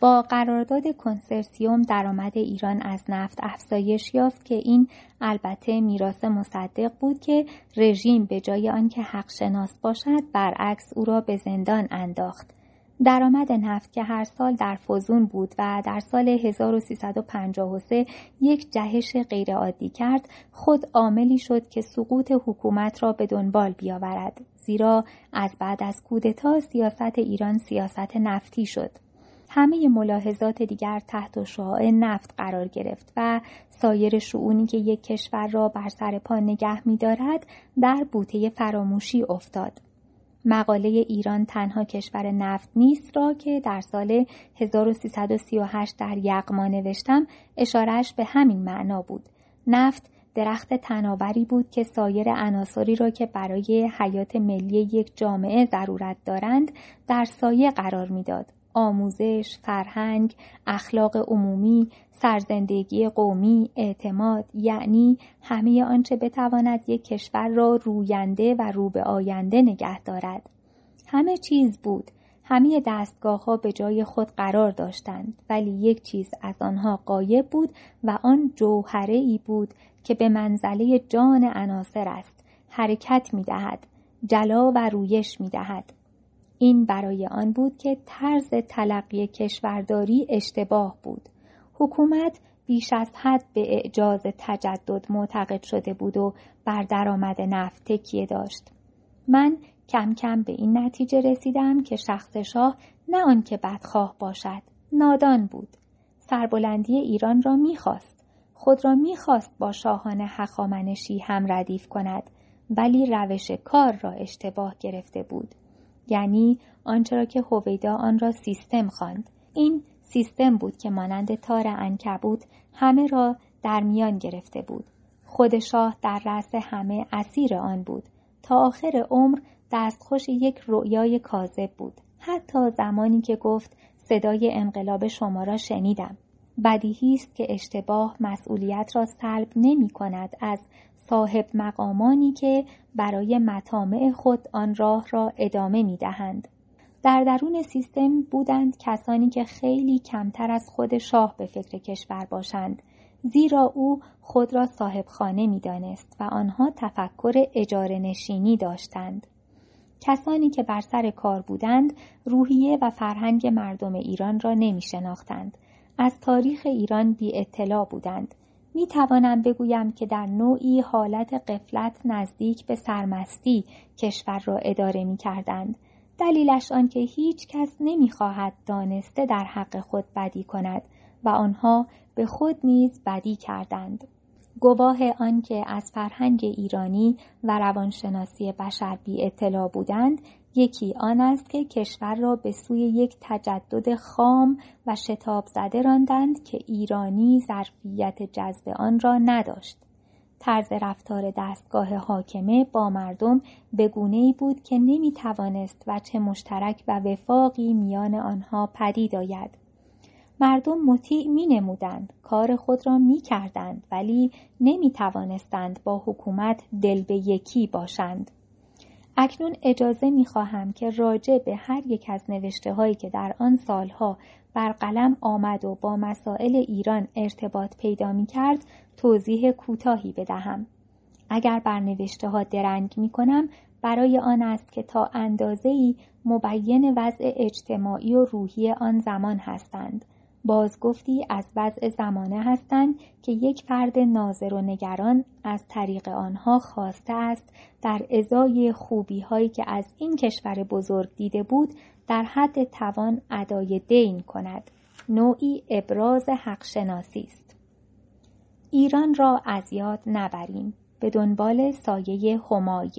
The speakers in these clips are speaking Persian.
با قرارداد کنسرسیوم درآمد ایران از نفت افزایش یافت که این البته میراث مصدق بود که رژیم به جای آنکه حق شناس باشد برعکس او را به زندان انداخت. درآمد نفت که هر سال در فزون بود و در سال 1353 یک جهش غیرعادی کرد خود عاملی شد که سقوط حکومت را به دنبال بیاورد زیرا از بعد از کودتا سیاست ایران سیاست نفتی شد. همه ملاحظات دیگر تحت شعاع نفت قرار گرفت و سایر شعونی که یک کشور را بر سر پا نگه می‌دارد در بوته فراموشی افتاد مقاله ایران تنها کشور نفت نیست را که در سال 1338 در یقما نوشتم اشارش به همین معنا بود. نفت درخت تناوری بود که سایر عناصری را که برای حیات ملی یک جامعه ضرورت دارند در سایه قرار می‌داد. آموزش، فرهنگ، اخلاق عمومی، سرزندگی قومی، اعتماد یعنی همه آنچه بتواند یک کشور را روینده و رو به آینده نگه دارد. همه چیز بود. همه دستگاه ها به جای خود قرار داشتند ولی یک چیز از آنها قایب بود و آن جوهره ای بود که به منزله جان عناصر است حرکت می دهد جلا و رویش می دهد این برای آن بود که طرز تلقی کشورداری اشتباه بود. حکومت بیش از حد به اعجاز تجدد معتقد شده بود و بر درآمد نفت تکیه داشت. من کم کم به این نتیجه رسیدم که شخص شاه نه آنکه بدخواه باشد نادان بود سربلندی ایران را می‌خواست خود را می‌خواست با شاهان حخامنشی هم ردیف کند ولی روش کار را اشتباه گرفته بود یعنی آنچه را که هویدا آن را سیستم خواند. این سیستم بود که مانند تار انکبوت همه را در میان گرفته بود. خود شاه در رأس همه اسیر آن بود. تا آخر عمر دستخوش یک رؤیای کاذب بود. حتی زمانی که گفت صدای انقلاب شما را شنیدم. بدیهی است که اشتباه مسئولیت را سلب نمی کند از صاحب مقامانی که برای مطامع خود آن راه را ادامه می دهند. در درون سیستم بودند کسانی که خیلی کمتر از خود شاه به فکر کشور باشند زیرا او خود را صاحب خانه می دانست و آنها تفکر اجاره نشینی داشتند. کسانی که بر سر کار بودند روحیه و فرهنگ مردم ایران را نمی شناختند. از تاریخ ایران بی اطلاع بودند. می توانم بگویم که در نوعی حالت قفلت نزدیک به سرمستی کشور را اداره می کردند. دلیلش آنکه هیچ کس نمی خواهد دانسته در حق خود بدی کند و آنها به خود نیز بدی کردند. گواه آنکه از فرهنگ ایرانی و روانشناسی بشر بی اطلاع بودند یکی آن است که کشور را به سوی یک تجدد خام و شتاب زده راندند که ایرانی ظرفیت جذب آن را نداشت. طرز رفتار دستگاه حاکمه با مردم به ای بود که نمی توانست وچه مشترک و وفاقی میان آنها پدید آید. مردم مطیع می نمودند، کار خود را می کردند ولی نمی توانستند با حکومت دل به یکی باشند. اکنون اجازه می خواهم که راجع به هر یک از نوشته هایی که در آن سالها بر قلم آمد و با مسائل ایران ارتباط پیدا می کرد توضیح کوتاهی بدهم. اگر بر نوشته ها درنگ می کنم برای آن است که تا اندازه ای مبین وضع اجتماعی و روحی آن زمان هستند بازگفتی از وضع زمانه هستند که یک فرد ناظر و نگران از طریق آنها خواسته است در ازای خوبی هایی که از این کشور بزرگ دیده بود در حد توان ادای دین کند. نوعی ابراز حق شناسی است. ایران را از یاد نبریم. به دنبال سایه همای.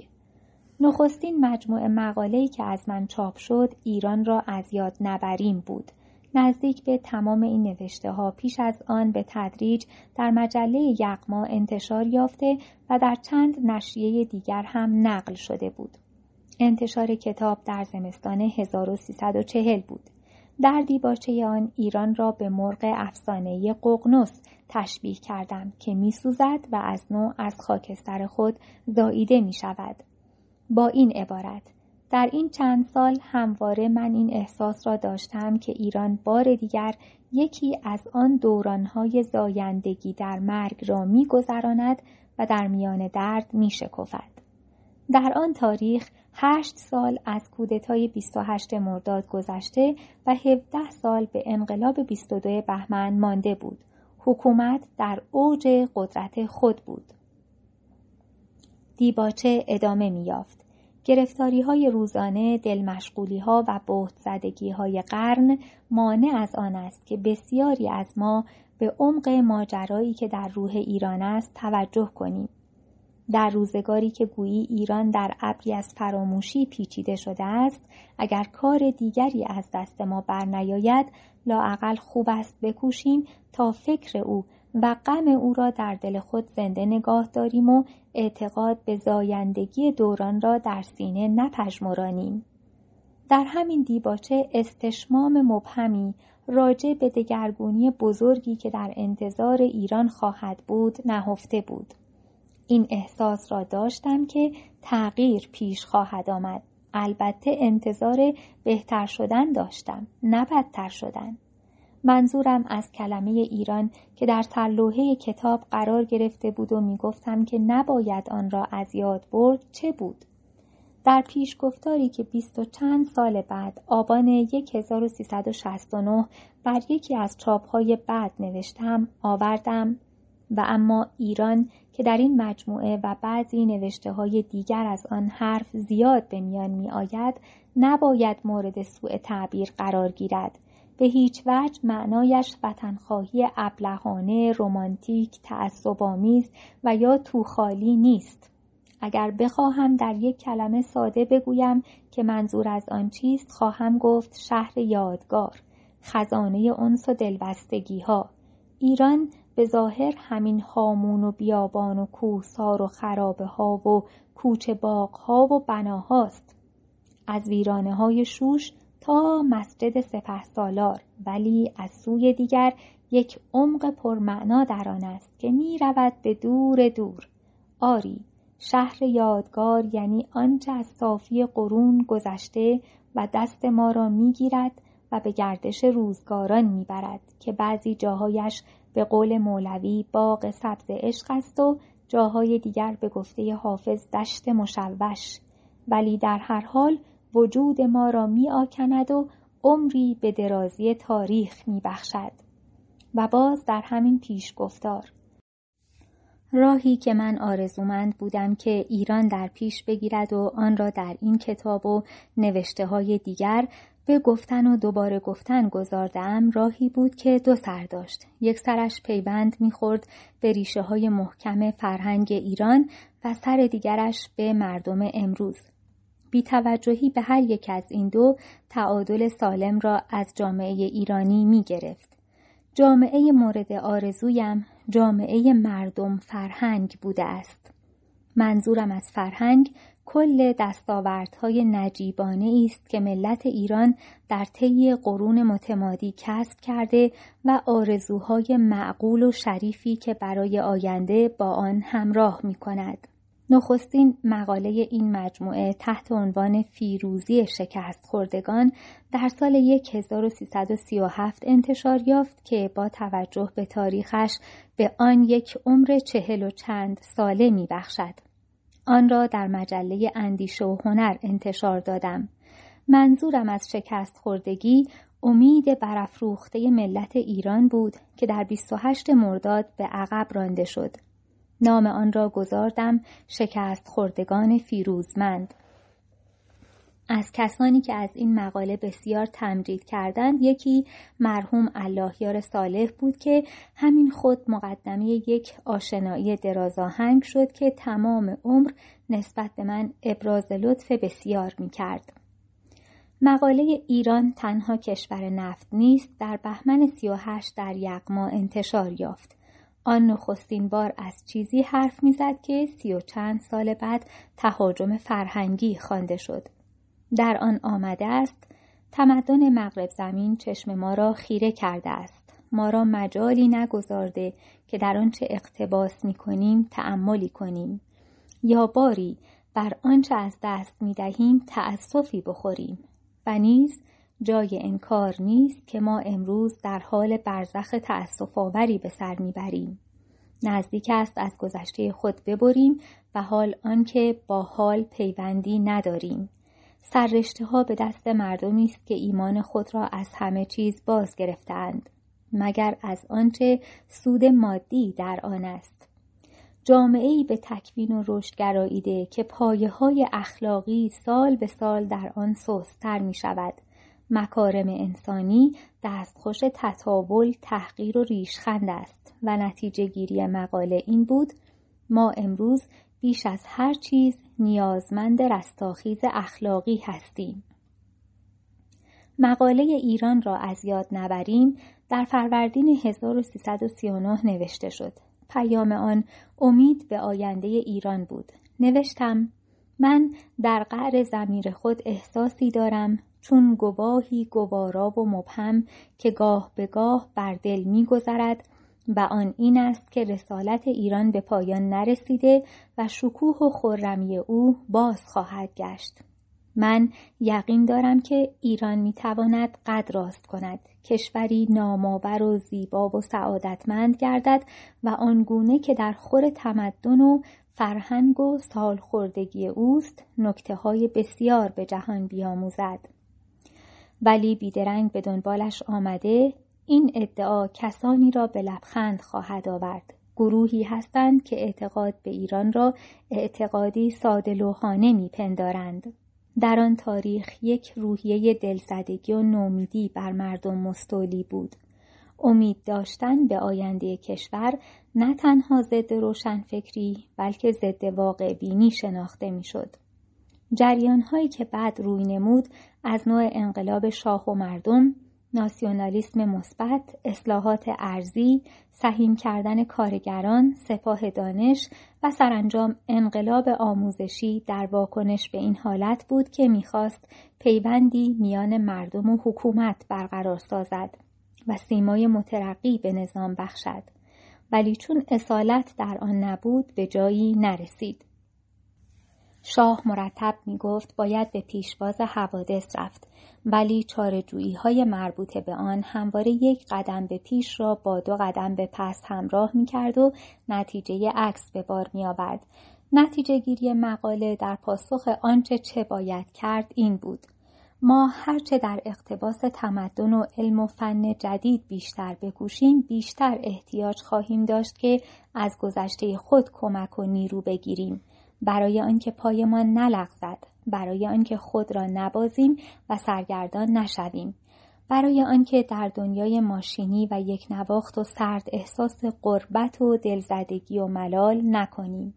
نخستین مجموعه مقاله‌ای که از من چاپ شد ایران را از یاد نبریم بود. نزدیک به تمام این نوشته ها پیش از آن به تدریج در مجله یقما انتشار یافته و در چند نشریه دیگر هم نقل شده بود. انتشار کتاب در زمستان 1340 بود. در دیباچه آن ایران را به مرغ افسانه ققنوس تشبیه کردم که میسوزد و از نوع از خاکستر خود زاییده می شود. با این عبارت در این چند سال همواره من این احساس را داشتم که ایران بار دیگر یکی از آن دورانهای زایندگی در مرگ را میگذراند و در میان درد می شکفد. در آن تاریخ هشت سال از کودتای 28 مرداد گذشته و 17 سال به انقلاب 22 بهمن مانده بود. حکومت در اوج قدرت خود بود. دیباچه ادامه میافت. گرفتاری های روزانه، دلمشغولی ها و بهت زدگی های قرن مانع از آن است که بسیاری از ما به عمق ماجرایی که در روح ایران است توجه کنیم. در روزگاری که گویی ایران در ابری از فراموشی پیچیده شده است اگر کار دیگری از دست ما برنیاید لااقل خوب است بکوشیم تا فکر او و غم او را در دل خود زنده نگاه داریم و اعتقاد به زایندگی دوران را در سینه نپژمرانیم. در همین دیباچه استشمام مبهمی راجع به دگرگونی بزرگی که در انتظار ایران خواهد بود نهفته بود. این احساس را داشتم که تغییر پیش خواهد آمد. البته انتظار بهتر شدن داشتم نه بدتر شدن. منظورم از کلمه ایران که در سرلوحه کتاب قرار گرفته بود و می‌گفتم که نباید آن را از یاد برد چه بود؟ در پیشگفتاری که بیست و چند سال بعد آبان 1369 بر یکی از چاپهای بعد نوشتم آوردم و اما ایران که در این مجموعه و بعضی نوشته های دیگر از آن حرف زیاد به میان می آید نباید مورد سوء تعبیر قرار گیرد. به هیچ وجه معنایش وطنخواهی ابلهانه رمانتیک تعصبآمیز و یا توخالی نیست. اگر بخواهم در یک کلمه ساده بگویم که منظور از آن چیست خواهم گفت شهر یادگار خزانه انس و دلبستگی ها ایران به ظاهر همین هامون و بیابان و کوهسار و خرابه ها و کوچه باغ ها و بناهاست. از ویرانه های شوش تا مسجد سپه سالار ولی از سوی دیگر یک عمق پرمعنا در آن است که می رود به دور دور. آری شهر یادگار یعنی آنچه از صافی قرون گذشته و دست ما را می گیرد و به گردش روزگاران می برد که بعضی جاهایش به قول مولوی باغ سبز عشق است و جاهای دیگر به گفته حافظ دشت مشوش. ولی در هر حال وجود ما را می آکند و عمری به درازی تاریخ می بخشد. و باز در همین پیش گفتار راهی که من آرزومند بودم که ایران در پیش بگیرد و آن را در این کتاب و نوشته های دیگر به گفتن و دوباره گفتن گذاردم راهی بود که دو سر داشت. یک سرش پیوند می‌خورد به ریشه های محکم فرهنگ ایران و سر دیگرش به مردم امروز. بی توجهی به هر یک از این دو تعادل سالم را از جامعه ایرانی می گرفت. جامعه مورد آرزویم جامعه مردم فرهنگ بوده است. منظورم از فرهنگ کل دستاوردهای نجیبانه است که ملت ایران در طی قرون متمادی کسب کرده و آرزوهای معقول و شریفی که برای آینده با آن همراه می کند. نخستین مقاله این مجموعه تحت عنوان فیروزی شکست خوردگان در سال 1337 انتشار یافت که با توجه به تاریخش به آن یک عمر چهل و چند ساله می بخشد. آن را در مجله اندیشه و هنر انتشار دادم. منظورم از شکست خوردگی امید برافروخته ملت ایران بود که در 28 مرداد به عقب رانده شد. نام آن را گذاردم شکست خوردگان فیروزمند. از کسانی که از این مقاله بسیار تمجید کردند یکی مرحوم اللهیار صالح بود که همین خود مقدمه یک آشنایی درازاهنگ شد که تمام عمر نسبت به من ابراز لطف بسیار می کرد. مقاله ایران تنها کشور نفت نیست در بهمن 38 در یغما انتشار یافت. آن نخستین بار از چیزی حرف می‌زد که سی و چند سال بعد تهاجم فرهنگی خوانده شد. در آن آمده است تمدن مغرب زمین چشم ما را خیره کرده است. ما را مجالی نگذارده که در آنچه اقتباس می کنیم تأملی کنیم. یا باری بر آنچه از دست می دهیم تأسفی بخوریم. و نیز جای انکار نیست که ما امروز در حال برزخ تأسف آوری به سر می‌بریم. نزدیک است از گذشته خود ببریم و حال آنکه با حال پیوندی نداریم. سررشته ها به دست مردمی است که ایمان خود را از همه چیز باز گرفتند مگر از آنچه سود مادی در آن است. جامعه ای به تکوین و رشد گراییده که پایه های اخلاقی سال به سال در آن سستتر می شود مکارم انسانی دستخوش تطاول تحقیر و ریشخند است و نتیجه گیری مقاله این بود ما امروز بیش از هر چیز نیازمند رستاخیز اخلاقی هستیم. مقاله ایران را از یاد نبریم در فروردین 1339 نوشته شد. پیام آن امید به آینده ایران بود. نوشتم من در قعر زمیر خود احساسی دارم چون گواهی گوارا و مبهم که گاه به گاه بر دل میگذرد و آن این است که رسالت ایران به پایان نرسیده و شکوه و خرمی او باز خواهد گشت. من یقین دارم که ایران می‌تواند قد راست کند. کشوری نامآور و زیبا و سعادتمند گردد و آنگونه که در خور تمدن و فرهنگ و سالخوردگی اوست نکته های بسیار به جهان بیاموزد. ولی بیدرنگ به دنبالش آمده این ادعا کسانی را به لبخند خواهد آورد. گروهی هستند که اعتقاد به ایران را اعتقادی ساده لوحانه میپندارند. در آن تاریخ یک روحیه دلزدگی و نومیدی بر مردم مستولی بود. امید داشتن به آینده کشور نه تنها ضد روشنفکری بلکه ضد واقع بینی شناخته می‌شد. جریان هایی که بعد روی نمود از نوع انقلاب شاه و مردم، ناسیونالیسم مثبت، اصلاحات ارزی، سهیم کردن کارگران، سپاه دانش و سرانجام انقلاب آموزشی در واکنش به این حالت بود که می‌خواست پیوندی میان مردم و حکومت برقرار سازد و سیمای مترقی به نظام بخشد. ولی چون اصالت در آن نبود به جایی نرسید. شاه مرتب می گفت باید به پیشواز حوادث رفت ولی چارجویی های مربوطه به آن همواره یک قدم به پیش را با دو قدم به پس همراه می کرد و نتیجه عکس به بار می آورد. نتیجه گیری مقاله در پاسخ آنچه چه باید کرد این بود. ما هرچه در اقتباس تمدن و علم و فن جدید بیشتر بکوشیم بیشتر احتیاج خواهیم داشت که از گذشته خود کمک و نیرو بگیریم برای آنکه پایمان نلغزد برای آنکه خود را نبازیم و سرگردان نشویم. برای آنکه در دنیای ماشینی و یک نواخت و سرد احساس قربت و دلزدگی و ملال نکنیم.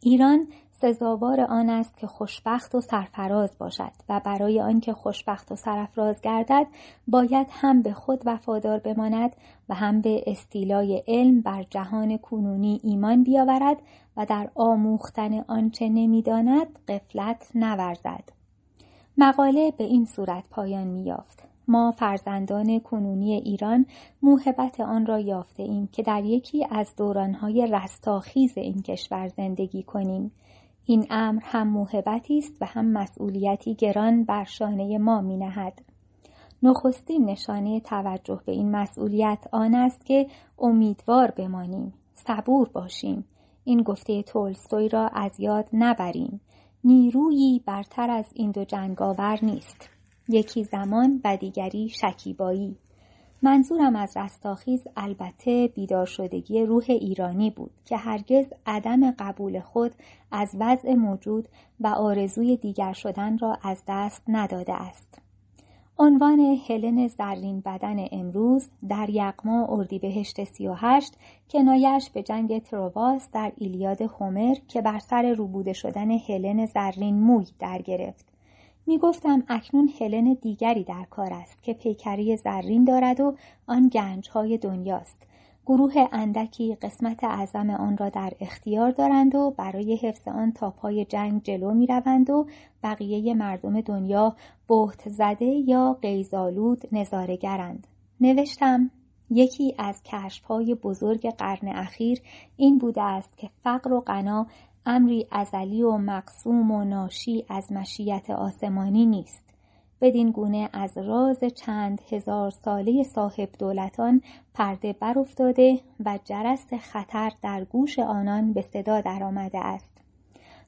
ایران سزاوار آن است که خوشبخت و سرفراز باشد و برای آنکه خوشبخت و سرفراز گردد باید هم به خود وفادار بماند و هم به استیلای علم بر جهان کنونی ایمان بیاورد و در آموختن آنچه نمی‌داند قفلت نورزد. مقاله به این صورت پایان میافت ما فرزندان کنونی ایران موهبت آن را یافته ایم که در یکی از دورانهای رستاخیز این کشور زندگی کنیم. این امر هم موهبتی است و هم مسئولیتی گران بر شانه ما می نهد. نخستین نشانه توجه به این مسئولیت آن است که امیدوار بمانیم صبور باشیم. این گفته تولستوی را از یاد نبریم. نیرویی برتر از این دو جنگاور نیست. یکی زمان و دیگری شکیبایی. منظورم از رستاخیز البته بیدار شدگی روح ایرانی بود که هرگز عدم قبول خود از وضع موجود و آرزوی دیگر شدن را از دست نداده است. عنوان هلن زرین بدن امروز در یقما اردیبهشت 38 کنایش به جنگ ترواس در ایلیاد هومر که بر سر روبوده شدن هلن زرین موی در گرفت. می گفتم اکنون هلن دیگری در کار است که پیکری زرین دارد و آن گنج های دنیاست. گروه اندکی قسمت اعظم آن را در اختیار دارند و برای حفظ آن تا پای جنگ جلو می روند و بقیه مردم دنیا بهت زده یا قیزالود نظارگرند. نوشتم یکی از های بزرگ قرن اخیر این بوده است که فقر و غنا امری ازلی و مقسوم و ناشی از مشیت آسمانی نیست. بدین گونه از راز چند هزار ساله صاحب دولتان پرده برافتاده و جرس خطر در گوش آنان به صدا درآمده است.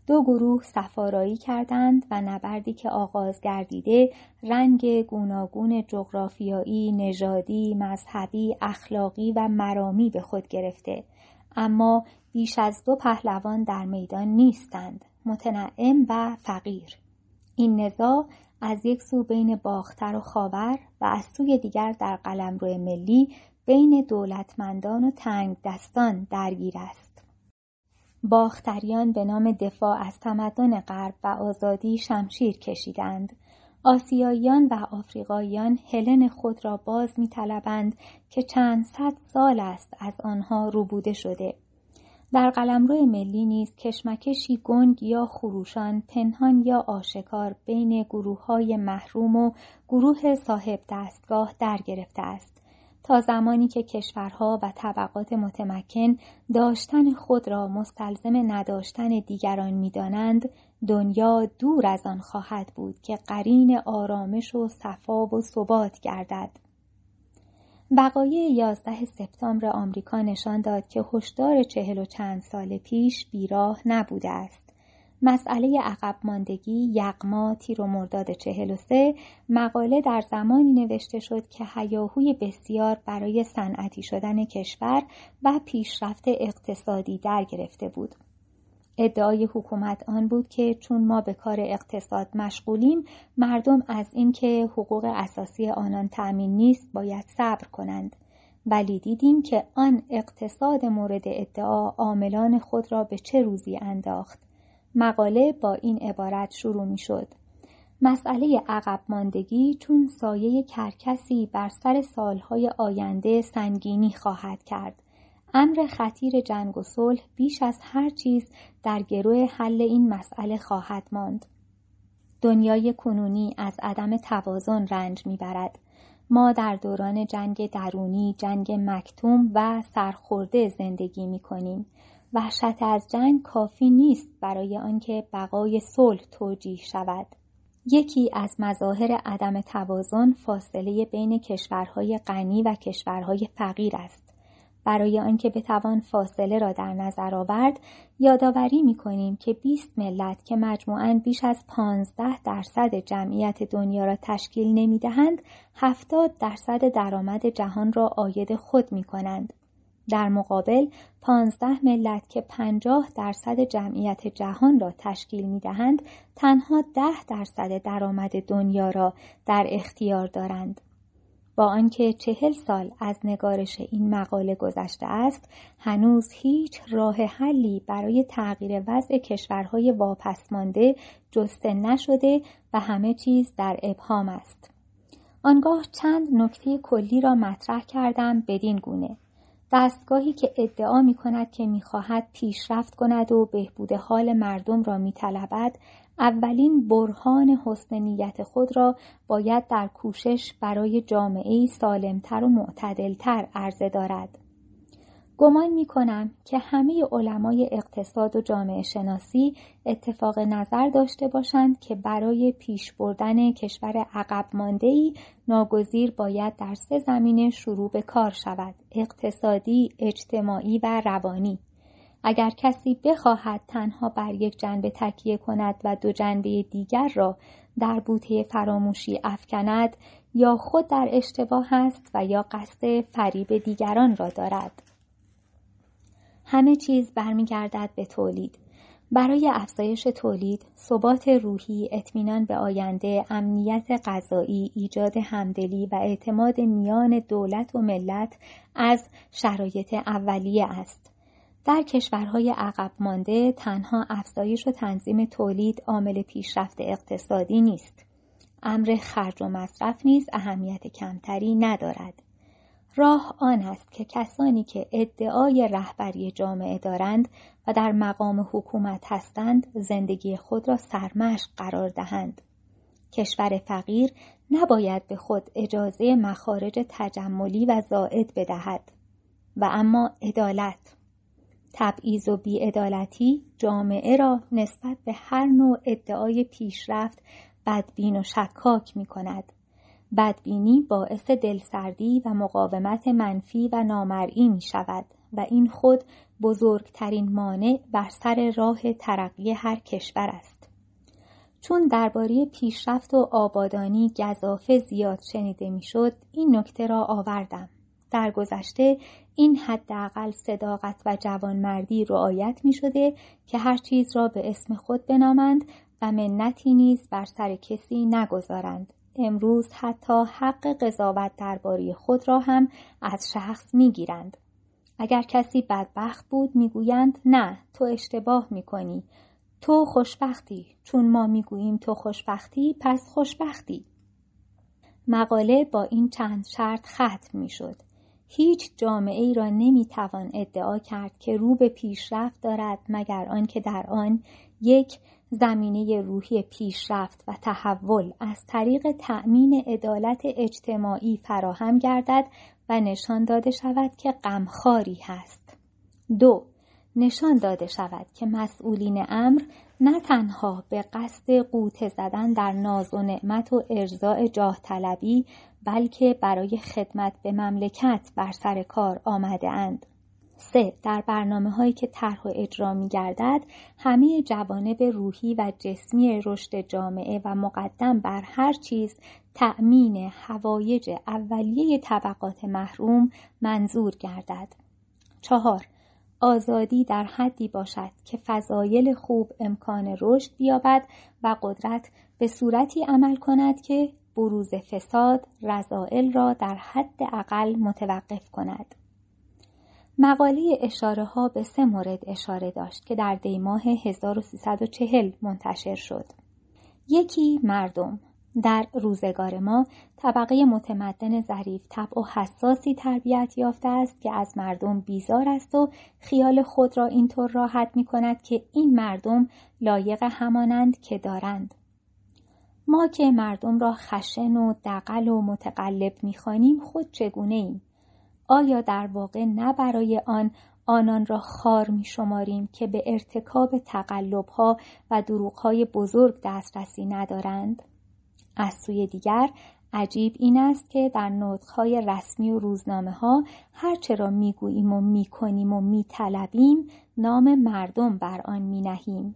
دو گروه صف آرایی کردند و نبردی که آغاز گردیده رنگ گوناگون جغرافیایی نژادی مذهبی اخلاقی و مرامی به خود گرفته. اما بیش از دو پهلوان در میدان نیستند متنعم و فقیر. این نزاع از یک سو بین باختر و خاور و از سوی دیگر در قلمرو ملی بین دولتمندان و تنگ دستان درگیر است. باختریان به نام دفاع از تمدن غرب و آزادی شمشیر کشیدند. آسیاییان و آفریقاییان هلن خود را باز می که چند صد سال است از آنها روبوده شده. در قلمرو ملی نیز کشمکشی گنگ یا خروشان پنهان یا آشکار بین گروه های محروم و گروه صاحب دستگاه در گرفته است. تا زمانی که کشورها و طبقات متمکن داشتن خود را مستلزم نداشتن دیگران می‌دانند دنیا دور از آن خواهد بود که قرین آرامش و صفا و ثبات گردد. وقایع یازده سپتامبر آمریکا نشان داد که هشدار چهل و چند سال پیش بیراه نبوده است. مسئله عقب ماندگی یغما تیر و مرداد چهل و سه مقاله در زمانی نوشته شد که هیاهوی بسیار برای صنعتی شدن کشور و پیشرفت اقتصادی در گرفته بود. ادعای حکومت آن بود که چون ما به کار اقتصاد مشغولیم مردم از اینکه حقوق اساسی آنان تأمین نیست باید صبر کنند. ولی دیدیم که آن اقتصاد مورد ادعا عاملان خود را به چه روزی انداخت. مقاله با این عبارت شروع می شد مسئله عقب ماندگی چون سایه کرکسی بر سر سالهای آینده سنگینی خواهد کرد. امر خطیر جنگ و صلح بیش از هر چیز در گروه حل این مسئله خواهد ماند. دنیای کنونی از عدم توازن رنج می‌برد. ما در دوران جنگ درونی، جنگ مکتوم و سرخورده زندگی می کنیم. وحشت از جنگ کافی نیست برای آنکه بقای صلح توجیه شود. یکی از مظاهر عدم توازن فاصله بین کشورهای غنی و کشورهای فقیر است. برای آنکه بتوان فاصله را در نظر آورد یادآوری می‌کنیم که 20 ملت که مجموعاً بیش از 15 درصد جمعیت دنیا را تشکیل نمی‌دهند 70 درصد درآمد جهان را آید خود می کنند. در مقابل 15 ملت که 50 درصد جمعیت جهان را تشکیل می دهند تنها 10 درصد درآمد دنیا را در اختیار دارند. با آنکه چهل سال از نگارش این مقاله گذشته است هنوز هیچ راه حلی برای تغییر وضع کشورهای واپسمانده جسته نشده و همه چیز در ابهام است. آنگاه چند نکته کلی را مطرح کردم بدین گونه. دستگاهی که ادعا می کند که می خواهد پیشرفت کند و بهبود حال مردم را می طلبد اولین برهان حسن نیت خود را باید در کوشش برای جامعه سالمتر و معتدلتر عرضه دارد. گمان می کنم که همه علمای اقتصاد و جامعه شناسی اتفاق نظر داشته باشند که برای پیش بردن کشور عقب مانده ناگزیر باید در سه زمینه شروع به کار شود اقتصادی، اجتماعی و روانی اگر کسی بخواهد تنها بر یک جنبه تکیه کند و دو جنبه دیگر را در بوته فراموشی افکند یا خود در اشتباه است و یا قصد فریب دیگران را دارد. همه چیز برمیگردد به تولید. برای افزایش تولید ثبات روحی اطمینان به آینده امنیت غذایی ایجاد همدلی و اعتماد میان دولت و ملت از شرایط اولیه است. در کشورهای عقب مانده تنها افزایش و تنظیم تولید عامل پیشرفت اقتصادی نیست. امر خرج و مصرف نیز اهمیت کمتری ندارد. راه آن است که کسانی که ادعای رهبری جامعه دارند و در مقام حکومت هستند زندگی خود را سرمشق قرار دهند. کشور فقیر نباید به خود اجازه مخارج تجملی و زائد بدهد و اما عدالت تبعیض و بیعدالتی جامعه را نسبت به هر نوع ادعای پیشرفت بدبین و شکاک می کند. بدبینی باعث دلسردی و مقاومت منفی و نامرئی می شود و این خود بزرگترین مانع بر سر راه ترقی هر کشور است. چون درباره پیشرفت و آبادانی گذافه زیاد شنیده می‌شد این نکته را آوردم در گذشته این حداقل صداقت و جوانمردی رعایت می شده که هر چیز را به اسم خود بنامند و منتی نیز بر سر کسی نگذارند. امروز حتی حق قضاوت درباره خود را هم از شخص می گیرند. اگر کسی بدبخت بود می‌گویند نه تو اشتباه می‌کنی. تو خوشبختی. چون ما می‌گوییم تو خوشبختی پس خوشبختی. مقاله با این چند شرط ختم می‌شد. هیچ جامعه ای را نمی‌توان ادعا کرد که رو به پیشرفت دارد مگر آنکه در آن یک زمینه روحی پیشرفت و تحول از طریق تأمین عدالت اجتماعی فراهم گردد و نشان داده شود که غمخواری هست. دو نشان داده شود که مسئولین امر نه تنها به قصد قوطه زدن در ناز و نعمت و ارزاع جاه طلبی بلکه برای خدمت به مملکت بر سر کار آمده اند. سه در برنامه هایی که طرح و اجرا می گردد همه جوانب روحی و جسمی رشد جامعه و مقدم بر هر چیز تأمین هوایج اولیه طبقات محروم منظور گردد. چهار آزادی در حدی باشد که فضایل خوب امکان رشد بیابد و قدرت به صورتی عمل کند که بروز فساد رضائل را در حد اقل متوقف کند. مقاله اشاره ها به سه مورد اشاره داشت که در دیماه 1340 منتشر شد. یکی مردم در روزگار ما طبقه متمدن ظریف طبع و حساسی تربیت یافته است که از مردم بیزار است و خیال خود را اینطور راحت می کند که این مردم لایق همانند که دارند. ما که مردم را خشن و دقل و متقلب می‌خوانیم خود چگونه ایم؟ آیا در واقع نه برای آن آنان را خار می شماریم که به ارتکاب تقلب ها و دروغ های بزرگ دسترسی ندارند؟ از سوی دیگر عجیب این است که در نطقهای رسمی و روزنامه ها هرچه را می‌گوییم و می‌کنیم و میطلبیم نام مردم بر آن مینهیم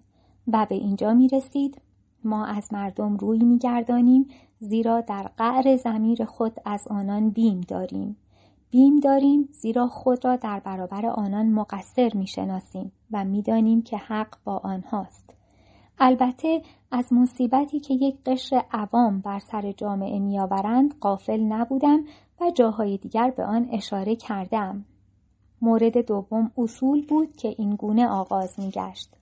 و به اینجا می‌رسید ما از مردم روی میگردانیم زیرا در قعر زمیر خود از آنان بیم داریم. بیم داریم زیرا خود را در برابر آنان مقصر می‌شناسیم و می‌دانیم که حق با آنهاست. البته از مصیبتی که یک قشر عوام بر سر جامعه میآورند قافل نبودم و جاهای دیگر به آن اشاره کردم. مورد دوم اصول بود که این گونه آغاز میگشت.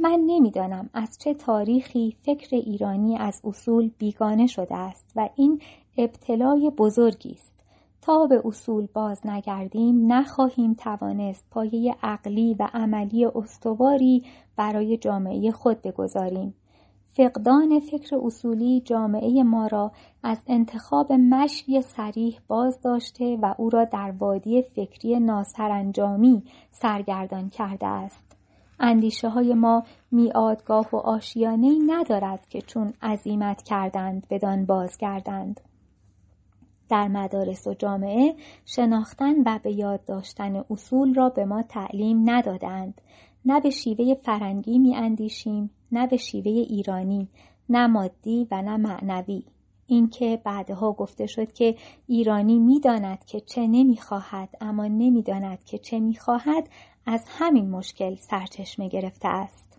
من نمی‌دانم از چه تاریخی فکر ایرانی از اصول بیگانه شده است و این ابتلای بزرگی است. تا به اصول باز نگردیم نخواهیم توانست پایه عقلی و عملی استواری برای جامعه خود بگذاریم. فقدان فکر اصولی جامعه ما را از انتخاب مشی سریح باز داشته و او را در وادی فکری ناسرانجامی سرگردان کرده است. اندیشه های ما میادگاه و آشیانه ندارد که چون عزیمت کردند بدان بازگردند. در مدارس و جامعه شناختن و به یاد داشتن اصول را به ما تعلیم ندادند. نه به شیوه فرنگی می اندیشیم نه به شیوه ایرانی نه مادی و نه معنوی. اینکه بعدها گفته شد که ایرانی می‌داند که چه نمی‌خواهد اما نمی‌داند که چه می‌خواهد از همین مشکل سرچشمه گرفته است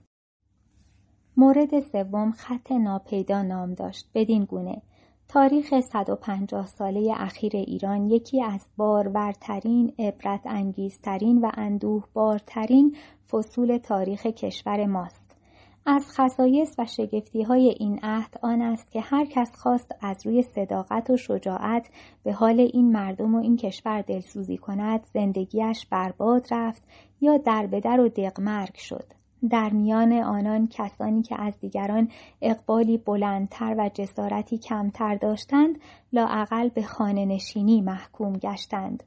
مورد سوم خط ناپیدا نام داشت بدین گونه تاریخ 150 ساله اخیر ایران یکی از بارورترین، عبرت انگیزترین و اندوه بارترین فصول تاریخ کشور ماست. از خصایص و شگفتی های این عهد آن است که هر کس خواست از روی صداقت و شجاعت به حال این مردم و این کشور دلسوزی کند زندگیش برباد رفت یا در بدر و دقمرگ شد. در میان آنان کسانی که از دیگران اقبالی بلندتر و جسارتی کمتر داشتند لاعقل به خانه نشینی محکوم گشتند.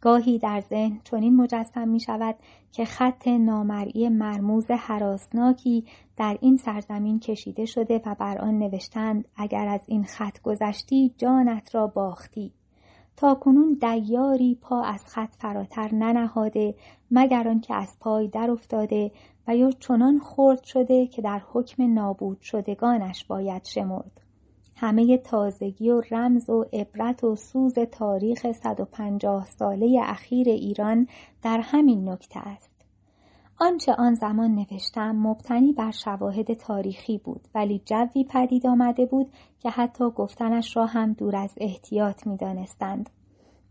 گاهی در ذهن چنین مجسم می شود که خط نامرئی مرموز حراسناکی در این سرزمین کشیده شده و بر آن نوشتند اگر از این خط گذشتی جانت را باختی. تا کنون دیاری پا از خط فراتر ننهاده مگر آنکه از پای در افتاده و یا چنان خرد شده که در حکم نابود شدگانش باید شمرد. همه تازگی و رمز و عبرت و سوز تاریخ 150 ساله اخیر ایران در همین نکته است. آنچه آن زمان نوشتم مبتنی بر شواهد تاریخی بود ولی جوی پدید آمده بود که حتی گفتنش را هم دور از احتیاط می دانستند.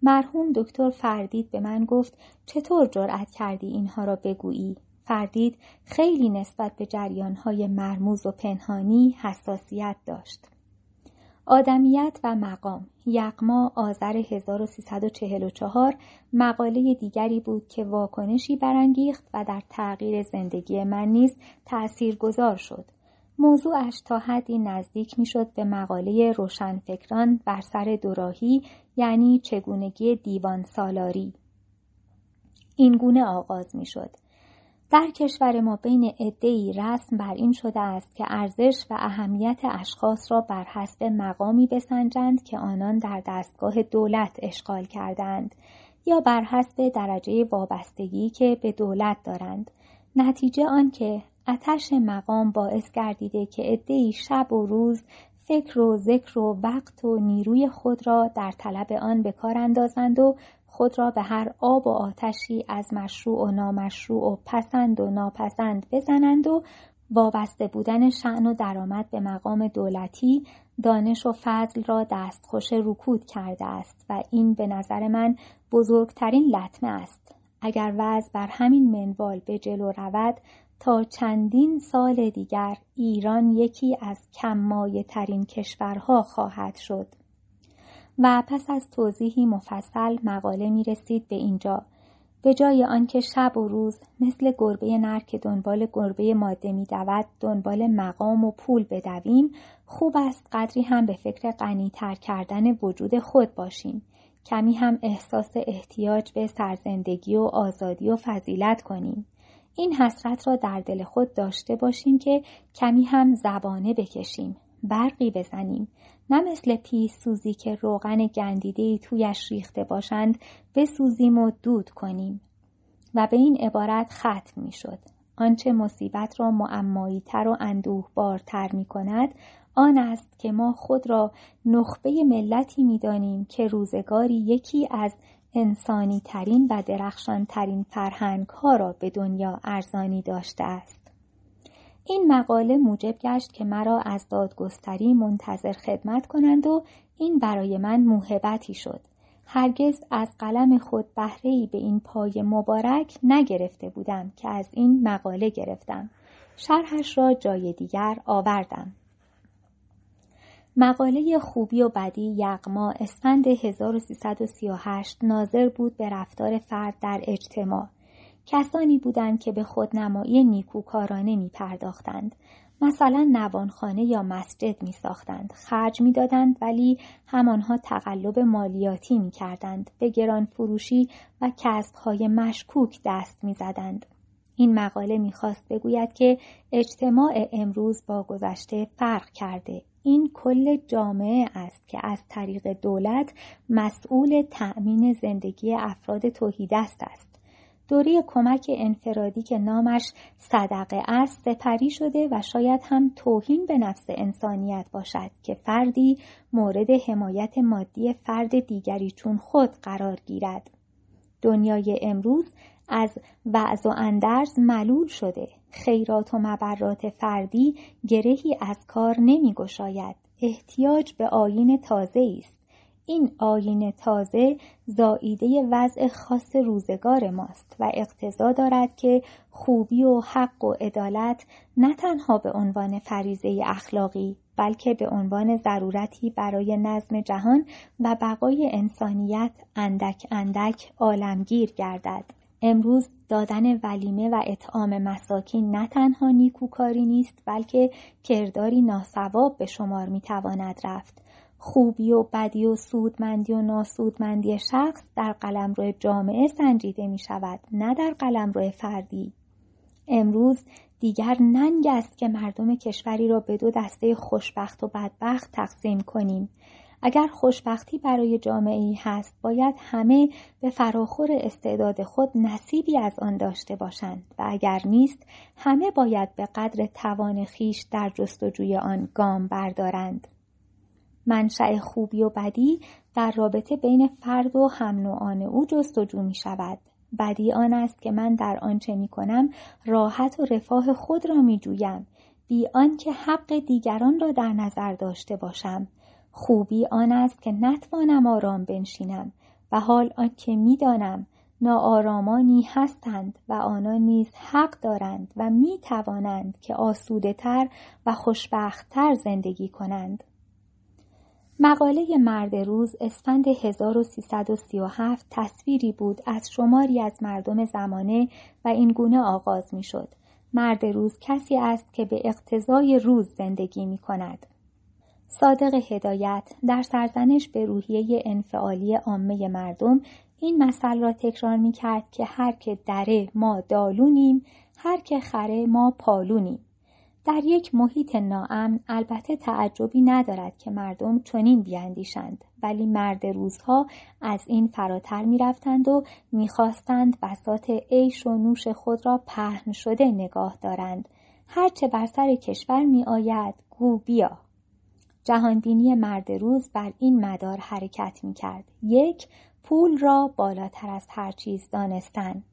مرحوم دکتر فردید به من گفت چطور جرأت کردی اینها را بگویی؟ فردید خیلی نسبت به جریانهای مرموز و پنهانی حساسیت داشت. آدمیت و مقام یقما آذر 1344 مقاله دیگری بود که واکنشی برانگیخت و در تغییر زندگی من نیز تأثیر گذار شد. موضوعش تا حدی نزدیک می‌شد به مقاله روشنفکران بر سر دوراهی یعنی چگونگی دیوان سالاری. این گونه آغاز می شد. در کشور ما بین عدهای رسم بر این شده است که ارزش و اهمیت اشخاص را بر حسب مقامی بسنجند که آنان در دستگاه دولت اشغال کردند یا بر حسب درجه وابستگی که به دولت دارند. نتیجه آنکه اتش مقام باعث گردیده که عدهای شب و روز فکر و ذکر و وقت و نیروی خود را در طلب آن به کار اندازند و خود را به هر آب و آتشی از مشروع و نامشروع و پسند و ناپسند بزنند و وابسته بودن شعن و درآمد به مقام دولتی دانش و فضل را دستخوش رکود کرده است و این به نظر من بزرگترین لطمه است. اگر وضع بر همین منوال به جلو رود تا چندین سال دیگر ایران یکی از کممایه ترین کشورها خواهد شد. و پس از توضیحی مفصل مقاله می رسید به اینجا. به جای آنکه شب و روز مثل گربه نر که دنبال گربه ماده می دود دنبال مقام و پول بدویم خوب است قدری هم به فکر غنیتر کردن وجود خود باشیم. کمی هم احساس احتیاج به سرزندگی و آزادی و فضیلت کنیم. این حسرت را در دل خود داشته باشیم که کمی هم زبانه بکشیم برقی بزنیم. نه مثل پیش سوزی که روغن گندیده تویش ریخته باشند بسوزیم و دود کنیم و به این عبارت ختم می شد. آنچه مصیبت را معمایی تر و اندوه بارتر می کند آن است که ما خود را نخبه ملتی می دانیم که روزگاری یکی از انسانی ترین و درخشان ترین فرهنگ ها را به دنیا ارزانی داشته است. این مقاله موجب گشت که مرا از دادگستری منتظر خدمت کنند و این برای من موهبتی شد. هرگز از قلم خود بهرهی به این پای مبارک نگرفته بودم که از این مقاله گرفتم. شرحش را جای دیگر آوردم. مقاله خوبی و بدی یغما اسفند 1338 ناظر بود به رفتار فرد در اجتماع کسانی بودند که به خودنمایی نیکوکارانه می پرداختند. مثلا نوانخانه یا مسجد می ساختند. خرج می دادند ولی همانها تقلب مالیاتی می کردند. به گران فروشی و کسبهای مشکوک دست می زدند. این مقاله می‌خواست بگوید که اجتماع امروز با گذشته فرق کرده. این کل جامعه است که از طریق دولت مسئول تأمین زندگی افراد توحیدست است. دوره کمک انفرادی که نامش صدقه است سپری شده و شاید هم توهین به نفس انسانیت باشد که فردی مورد حمایت مادی فرد دیگری چون خود قرار گیرد. دنیای امروز از وعظ و اندرز ملول شده خیرات و مبرات فردی گرهی از کار نمی گشاید. احتیاج به آین تازه است این آین تازه زاییده وضع خاص روزگار ماست و اقتضا دارد که خوبی و حق و عدالت نه تنها به عنوان فریزه اخلاقی بلکه به عنوان ضرورتی برای نظم جهان و بقای انسانیت اندک اندک عالمگیر گردد. امروز دادن ولیمه و اطعام مساکین نه تنها نیکوکاری نیست بلکه کرداری ناسواب به شمار می‌تواند رفت خوبی و بدی و سودمندی و ناسودمندی شخص در قلمرو جامعه سنجیده می شود نه در قلمرو فردی. امروز دیگر ننگ است که مردم کشوری را به دو دسته خوشبخت و بدبخت تقسیم کنیم. اگر خوشبختی برای جامعه ای هست باید همه به فراخور استعداد خود نصیبی از آن داشته باشند و اگر نیست همه باید به قدر توان خیش در جستجوی آن گام بردارند. منشأ خوبی و بدی در رابطه بین فرد و هم نوعان او جستجو می شود. بدی آن است که من در آنچه می کنم راحت و رفاه خود را می جویم. بی آنکه حق دیگران را در نظر داشته باشم. خوبی آن است که نتوانم آرام بنشینم و حال آنکه می‌دانم ناآرامانی هستند و آنان نیز حق دارند و می توانند که آسوده تر و خوشبختتر زندگی کنند. مقاله مرد روز اسفند 1337 تصویری بود از شماری از مردم زمانه و این گونه آغاز می شد. مرد روز کسی است که به اقتضای روز زندگی می کند. صادق هدایت در سرزنش به روحیه انفعالی عامه مردم این مثل را تکرار می کرد که هر که دره ما دالونیم هر که خره ما پالونیم در یک محیط ناامن البته تعجبی ندارد که مردم چنین بیاندیشند ولی مرد روزها از این فراتر می‌رفتند و می‌خواستند بساط عیش و نوش خود را پهن شده نگاه دارند هرچه بر سر کشور میآید گو بیا جهانبینی مرد روز بر این مدار حرکت می کرد. یک پول را بالاتر از هر چیز دانستن.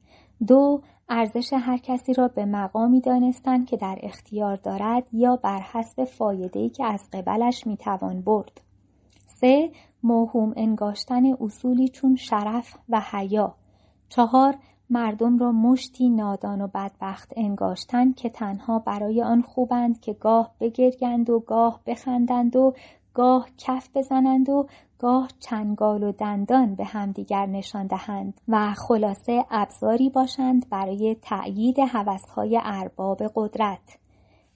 دو ارزش هر کسی را به مقامی دانستن که در اختیار دارد یا بر حسب فایده‌ای که از قبلش می‌توان برد. سه موهوم انگاشتن اصولی چون شرف و حیا. چهار مردم را مشتی نادان و بدبخت انگاشتن که تنها برای آن خوبند که گاه بگرگند و گاه بخندند و گاه کف بزنند و گاه چنگال و دندان به همدیگر نشان دهند و خلاصه ابزاری باشند برای تأیید هوسهای ارباب قدرت.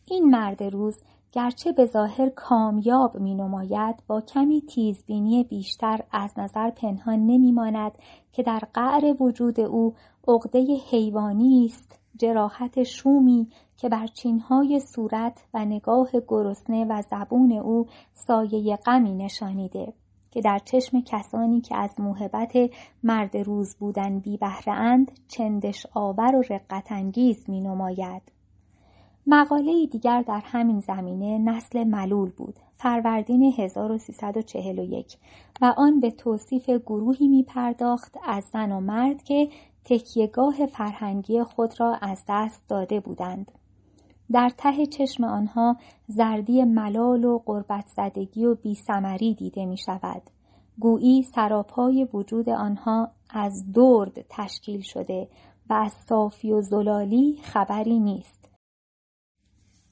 این مرد روز گرچه به ظاهر کامیاب می نماید با کمی تیزبینی بیشتر از نظر پنهان نمی ماند که در قعر وجود او عقده حیوانی است جراحت شومی که بر چینهای صورت و نگاه گرسنه و زبون او سایه غمی نشانیده. که در چشم کسانی که از موهبت مرد روز بودن بی اند چندش آور و رقت انگیز می نماید. مقاله دیگر در همین زمینه نسل ملول بود فروردین 1341 و آن به توصیف گروهی می پرداخت از زن و مرد که تکیهگاه فرهنگی خود را از دست داده بودند. در ته چشم آنها زردی ملال و قربت زدگی و بیسمری دیده می شود. گویی سراپای وجود آنها از درد تشکیل شده و از صافی و زلالی خبری نیست.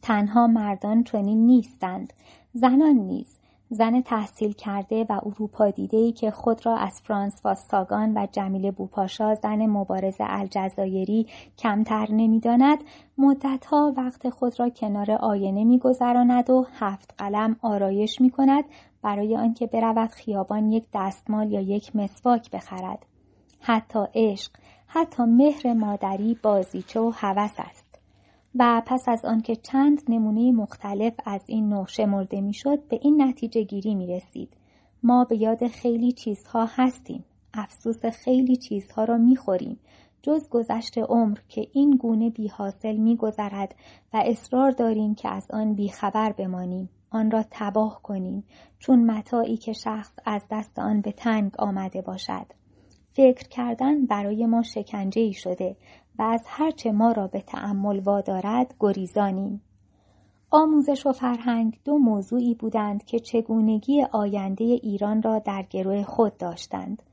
تنها مردان چنین نیستند زنان نیز زن تحصیل کرده و اروپا دیده که خود را از فرانس واستاگان و جمیل بوپاشا زن مبارز الجزایری کمتر نمی‌داند مدتها وقت خود را کنار آینه میگذراند و هفت قلم آرایش می کند برای آنکه برود خیابان یک دستمال یا یک مسواک بخرد. حتی عشق حتی مهر مادری بازیچه و هوس است. و پس از آنکه چند نمونه مختلف از این نوع شمرده می‌شد به این نتیجه گیری می رسید. ما به یاد خیلی چیزها هستیم. افسوس خیلی چیزها را می خوریم. جز گذشت عمر که این گونه بی حاصل می گذرد و اصرار داریم که از آن بیخبر بمانیم. آن را تباه کنیم چون متاعی که شخص از دست آن به تنگ آمده باشد. فکر کردن برای ما شکنجه ای شده و از هرچه ما را به تأمل وادارد گریزانیم. آموزش و فرهنگ دو موضوعی بودند که چگونگی آینده ایران را در گروه خود داشتند.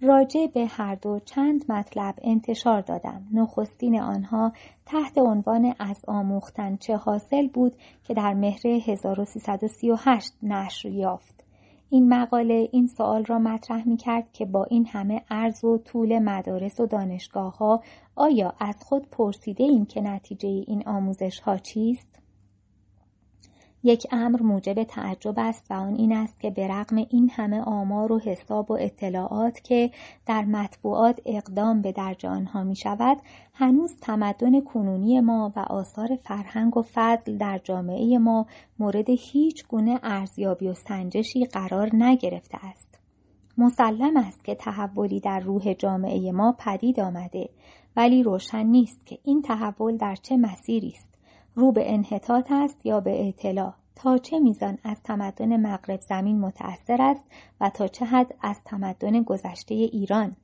راجع به هر دو چند مطلب انتشار دادم. نخستین آنها تحت عنوان از آموختن چه حاصل بود که در مهر 1338 نشر یافت. این مقاله این سوال را مطرح می کرد که با این همه عرض و طول مدارس و دانشگاه ها آیا از خود پرسیده ایم که نتیجه این آموزش ها چیست؟ یک امر موجب تعجب است و آن این است که به رغم این همه آمار و حساب و اطلاعات که در مطبوعات اقدام به درج آنها می شود هنوز تمدن کنونی ما و آثار فرهنگ و فضل در جامعه ما مورد هیچ گونه ارزیابی و سنجشی قرار نگرفته است. مسلم است که تحولی در روح جامعه ما پدید آمده ولی روشن نیست که این تحول در چه مسیری است. رو به انحطاط است یا به اطلاع؟ تا چه میزان از تمدن مغرب زمین متأثر است و تا چه حد از تمدن گذشته ایران؟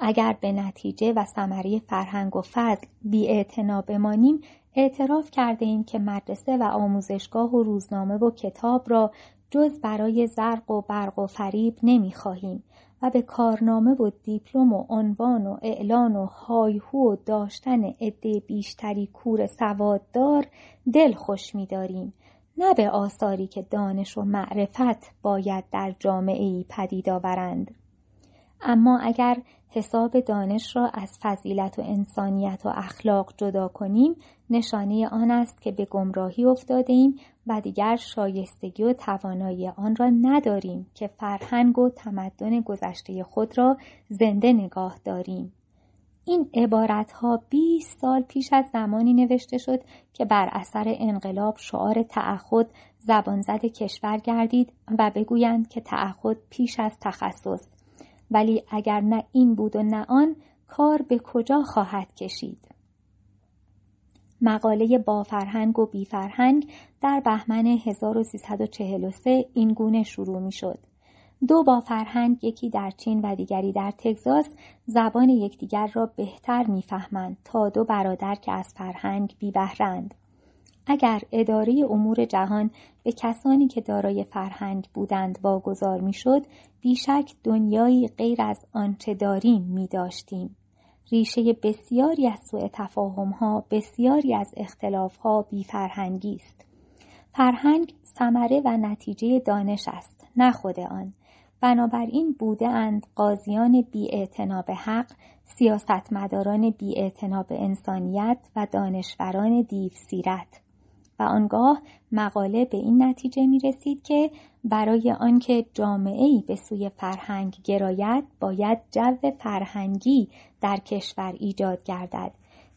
اگر به نتیجه و ثمره فرهنگ و فضل بی بمانیم اعتراف کرده ایم که مدرسه و آموزشگاه و روزنامه و کتاب را جز برای زرق و برق و فریب نمی خواهیم و به کارنامه و دیپلم و عنوان و اعلان و هایهو و داشتن عده بیشتری کور سواددار دل خوش می‌داریم. نه به آثاری که دانش و معرفت باید در جامعه ای پدید آورند. اما اگر حساب دانش را از فضیلت و انسانیت و اخلاق جدا کنیم نشانه آن است که به گمراهی افتاده ایم و دیگر شایستگی و توانایی آن را نداریم که فرهنگ و تمدن گذشته خود را زنده نگاه داریم. این عبارت ها 20 سال پیش از زمانی نوشته شد که بر اثر انقلاب شعار تعهد زبانزد کشور گردید و بگویند که تعهد پیش از تخصص ولی اگر نه این بود و نه آن کار به کجا خواهد کشید مقاله با فرهنگ و بی فرهنگ در بهمن 1343 این گونه شروع می شد. دو با فرهنگ یکی در چین و دیگری در تگزاس زبان یکدیگر را بهتر می‌فهمند تا دو برادر که از فرهنگ بی بهرند. اگر اداره امور جهان به کسانی که دارای فرهنگ بودند واگذار می‌شد بیشک دنیایی غیر از آنچه داریم می داشتیم. ریشه بسیاری از سوء تفاهم ها بسیاری از اختلاف ها بیفرهنگی است. فرهنگ ثمره و نتیجه دانش است نه خود آن بنابراین بوده اند قاضیان بی به حق سیاستمداران بی به انسانیت و دانشوران دیو سیرت و آنگاه مقاله به این نتیجه می رسید که برای آنکه جامعه ای به سوی فرهنگ گراید باید جو فرهنگی در کشور ایجاد گردد.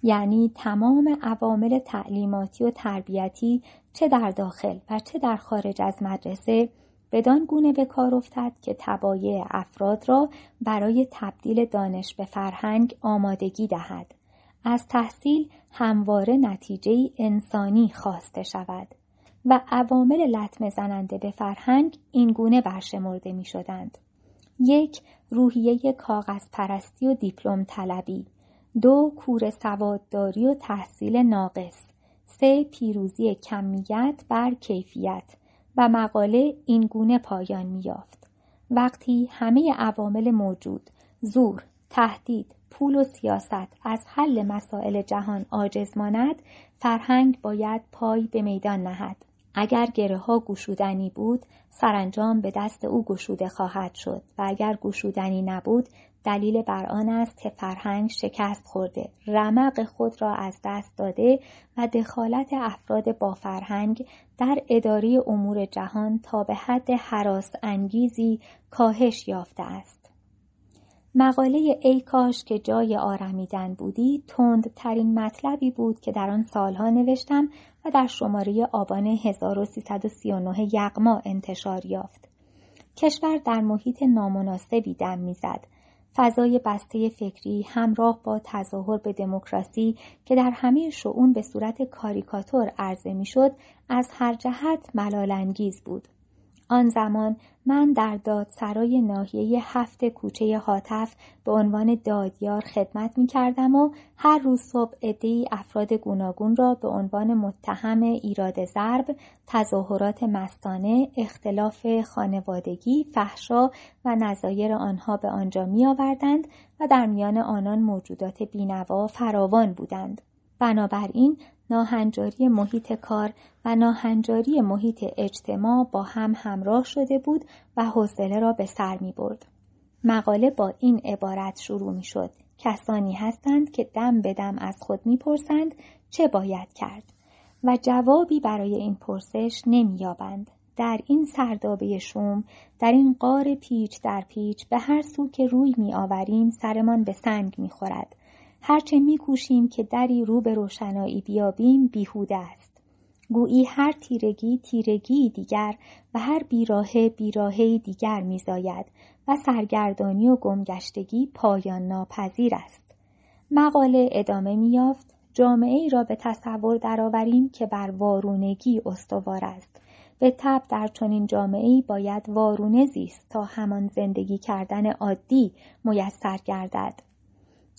یعنی تمام عوامل تعلیماتی و تربیتی چه در داخل و چه در خارج از مدرسه بدان گونه به کار افتد که تبایع افراد را برای تبدیل دانش به فرهنگ آمادگی دهد. از تحصیل همواره نتیجه انسانی خواسته شود و عوامل لطمه زننده به فرهنگ اینگونه برشمرده می شدند. یک روحیه کاغذ پرستی و دیپلم طلبی دو کور سوادداری و تحصیل ناقص. سه پیروزی کمیت بر کیفیت و مقاله اینگونه پایان میافت وقتی همه عوامل موجود زور تهدید پول و سیاست از حل مسائل جهان عاجز ماند فرهنگ باید پای به میدان نهد. اگر گره ها گشودنی بود سرانجام به دست او گشوده خواهد شد و اگر گشودنی نبود دلیل بر آن است که فرهنگ شکست خورده. رمق خود را از دست داده و دخالت افراد با فرهنگ در اداری امور جهان تا به حد حراس انگیزی کاهش یافته است. مقاله ای کاش که جای آرمیدن بودی تند ترین مطلبی بود که در آن سالها نوشتم و در شماره آبان 1339 یغما انتشار یافت. کشور در محیط نامناسبی دم می‌زد. فضای بسته فکری همراه با تظاهر به دموکراسی که در همه شعون به صورت کاریکاتور عرضه می‌شد از هر جهت ملالانگیز بود. آن زمان من در دادسرای ناحیه هفت کوچه حاطف به عنوان دادیار خدمت می کردم و هر روز صبح عدهای افراد گوناگون را به عنوان متهم ایراد ضرب، تظاهرات مستانه، اختلاف خانوادگی، فحشا و نظایر آنها به آنجا می آوردند و در میان آنان موجودات بینوا فراوان بودند. بنابراین ناهنجاری محیط کار و ناهنجاری محیط اجتماع با هم همراه شده بود و حوصله را به سر می برد. مقاله با این عبارت شروع می شد. کسانی هستند که دم به دم از خود می‌پرسند چه باید کرد و جوابی برای این پرسش نمییابند در این سردابه شوم در این غار پیچ در پیچ به هر سو که روی می آوریم سرمان به سنگ می خورد. هرچه می کوشیم که دری رو به روشنایی بیابیم بیهوده است. گویی هر تیرگی تیرگی دیگر و هر بیراهه بیراهه دیگر میزاید و سرگردانی و گمگشتگی پایان ناپذیر است. مقاله ادامه میافت جامعه ای را به تصور درآوریم که بر وارونگی استوار است به تب در چنین جامعه باید وارونه زیست تا همان زندگی کردن عادی میسر گردد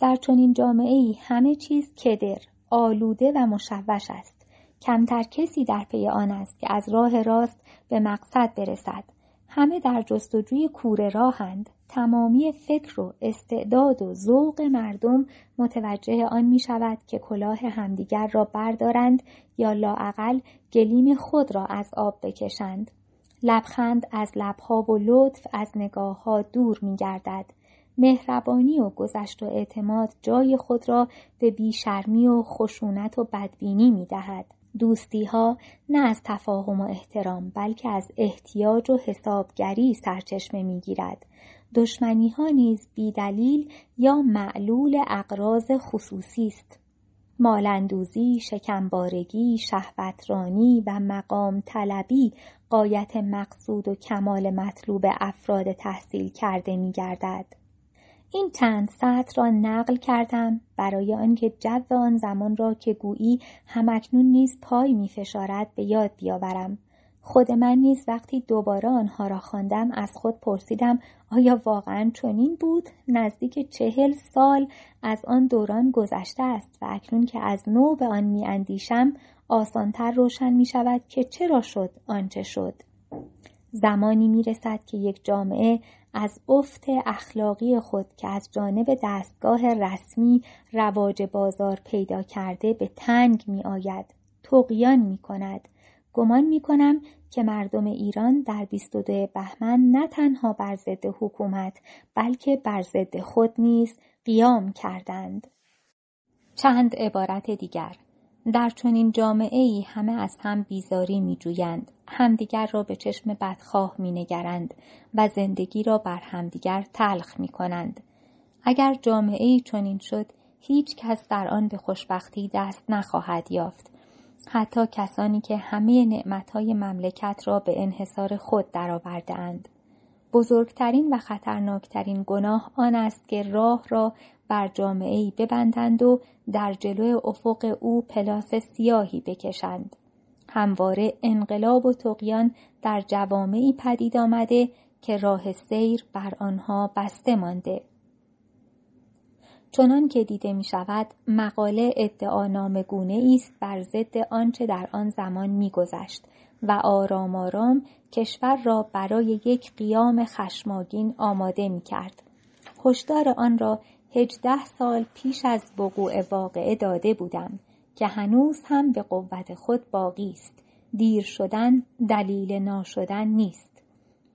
در چنین جامعه همه چیز کدر آلوده و مشوش است کمتر کسی در پی آن است که از راه راست به مقصد برسد همه در جستجوی کوره راهند تمامی فکر و استعداد و ذوق مردم متوجه آن می شود که کلاه همدیگر را بردارند یا لاعقل گلیم خود را از آب بکشند. لبخند از لبها و لطف از نگاه ها دور می گردد. مهربانی و گذشت و اعتماد جای خود را به بیشرمی و خشونت و بدبینی می دهد. دوستی ها نه از تفاهم و احترام بلکه از احتیاج و حسابگری سرچشمه می گیرد. دشمنی ها نیز بیدلیل یا معلول اقراض خصوصی است. مالندوزی، شکمبارگی، شهوترانی و مقام طلبی قایت مقصود و کمال مطلوب افراد تحصیل کرده می گردد. این چند سطر را نقل کردم برای آنکه جو آن زمان را که گویی همکنون نیز پای می فشارد به یاد بیاورم. خود من نیز وقتی دوباره آنها را خواندم از خود پرسیدم آیا واقعا چنین بود نزدیک چهل سال از آن دوران گذشته است و اکنون که از نو به آن میاندیشم آسانتر روشن می شود که چرا شد آنچه شد زمانی می رسد که یک جامعه از افت اخلاقی خود که از جانب دستگاه رسمی رواج بازار پیدا کرده به تنگ می آید تقیان می کند گمان می کنم که مردم ایران در 22 بهمن نه تنها بر ضد حکومت بلکه بر ضد خود نیز قیام کردند. چند عبارت دیگر در چنین جامعه ای همه از هم بیزاری می جویند. همدیگر را به چشم بدخواه می نگرند و زندگی را بر همدیگر تلخ می کنند. اگر جامعه ای چنین شد هیچ کس در آن به خوشبختی دست نخواهد یافت حتی کسانی که همه نعمتهای مملکت را به انحصار خود درآوردهاند. بزرگترین و خطرناکترین گناه آن است که راه را بر جامعه ای ببندند و در جلو افق او پلاس سیاهی بکشند. همواره انقلاب و تقیان در جوامعی پدید آمده که راه سیر بر آنها بسته مانده. چنان که دیده می شود مقاله ادعا نامگونه است بر ضد آنچه در آن زمان میگذشت و آرام آرام کشور را برای یک قیام خشماگین آماده می کرد. هشدار آن را هجده سال پیش از وقوع واقعه داده بودم که هنوز هم به قوت خود باقی است. دیر شدن دلیل ناشدن نیست.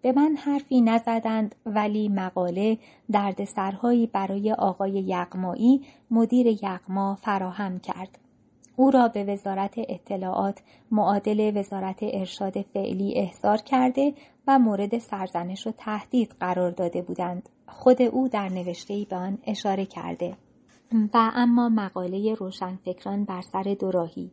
به من حرفی نزدند ولی مقاله دردسرهایی برای آقای یغمایی مدیر یغما فراهم کرد. او را به وزارت اطلاعات معادل وزارت ارشاد فعلی احضار کرده و مورد سرزنش و تهدید قرار داده بودند. خود او در نوشته‌ای به آن اشاره کرده. و اما مقاله روشنفکران بر سر دوراهی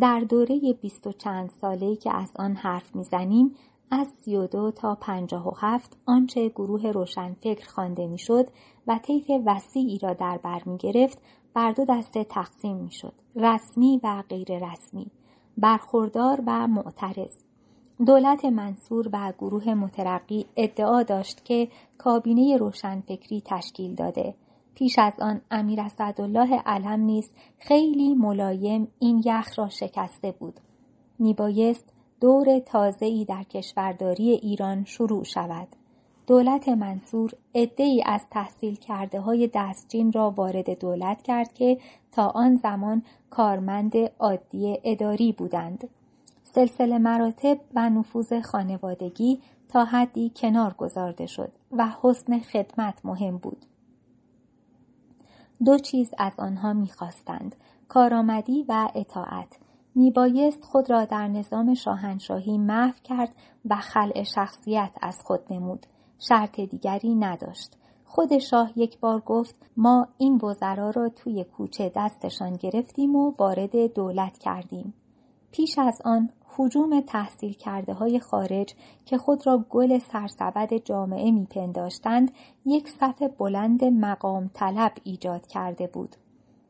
در دوره بیست و چند ساله‌ای که از آن حرف می‌زنیم از 32 تا 57 آنچه گروه روشنفکر خوانده می‌شد و طیف وسیعی را در بر می گرفت بر دو دسته تقسیم می شد. رسمی و غیر رسمی. برخوردار و معترض. دولت منصور و گروه مترقی ادعا داشت که کابینه روشنفکری تشکیل داده. پیش از آن امیر اسدالله علم نیز خیلی ملایم این یخ را شکسته بود. میبایست دور ای در کشورداری ایران شروع شود. دولت منصور ای از تحصیل کرده های دستجین را وارد دولت کرد که تا آن زمان کارمند عادی اداری بودند. سلسله مراتب و نفوذ خانوادگی تا حدی کنار گذارده شد و حسن خدمت مهم بود. دو چیز از آنها می‌خواستند کارآمدی و اطاعت. میبایست خود را در نظام شاهنشاهی محو کرد و خلع شخصیت از خود نمود. شرط دیگری نداشت. خود شاه یک بار گفت ما این وزرا را توی کوچه دستشان گرفتیم و وارد دولت کردیم. پیش از آن حجوم تحصیل کرده های خارج که خود را گل سرسبد جامعه میپنداشتند یک صف بلند مقام طلب ایجاد کرده بود.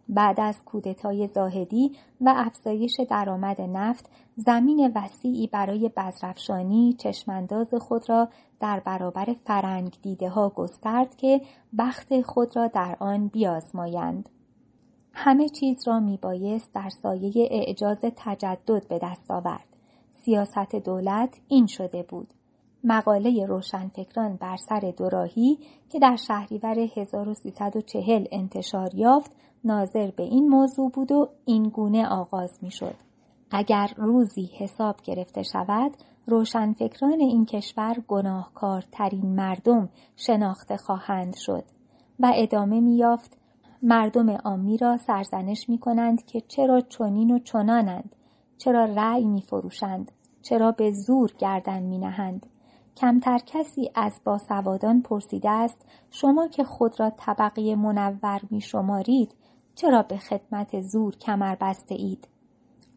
بعد از کودتای زاهدی و افزایش درآمد نفت زمین وسیعی برای بزرفشانی چشمانداز خود را در برابر فرنگ دیده ها گسترد که بخت خود را در آن بیازمایند. همه چیز را میبایست در سایه اعجاز تجدد به دست آورد. سیاست دولت این شده بود. مقاله روشنفکران بر سر دوراهی که در شهریور 1340 انتشار یافت ناظر به این موضوع بود و این گونه آغاز می شد. اگر روزی حساب گرفته شود روشنفکران این کشور گناهکارترین مردم شناخته خواهند شد و ادامه می یافت مردم عامی را سرزنش می کنند که چرا چنین و چنانند چرا رأی می فروشند چرا به زور گردن می نهند کمتر کسی از باسوادان پرسیده است شما که خود را طبقه منور می شمارید چرا به خدمت زور کمر بسته اید؟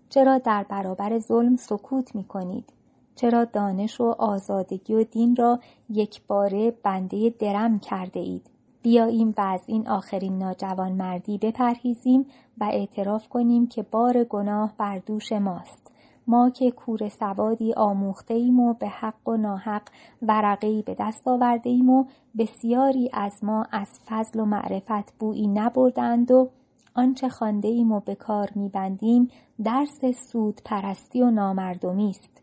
چرا در برابر ظلم سکوت می کنید؟ چرا دانش و آزادگی و دین را یک باره بنده درم کرده اید؟ بیاییم و از این آخرین ناجوان مردی بپرهیزیم و اعتراف کنیم که بار گناه بر دوش ماست. ما که کور سوادی آموخته ایم و به حق و ناحق ورقی به دست آورده ایم و بسیاری از ما از فضل و معرفت بویی نبردند و آنچه خانده ایم و به کار میبندیم درس سود پرستی و نامردمی است.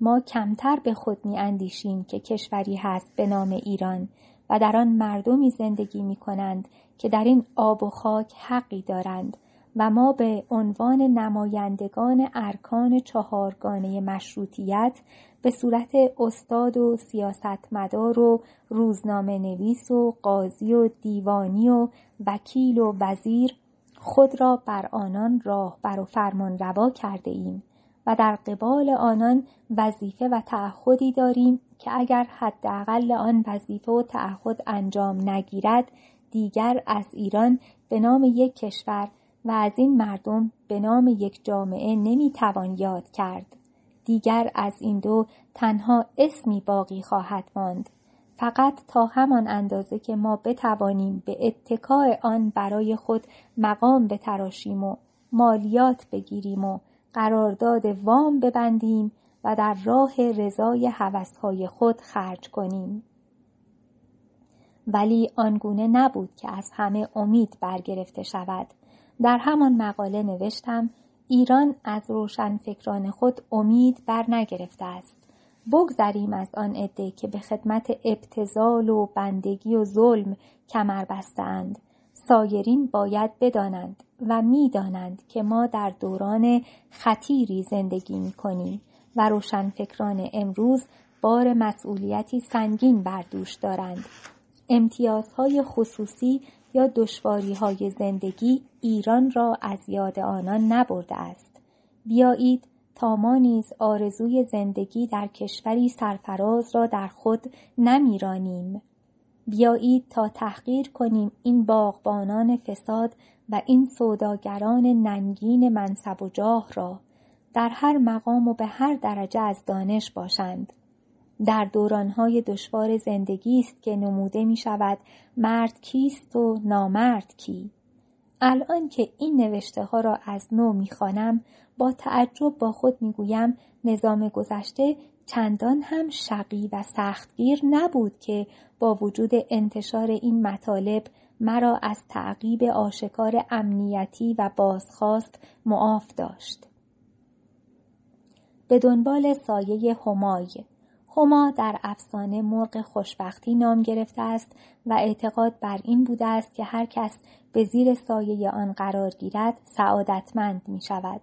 ما کمتر به خود می اندیشیم که کشوری هست به نام ایران و در آن مردمی زندگی می کنند که در این آب و خاک حقی دارند و ما به عنوان نمایندگان ارکان چهارگانه مشروطیت به صورت استاد و سیاستمدار و روزنامه نویس و قاضی و دیوانی و وکیل و وزیر خود را بر آنان راهبر و فرمان روا کرده ایم و در قبال آنان وظیفه و تعهدی داریم که اگر حداقل آن وظیفه و تعهد انجام نگیرد دیگر از ایران به نام یک کشور و از این مردم به نام یک جامعه نمی‌توان یاد کرد دیگر از این دو تنها اسمی باقی خواهد ماند فقط تا همان اندازه که ما بتوانیم به اتکاع آن برای خود مقام بتراشیم و مالیات بگیریم و قرارداد وام ببندیم و در راه رضای هوسهای خود خرج کنیم. ولی آنگونه نبود که از همه امید برگرفته شود. در همان مقاله نوشتم ایران از روشنفکران خود امید بر نگرفته است. بگذریم از آن عده که به خدمت ابتزال و بندگی و ظلم کمر بستند سایرین باید بدانند و می‌دانند که ما در دوران خطیری زندگی می کنیم و روشنفکران امروز بار مسئولیتی سنگین بر دوش دارند امتیازهای خصوصی یا دشواری های زندگی ایران را از یاد آنان نبرده است. بیایید تا ما نیز آرزوی زندگی در کشوری سرفراز را در خود نمیرانیم. بیایید تا تحقیر کنیم این باغبانان فساد و این سوداگران ننگین منصب و جاه را. در هر مقام و به هر درجه از دانش باشند. در دورانهای دشوار زندگی است که نموده می شود مرد کیست و نامرد کی الان که این نوشته ها را از نو می‌خوانم با تعجب با خود می‌گویم نظام گذشته چندان هم شقی و سختگیر نبود که با وجود انتشار این مطالب مرا از تعقیب آشکار امنیتی و بازخواست معاف داشت. به دنبال سایه همای هما در افسانه مرغ خوشبختی نام گرفته است و اعتقاد بر این بوده است که هر کس به زیر سایه آن قرار گیرد سعادتمند می شود.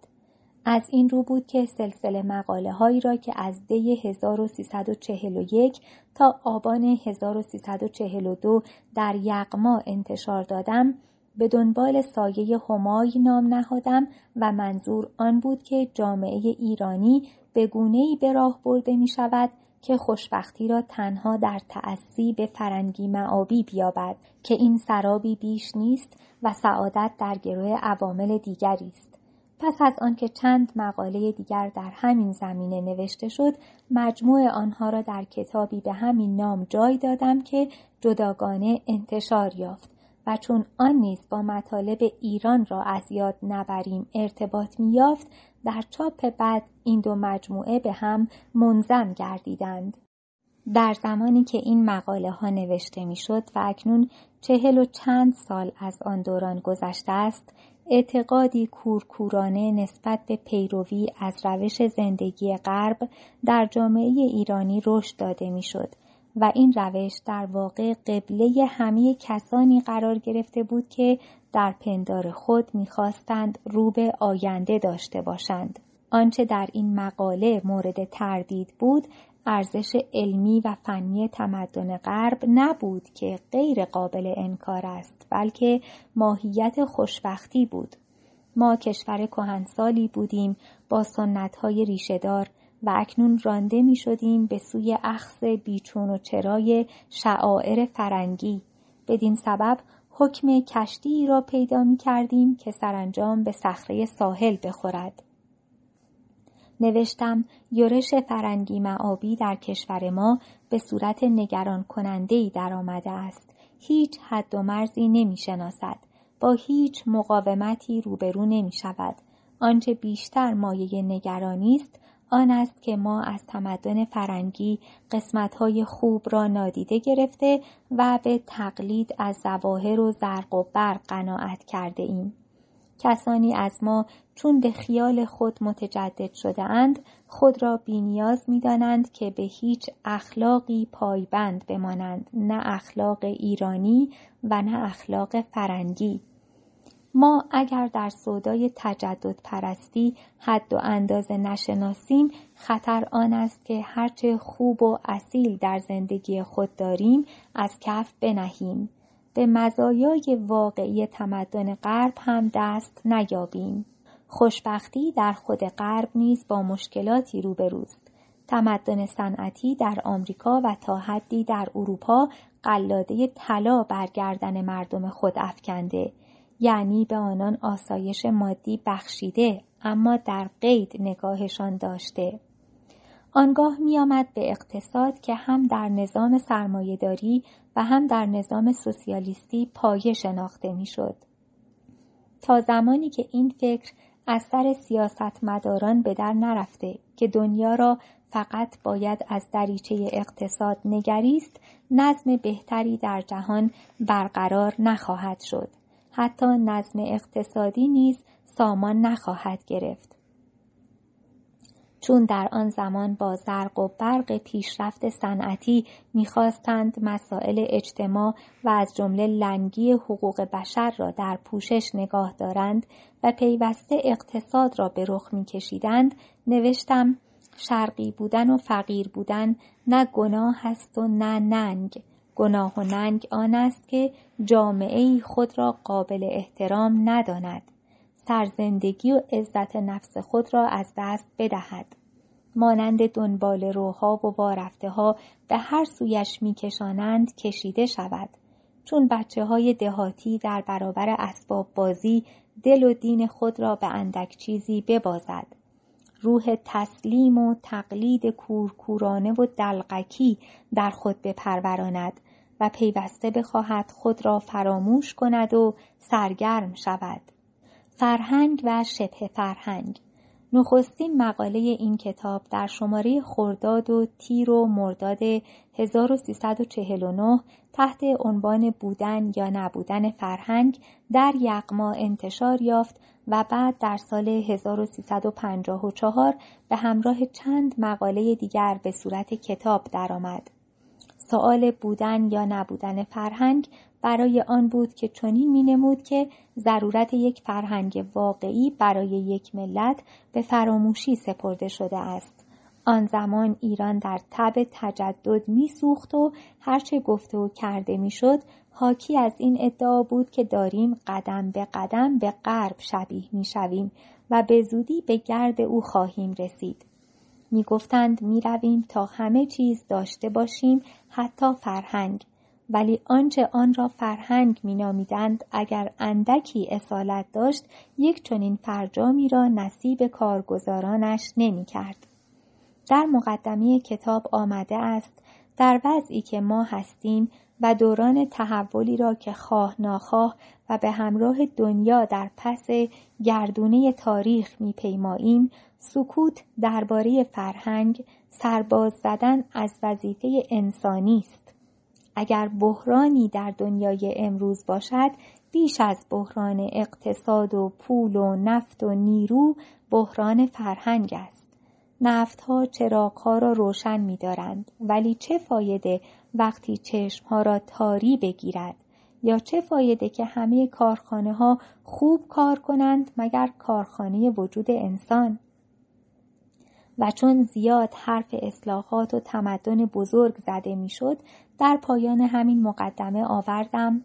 از این رو بود که سلسله مقاله هایی را که از دی 1341 تا آبان 1342 در یغما انتشار دادم به دنبال سایه همای نام نهادم و منظور آن بود که جامعه ایرانی به گونه‌ای به راه برده می شود که خوشبختی را تنها در تأسی به فرنگی معابی بیابد که این سرابی بیش نیست و سعادت در گروه عوامل دیگری است. پس از آنکه چند مقاله دیگر در همین زمینه نوشته شد مجموع آنها را در کتابی به همین نام جای دادم که جداگانه انتشار یافت. و چون آن نیز با مطالب ایران را از یاد نبریم ارتباط میافت در چاپ بعد این دو مجموعه به هم منظم گردیدند. در زمانی که این مقاله ها نوشته می‌شد و اکنون چهل و چند سال از آن دوران گذشته است اعتقادی کورکورانه نسبت به پیروی از روش زندگی غرب در جامعه ایرانی رشد داده می‌شد و این روش در واقع قبله همه کسانی قرار گرفته بود که در پندار خود می‌خواستند رو به آینده داشته باشند. آنچه در این مقاله مورد تردید بود ارزش علمی و فنی تمدن غرب نبود که غیر قابل انکار است بلکه ماهیت خوشبختی بود ما کشور کهنسالی بودیم با سنتهای ریشهدار و اکنون رانده می شدیم به سوی اخص بیچون و چرای شعائر فرنگی بدین سبب حکم کشتی را پیدا می کردیم که سرانجام به صخره ساحل بخورد. نوشتم یورش فرنگی معابی در کشور ما به صورت نگران کننده ای در آمده است. هیچ حد و مرزی نمی شناسد. با هیچ مقاومتی روبرو نمی شود. آنچه بیشتر مایه نگرانی است آن است که ما از تمدن فرنگی قسمتهای خوب را نادیده گرفته و به تقلید از ظواهر و زرق و برق قناعت کرده ایم. کسانی از ما چون به خیال خود متجدد شده اند خود را بینیاز می دانند که به هیچ اخلاقی پایبند بمانند نه اخلاق ایرانی و نه اخلاق فرنگی ما اگر در صدای تجدد پرستی حد و اندازه نشناسیم خطر آن است که هرچه خوب و اصیل در زندگی خود داریم از کف بنهیم. به مزایای واقعی تمدن غرب هم دست نیابیم. خوشبختی در خود غرب نیز با مشکلاتی روبروست. تمدن صنعتی در آمریکا و تا حدی در اروپا قلاده طلا برگردن مردم خود افکنده. یعنی به آنان آسایش مادی بخشیده اما در قید نگاهشان داشته آنگاه میآمد به اقتصاد که هم در نظام سرمایهداری و هم در نظام سوسیالیستی پایه شناخته می‌شد. تا زمانی که این فکر از سر سیاستمداران به در نرفته که دنیا را فقط باید از دریچه اقتصاد نگریست نظم بهتری در جهان برقرار نخواهد شد. حتی نظم اقتصادی نیز سامان نخواهد گرفت. چون در آن زمان با زرق و برق پیشرفت صنعتی می‌خواستند مسائل اجتماع و از جمله لنگی حقوق بشر را در پوشش نگاه دارند و پیوسته اقتصاد را به رخ میکشیدند نوشتم شرقی بودن و فقیر بودن نه گناه است و نه ننگ گناه و ننگ آن است که جامعه خود را قابل احترام نداند. سرزندگی و عزت نفس خود را از دست بدهد. مانند دنبال روها و وارفته ها به هر سویش میکشانند کشیده شود. چون بچه های دهاتی در برابر اسباب بازی دل و دین خود را به اندک چیزی ببازد. روح تسلیم و تقلید کورکورانه و دلقکی در خود بپروراند. و پیوسته بخواهد خود را فراموش کند و سرگرم شود. فرهنگ و شبه فرهنگ نخستین مقاله این کتاب در شماره خرداد و تیر و مرداد 1349 تحت عنوان بودن یا نبودن فرهنگ در یقما انتشار یافت و بعد در سال 1354 به همراه چند مقاله دیگر به صورت کتاب درآمد. سؤال بودن یا نبودن فرهنگ برای آن بود که چنین مینمود که ضرورت یک فرهنگ واقعی برای یک ملت به فراموشی سپرده شده است آن زمان ایران در تب تجدد میسوخت و هرچه گفته و کرده می‌شد حاکی از این ادعا بود که داریم قدم به قدم به غرب شبیه می شویم و به زودی به گرد او خواهیم رسید. می گفتند می رویم تا همه چیز داشته باشیم حتی فرهنگ ولی آنچه آن را فرهنگ می نامیدند اگر اندکی اصالت داشت یک چنین فرجامی را نصیب کارگزارانش نمی کرد. در مقدمه کتاب آمده است در وضعی که ما هستیم و دوران تحولی را که خواه ناخواه و به همراه دنیا در پس گردونه تاریخ میپیماییم سکوت درباره فرهنگ سرباز زدن از وظیفه انسانی است. اگر بحرانی در دنیای امروز باشد بیش از بحران اقتصاد و پول و نفت و نیرو بحران فرهنگ است. نفتها چراغها را روشن می‌دارند ولی چه فایده وقتی چشمها را تاری بگیرد؟ یا چه فایده که همه کارخانه ها خوب کار کنند مگر کارخانه وجود انسان؟ و چون زیاد حرف اصلاحات و تمدن بزرگ زده می‌شد در پایان همین مقدمه آوردم.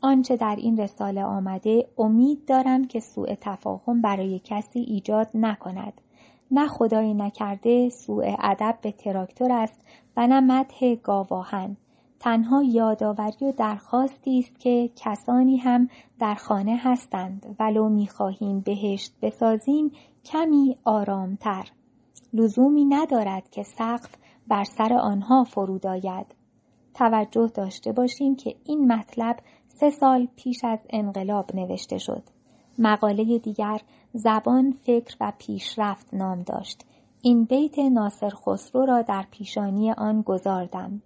آنچه در این رساله آمده امید دارم که سوء تفاهم برای کسی ایجاد نکند. نه خدای نکرده سوء ادب به تراکتور است و نه مدح گاواهن. تنها یادآوری و درخواستی است که کسانی هم در خانه هستند ولو می‌خواهیم بهشت بسازیم کمی آرامتر. لزومی ندارد که سقف بر سر آنها فرود آید. توجه داشته باشیم که این مطلب سه سال پیش از انقلاب نوشته شد. مقاله دیگر زبان فکر و پیشرفت نام داشت. این بیت ناصر خسرو را در پیشانی آن گذاردم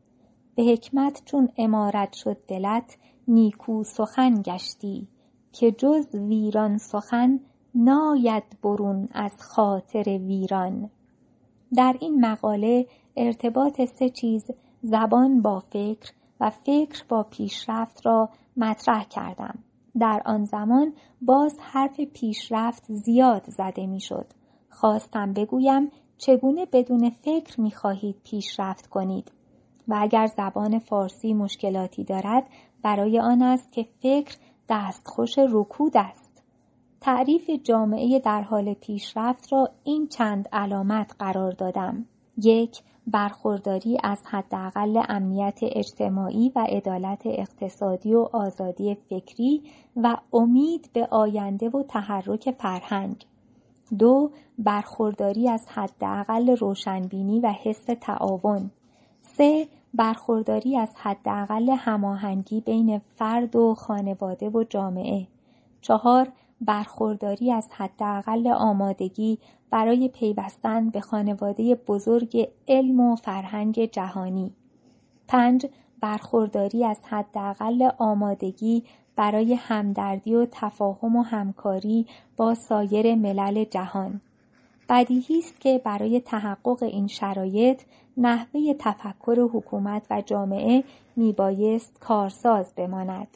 به حکمت چون امارت شد دلت نیکو سخن گشتی. که جز ویران سخن ناید برون از خاطر ویران. در این مقاله ارتباط سه چیز زبان با فکر و فکر با پیشرفت را مطرح کردم. در آن زمان باز حرف پیشرفت زیاد زده می‌شد. خواستم بگویم چگونه بدون فکر می خواهید پیشرفت کنید. و اگر زبان فارسی مشکلاتی دارد برای آن است که فکر دستخوش رکود است. تعریف جامعه در حال پیشرفت را این چند علامت قرار دادم. یک برخورداری از حداقل امنیت اجتماعی و عدالت اقتصادی و آزادی فکری و امید به آینده و تحرک فرهنگ. دو برخورداری از حداقل روشنبینی و حس تعاون. سه برخورداری از حداقل هماهنگی بین فرد و خانواده و جامعه. چهار برخورداری از حداقل آمادگی برای پیوستن به خانواده بزرگ علم و فرهنگ جهانی. پنج برخورداری از حداقل آمادگی برای همدردی و تفاهم و همکاری با سایر ملل جهان. بدیهی است که برای تحقق این شرایط نحوه تفکر حکومت و جامعه میبایست کارساز بماند.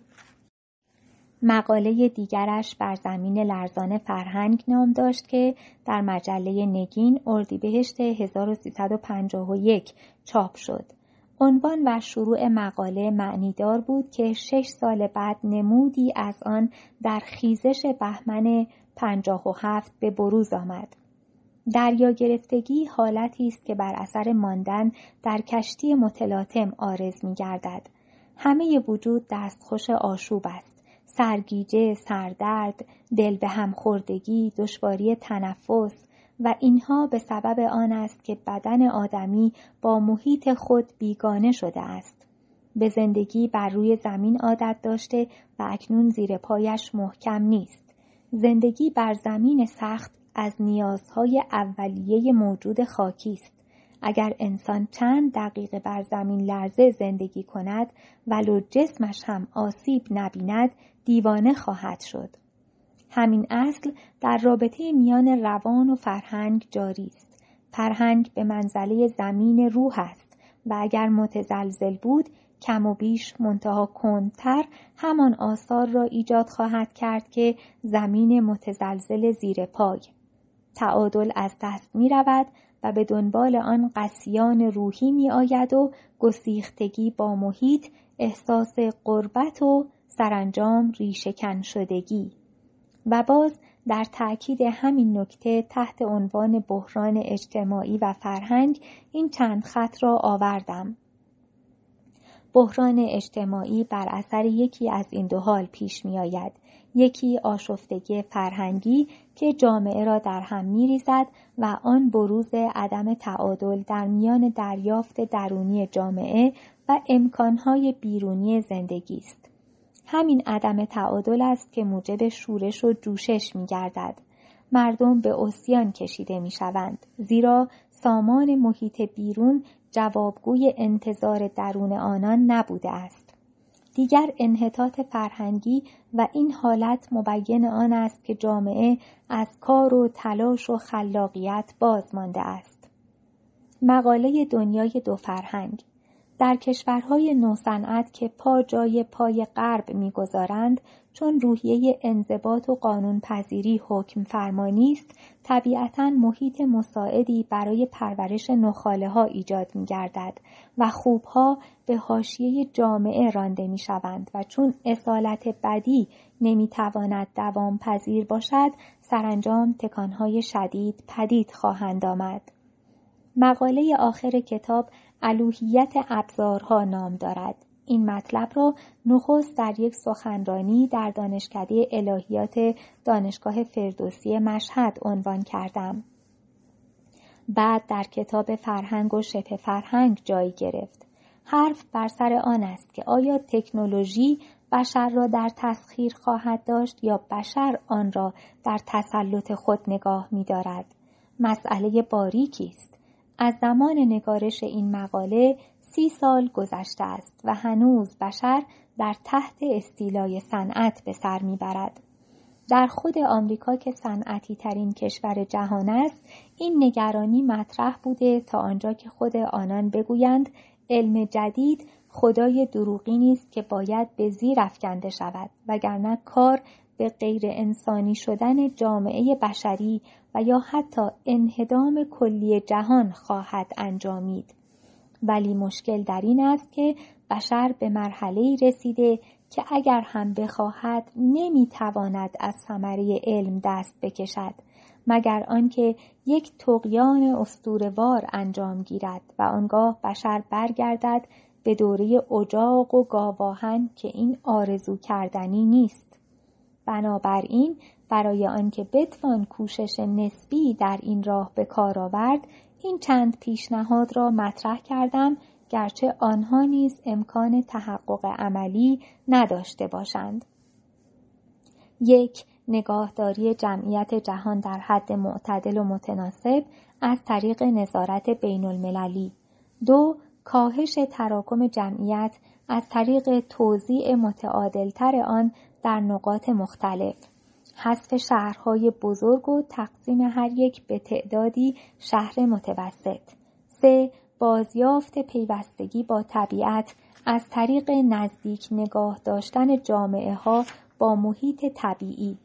مقاله دیگرش بر زمین لرزان فرهنگ نام داشت که در مجله نگین اردیبهشت 1351 چاپ شد. عنوان و شروع مقاله معنیدار بود که شش سال بعد نمودی از آن در خیزش بهمن 57 به بروز آمد. دریا گرفتگی حالتی است که بر اثر ماندن در کشتی متلاطم آرز می گردد. همه وجود دستخوش آشوب است. سرگیجه، سردرد، دل به هم خوردگی، دشواری تنفس و اینها به سبب آن است که بدن آدمی با محیط خود بیگانه شده است. به زندگی بر روی زمین عادت داشته و اکنون زیر پایش محکم نیست. زندگی بر زمین سخت از نیازهای اولیه موجود خاکی است. اگر انسان چند دقیقه بر زمین لرزه زندگی کند ولو جسمش هم آسیب نبیند دیوانه خواهد شد. همین اصل در رابطه میان روان و فرهنگ جاری است. فرهنگ به منزله زمین روح است و اگر متزلزل بود کم و بیش منتها کندتر همان آثار را ایجاد خواهد کرد که زمین متزلزل زیر پای. تعادل از دست می رود و به دنبال آن قسیان روحی می آید و گسیختگی با محیط احساس قربت و سرانجام ریشهکن شدگی و باز در تأکید همین نکته تحت عنوان بحران اجتماعی و فرهنگ این چند خط را آوردم بحران اجتماعی بر اثر یکی از این دو حال پیش می آید. یکی آشفتگی فرهنگی که جامعه را در هم می ریزد و آن بروز عدم تعادل در میان دریافت درونی جامعه و امکانهای بیرونی زندگی است. همین عدم تعادل است که موجب شورش و جوشش می گردد. مردم به اسیان کشیده می شوند. زیرا سامان محیط بیرون جوابگوی انتظار درون آنان نبوده است. دیگر انحطاط فرهنگی و این حالت مبین آن است که جامعه از کار و تلاش و خلاقیت باز مانده است. مقاله دنیای دو فرهنگ در کشورهای نوصنعت که پا جای پای غرب می‌گذارند چون روحیه انضباط و قانون پذیری حکم فرمانی است طبیعتا محیط مساعدی برای پرورش نخاله ها ایجاد می گردد و خوبها به حاشیه جامعه رانده می شوند و چون اصالت بدی نمی تواند دوام پذیر باشد سرانجام تکانهای شدید پدید خواهند آمد. مقاله آخر کتاب الوهیت ابزارها نام دارد. این مطلب را نخست در یک سخنرانی در دانشکده الهیات دانشگاه فردوسی مشهد عنوان کردم. بعد در کتاب فرهنگ و شبه فرهنگ جای گرفت. حرف بر سر آن است که آیا تکنولوژی بشر را در تسخیر خواهد داشت یا بشر آن را در تسلط خود نگاه می دارد. مسئله باریکی است. از زمان نگارش این مقاله سی سال گذشته است و هنوز بشر در تحت استیلای صنعت به سر می‌برد. در خود آمریکا که صنعتی ترین کشور جهان است این نگرانی مطرح بوده تا آنجا که خود آنان بگویند علم جدید خدای دروغی نیست که باید به زیر افکنده شود وگرنه کار به غیر انسانی شدن جامعه بشری و یا حتی انهدام کلی جهان خواهد انجامید. ولی مشکل در این است که بشر به مرحله رسیده که اگر هم بخواهد نمی‌تواند از ثمره علم دست بکشد مگر آنکه یک تقیان استوروار انجام گیرد و آنگاه بشر برگردد به دوره اجاق و گاواهن که این آرزو کردنی نیست. بنابراین برای آنکه بتوان کوشش نسبی در این راه به کار آورد این چند پیشنهاد را مطرح کردم گرچه آنها نیز امکان تحقق عملی نداشته باشند. یک نگاهداری جمعیت جهان در حد معتدل و متناسب از طریق نظارت بین المللی. دو کاهش تراکم جمعیت از طریق توزیع متعادلتر آن در نقاط مختلف. حذف شهرهای بزرگ و تقسیم هر یک به تعدادی شهر متوسط. سه بازیافت پیوستگی با طبیعت از طریق نزدیک نگاه داشتن جامعه ها با محیط طبیعی.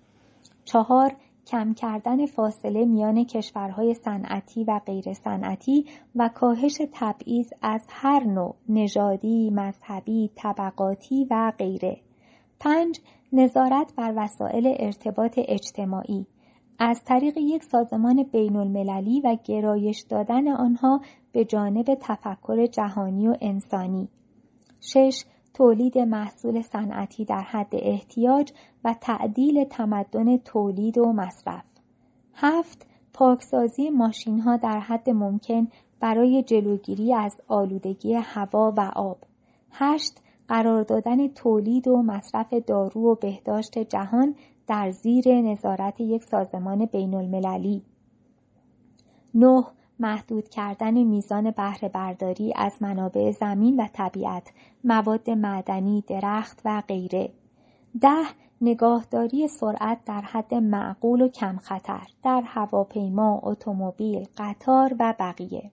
چهار کم کردن فاصله میان کشورهای صنعتی و غیر صنعتی و کاهش تبعیض از هر نوع نژادی، مذهبی، طبقاتی و غیره. پنج نظارت بر وسایل ارتباط اجتماعی از طریق یک سازمان بین المللی و گرایش دادن آنها به جانب تفکر جهانی و انسانی. شش تولید محصول صنعتی در حد احتیاج و تعدیل تمدن تولید و مصرف. هفت پاکسازی ماشین ها در حد ممکن برای جلوگیری از آلودگی هوا و آب. هشت قرار دادن تولید و مصرف دارو و بهداشت جهان در زیر نظارت یک سازمان بین المللی. 9. محدود کردن میزان بهره برداری از منابع زمین و طبیعت، مواد معدنی، درخت و غیره. ده نگاهداری سرعت در حد معقول و کم خطر در هواپیما، اتومبیل، قطار و بقیه.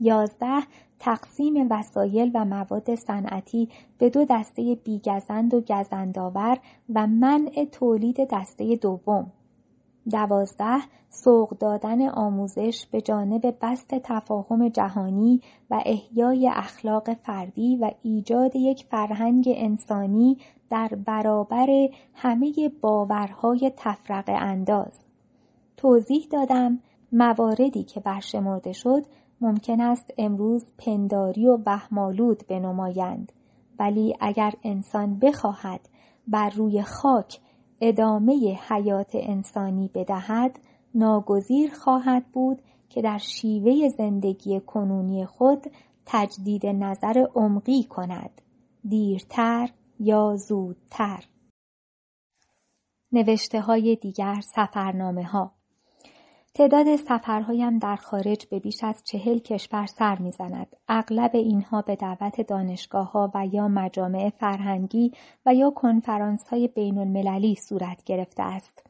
یازده تقسیم وسایل و مواد صنعتی به دو دسته بیگزند و گزندآور و منع تولید دسته دوم دوازده سوق دادن آموزش به جانب بست تفاهم جهانی و احیای اخلاق فردی و ایجاد یک فرهنگ انسانی در برابر همه باورهای تفرقه انداز. توضیح دادم مواردی که برشمرده شد ممکن است امروز پنداری و وهمالود بنمایند. ولی اگر انسان بخواهد بر روی خاک ادامه حیات انسانی بدهد ناگزیر خواهد بود که در شیوه زندگی کنونی خود تجدید نظر عمقی کند. دیرتر یا زودتر. نوشته های دیگر سفرنامه ها تعداد سفرهایم در خارج به بیش از چهل کشور سر می‌زند. اغلب اینها به دعوت دانشگاه ها و یا مجامع فرهنگی و یا کنفرانس های بین المللی صورت گرفته است.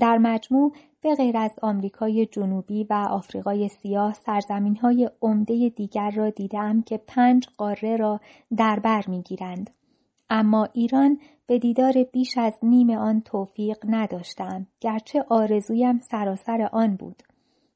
در مجموع به غیر از آمریکای جنوبی و آفریقای سیاه سرزمین های عمده دیگر را دیدم که پنج قاره را در بر می‌گیرند. اما ایران به دیدار بیش از نیم آن توفیق نداشتم گرچه آرزویم سراسر آن بود.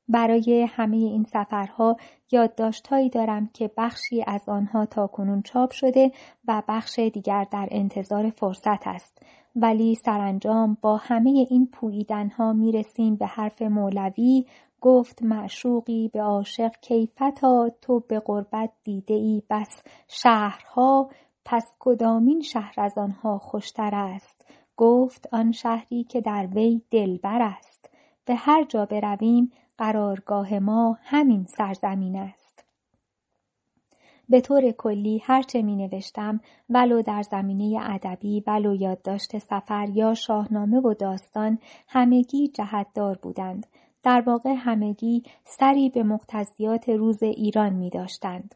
برای همه این سفرها یادداشتهایی دارم که بخشی از آنها تا کنون چاپ شده و بخش دیگر در انتظار فرصت است. ولی سرانجام با همه این پوییدنها می رسیم به حرف مولوی گفت معشوقی به عاشق کیفتا تو به قربت دیده ای بس شهرها؟ پس کدامین شهر از آنها خوشتر است؟ گفت آن شهری که در وی دلبر است. به هر جا برویم قرارگاه ما همین سرزمین است. به طور کلی هرچه می نوشتم ولو در زمینه ادبی ولو یادداشت سفر یا شاهنامه و داستان همگی جهتدار بودند. در واقع همگی سری به مقتضیات روز ایران می داشتند.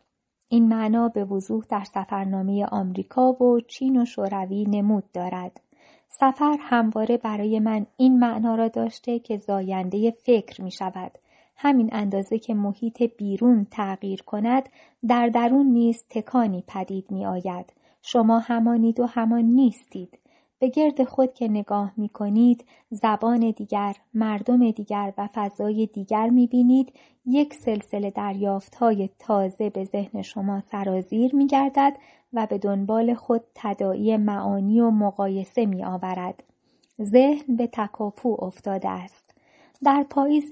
این معنا به وضوح در سفرنامه آمریکا و چین و شوروی نمود دارد. سفر همواره برای من این معنا را داشته که زاینده فکر می شود. همین اندازه که محیط بیرون تغییر کند در درون نیز تکانی پدید می آید. شما همانید و همان نیستید. به گرد خود که نگاه می کنید زبان دیگر، مردم دیگر و فضای دیگر می بینید یک سلسله دریافت های تازه به ذهن شما سرازیر می گردد و به دنبال خود تدائی معانی و مقایسه می آورد. ذهن به تکاپو افتاده است. در پاییز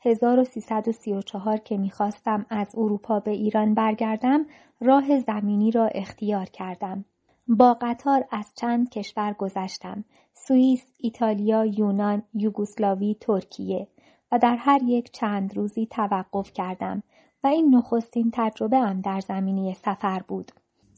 1334 که می‌خواستم از اروپا به ایران برگردم راه زمینی را اختیار کردم. با قطار از چند کشور گذشتم. سوئیس، ایتالیا، یونان، یوگسلاوی، ترکیه و در هر یک چند روزی توقف کردم و این نخستین تجربه ام در زمینی سفر بود.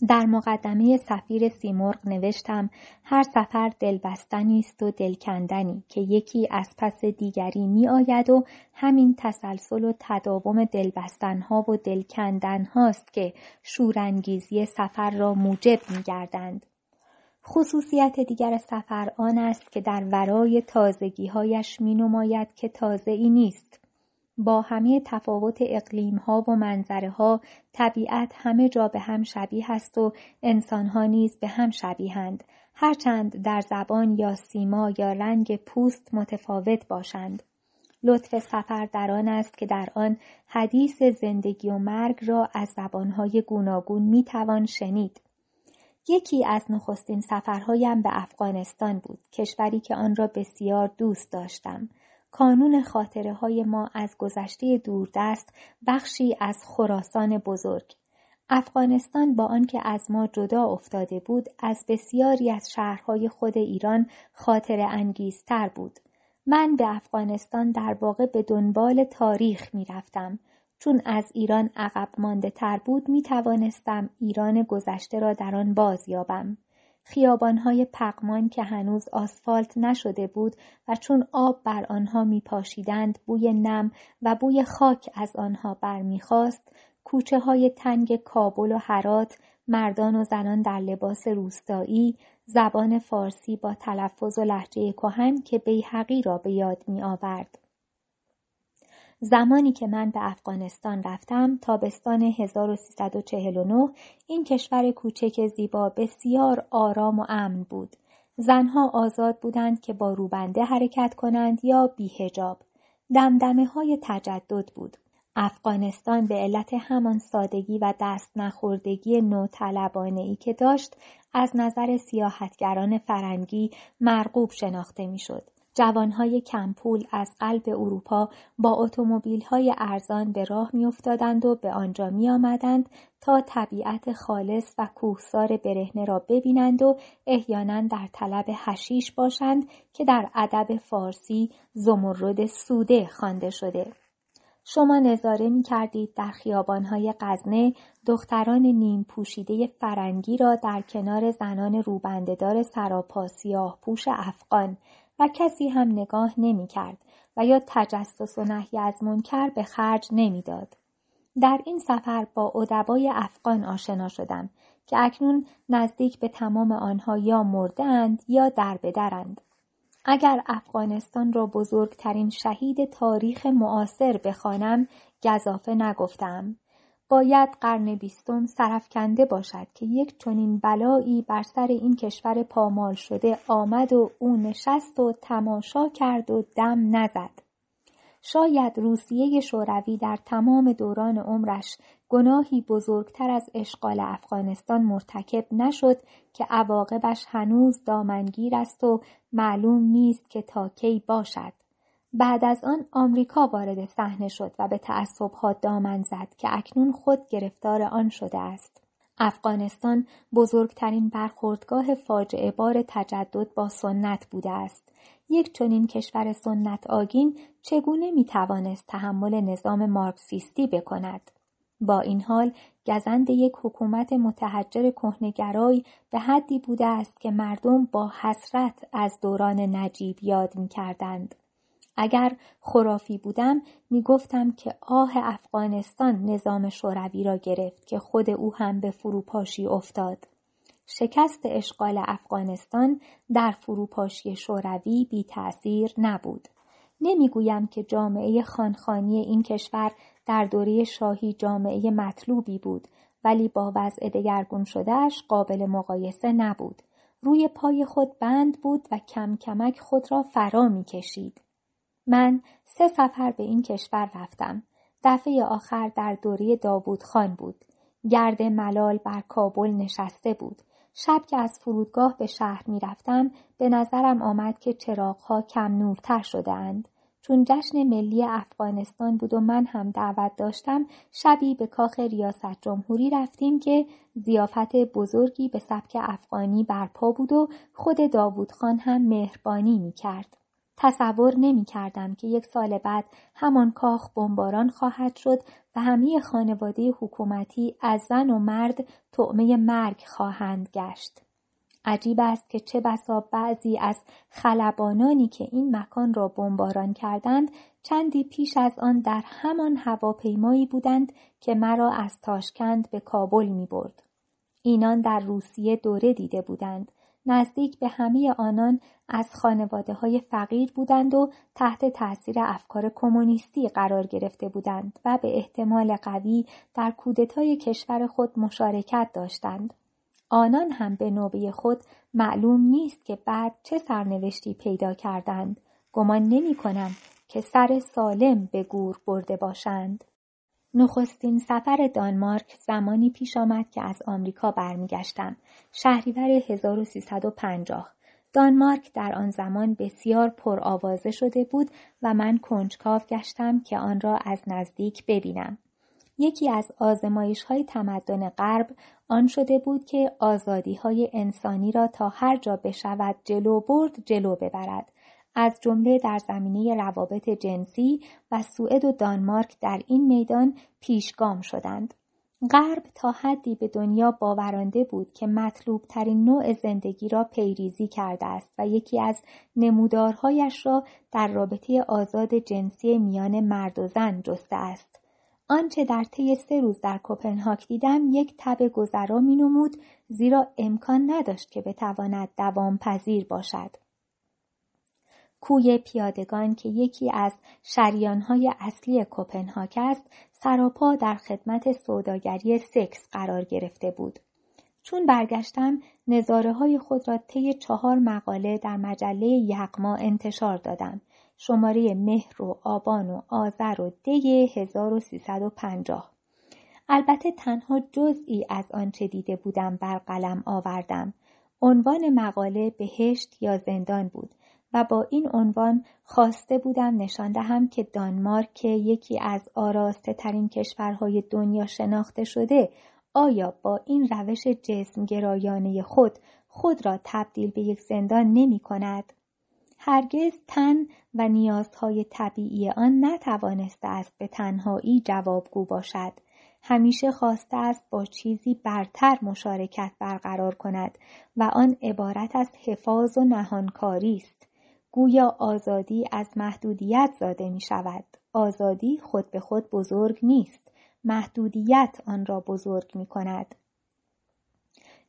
در مقدمه سفیر سیمرغ نوشتم هر سفر دلبستنی است و دلکندنی که یکی از پس دیگری می آید و همین تسلسل و تداوم دلبستنها و دلکندن هاست که شورانگیزی سفر را موجب می گردند. خصوصیت دیگر سفر آن است که در ورای تازگیهایش می نماید که تازه ای نیست با همه تفاوت اقلیم ها و منظره ها طبیعت همه جا به هم شبیه است و انسان ها نیز به هم شبیهند هرچند در زبان یا سیما یا رنگ پوست متفاوت باشند. لطف سفر در آن است که در آن حدیث زندگی و مرگ را از زبانهای گوناگون می توان شنید. یکی از نخستین سفرهایم به افغانستان بود کشوری که آن را بسیار دوست داشتم. کانون خاطره های ما از گذشته دوردست بخشی از خراسان بزرگ افغانستان با آنکه از ما جدا افتاده بود از بسیاری از شهرهای خود ایران خاطر انگیزتر بود من به افغانستان در واقع به دنبال تاریخ می رفتم. چون از ایران عقب مانده تر بود می توانستم ایران گذشته را در آن باز یابم. خیابانهای پقمان که هنوز آسفالت نشده بود و چون آب بر آنها می پاشیدند بوی نم و بوی خاک از آنها برمیخواست کوچه های تنگ کابل و حرات مردان و زنان در لباس روستایی زبان فارسی با تلفظ و لحجه کهن که بیحقی را به یاد می آورد. زمانی که من به افغانستان رفتم تابستان 1349 این کشور کوچک زیبا بسیار آرام و امن بود. زنها آزاد بودند که با روبنده حرکت کنند یا بیهجاب. دمدمه های تجدد بود. افغانستان به علت همان سادگی و دست نخوردگی نوطلبانه ای که داشت از نظر سیاحتگران فرنگی مرغوب شناخته می‌شد. جوانهای کمپول از قلب اروپا با های ارزان به راه میافتادند و به آنجا میآمدند تا طبیعت خالص و کوهسار برهنه را ببینند و احیانا در طلب هشیش باشند که در ادب فارسی زمرد سوده خوانده شده. شما نظاره می کردید در خیابانهای غزنه دختران نیم پوشیده فرنگی را در کنار زنان روبندهدار سراپا سیاه پوش افغان و کسی هم نگاه نمی کرد و یا تجسس و نهی از منکر به خرج نمی‌داد. در این سفر با ادبای افغان آشنا شدم که اکنون نزدیک به تمام آنها یا مردند یا در بدرند. اگر افغانستان را بزرگترین شهید تاریخ معاصر بخوانم گذافه نگفتم باید قرن بیستم سرفکنده باشد که یک چنین بلایی بر سر این کشور پامال شده آمد و او نشست و تماشا کرد و دم نزد. شاید روسیه شوروی در تمام دوران عمرش گناهی بزرگتر از اشغال افغانستان مرتکب نشد که عواقبش هنوز دامنگیر است و معلوم نیست که تا کی باشد. بعد از آن آمریکا وارد صحنه شد و به تعصبها دامن زد که اکنون خود گرفتار آن شده است. افغانستان بزرگترین برخوردگاه فاجعه بار تجدد با سنت بوده است. یک چنین کشور سنت آگین چگونه می توانست تحمل نظام مارکسیستی بکند؟ با این حال گزند یک حکومت متحجر کهنگرای به حدی بوده است که مردم با حسرت از دوران نجیب یاد می کردند. اگر خرافی بودم می گفتم که آه افغانستان نظام شوروی را گرفت که خود او هم به فروپاشی افتاد. شکست اشغال افغانستان در فروپاشی شوروی بی تأثیر نبود. نمی‌گویم که جامعه خانخانی این کشور در دوره شاهی جامعه مطلوبی بود ولی با وضع دگرگون شدهش قابل مقایسه نبود. روی پای خود بند بود و کم کمک خود را فرا می کشید. من سه سفر به این کشور رفتم. دفعه آخر در دوره داوود خان بود. گرد ملال بر کابل نشسته بود. شب که از فرودگاه به شهر می رفتم به نظرم آمد که چراغها کم نورتر شده اند. چون جشن ملی افغانستان بود و من هم دعوت داشتم شبی به کاخ ریاست جمهوری رفتیم که زیافت بزرگی به سبک افغانی برپا بود و خود داوود خان هم مهربانی می کرد. تصور نمی کردم که یک سال بعد همان کاخ بمباران خواهد شد و همه خانواده حکومتی از زن و مرد طعمه مرگ خواهند گشت. عجیب است که چه بسا بعضی از خلبانانی که این مکان را بمباران کردند چندی پیش از آن در همان هواپیمایی بودند که مرا از تاشکند به کابل می برد. اینان در روسیه دوره دیده بودند نزدیک به همه آنان از خانواده های فقیر بودند و تحت تاثیر افکار کمونیستی قرار گرفته بودند و به احتمال قوی در کودتای کشور خود مشارکت داشتند. آنان هم به نوبه خود معلوم نیست که بعد چه سرنوشتی پیدا کردند. گمان نمی کنم که سر سالم به گور برده باشند. نخستین سفر دانمارک زمانی پیش آمد که از آمریکا برمیگشتم. شهریور 1350 دانمارک در آن زمان بسیار پرآوازه شده بود و من کنجکاو گشتم که آن را از نزدیک ببینم. یکی از آزمایش های تمدن غرب آن شده بود که آزادی های انسانی را تا هر جا بشود جلو برد جلو ببرد. از جمله در زمینه روابط جنسی و سوئد و دانمارک در این میدان پیشگام شدند. غرب تا حدی به دنیا باورانده بود که مطلوب ترین نوع زندگی را پیریزی کرده است و یکی از نمودارهایش را در رابطه آزاد جنسی میان مرد و زن جسته است. آنچه در طی سه روز در کوپنهاگ دیدم یک تب گذرا می نمود زیرا امکان نداشت که بتواند دوام پذیر باشد. کوی پیادگان که یکی از شریانهای اصلی کوپنهاگ است سراپا در خدمت سوداگری سکس قرار گرفته بود چون برگشتم نظاره های خود را طی چهار مقاله در مجله یغما انتشار دادم. شماره مهر و آبان و آذر و دی 1350 البته تنها جزئی از آنچه دیده بودم بر قلم آوردم. عنوان مقاله بهشت یا زندان بود و با این عنوان خواسته بودم نشان دهم که دانمارک که یکی از آراسته ترین کشورهای دنیا شناخته شده آیا با این روش جسمگرایانه خود خود را تبدیل به یک زندان نمی کند؟ هرگز تن و نیازهای طبیعی آن نتوانسته است به تنهایی جوابگو باشد. همیشه خواسته است با چیزی برتر مشارکت برقرار کند و آن عبارت از حفاظ و نهانکاری است. گویا آزادی از محدودیت زاده می شود. آزادی خود به خود بزرگ نیست. محدودیت آن را بزرگ می کند.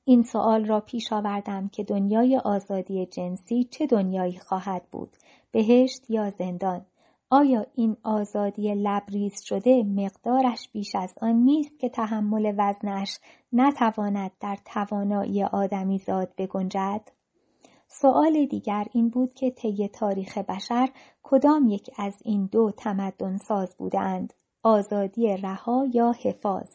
این سوال را پیش آوردم که دنیای آزادی جنسی چه دنیایی خواهد بود؟ بهشت یا زندان؟ آیا این آزادی لبریز شده مقدارش بیش از آن نیست که تحمل وزنش نتواند در توانایی آدمی زاد بگنجد؟ سوال دیگر این بود که طی تاریخ بشر کدام یک از این دو تمدن ساز بودند آزادی رها یا حفاظ؟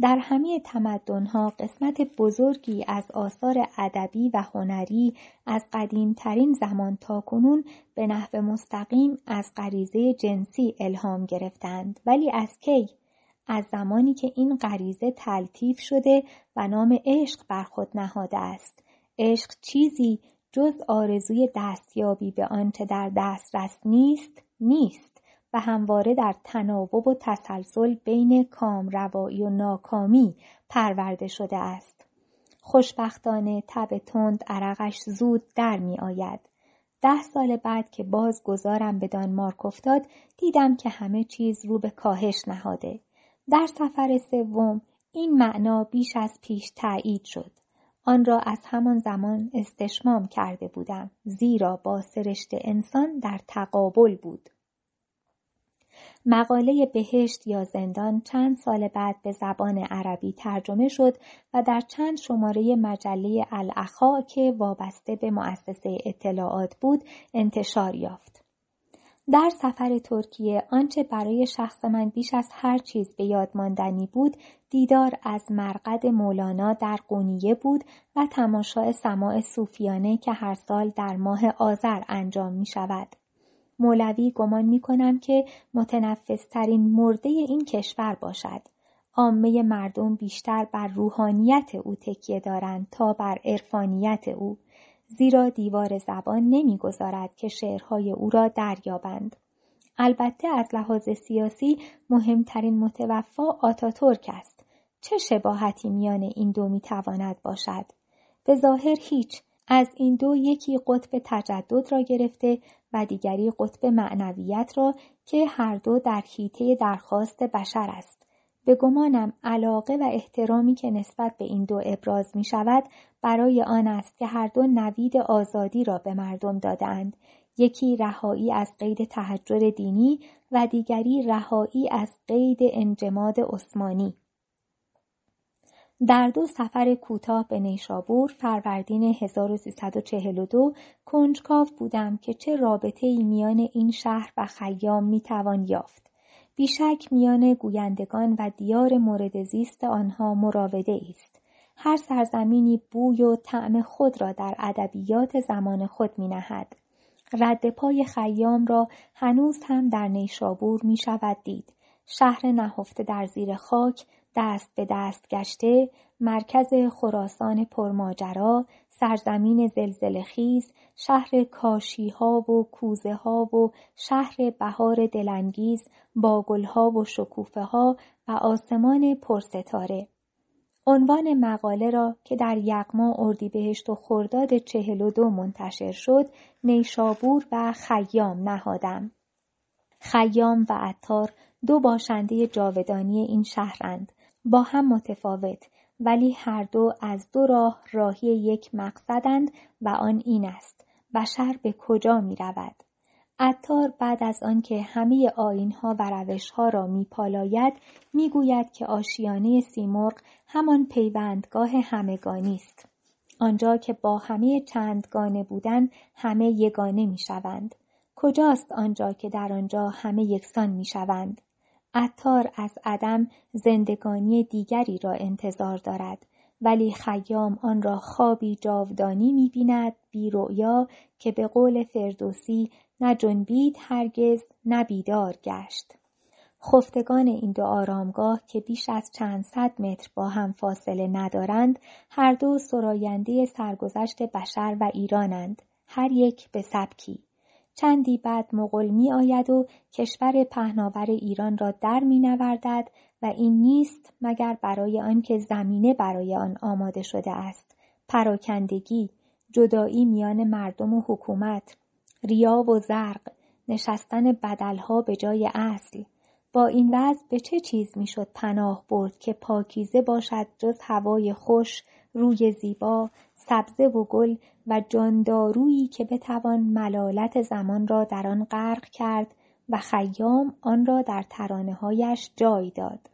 در همه تمدنها قسمت بزرگی از آثار ادبی و هنری از قدیمترین زمان تا کنون به نحو مستقیم از غریزه جنسی الهام گرفتند ولی از کی؟ از زمانی که این غریزه تلطیف شده و نام عشق بر خود نهاده است. عشق چیزی جز آرزوی دستیابی به آنچه در دسترس نیست نیست و همواره در تناوب و تسلسل بین کامروایی و ناکامی پرورده شده است. خوشبختانه تب تند عرقش زود در می آید. ده سال بعد که باز گذارم به دانمارک افتاد دیدم که همه چیز رو به کاهش نهاده. در سفر سوم این معنا بیش از پیش تایید شد. آن را از همان زمان استشمام کرده بودم زیرا با سرشت انسان در تقابل بود. مقاله بهشت یا زندان چند سال بعد به زبان عربی ترجمه شد و در چند شماره مجله الاخا که وابسته به مؤسسه اطلاعات بود انتشار یافت. در سفر ترکیه آنچه برای شخص من بیش از هر چیز به یاد ماندنی بود دیدار از مرقد مولانا در قونیه بود و تماشای سماع صوفیانه که هر سال در ماه آذر انجام می شود. مولوی گمان می کنم که متنفسترین مرده این کشور باشد. عامه مردم بیشتر بر روحانیت او تکیه دارند تا بر عرفانیت او زیرا دیوار زبان نمی‌گذارد که شعرهای او را دریابند. البته از لحاظ سیاسی مهمترین متوفا آتاتورک است. چه شباهتی میان این دو می‌تواند باشد؟ به ظاهر هیچ از این دو یکی قطب تجدد را گرفته و دیگری قطب معنویت را که هر دو در حیطه درخواست بشر است. به گمانم علاقه و احترامی که نسبت به این دو ابراز می شود برای آن است که هر دو نوید آزادی را به مردم دادند. یکی رهایی از قید تحجر دینی و دیگری رهایی از قید انجماد عثمانی. در دو سفر کوتاه به نیشابور فروردین 1342 کنجکاو بودم که چه رابطه ای میان این شهر و خیام می‌توان یافت. بیشک میان گویندگان و دیار مورد زیست آنها مراوده است. هر سرزمینی بوی و طعم خود را در ادبیات زمان خود می نهد. رد پای خیام را هنوز هم در نیشابور می شود دید. شهر نهفته در زیر خاک دست به دست گشته مرکز خراسان پرماجرا سرزمین زلزله خیز شهر کاشی ها و کوزه ها و شهر بهار دلانگیز با گلها و شکوفه ها و آسمان پرستاره. عنوان مقاله را که در یغما اردیبهشت و خرداد چهل و دو منتشر شد نیشابور و خیام نهادم. خیام و عطار دو باشنده جاودانی این شهرند. با هم متفاوت. ولی هر دو از دو راه راهی یک مقصدند و آن این است بشر به کجا می رود؟ عطار بعد از آنکه همه آینها و روشها را میپالاید می‌گوید که آشیانه سیمرغ همان پیوندگاه همگانی است. آنجا که با همه چندگانه بودن همه یگانه می‌شوند. کجاست آنجا که در آنجا همه یکسان می‌شوند؟ عطار از عدم زندگانی دیگری را انتظار دارد ولی خیام آن را خوابی جاودانی می‌بیند بی رؤیا که به قول فردوسی نه هرگز نه گشت. خفتگان این دو آرامگاه که بیش از چند صد متر با هم فاصله ندارند هر دو سراینده سرگذشت بشر و ایرانند هر یک به سبکی. چندی بعد مغل می آید و کشور پهناور ایران را در می نوردد و این نیست مگر برای آنکه زمینه برای آن آماده شده است. پراکندگی جدایی میان مردم و حکومت ریا و زرق نشستن بدلها به جای اصل. با این وضع به چه چیز می‌شد پناه برد که پاکیزه باشد جز هوای خوش روی زیبا سبزه و گل و جاندارویی که بتوان ملالت زمان را در آن غرق کرد و خیام آن را در ترانههایش جای داد.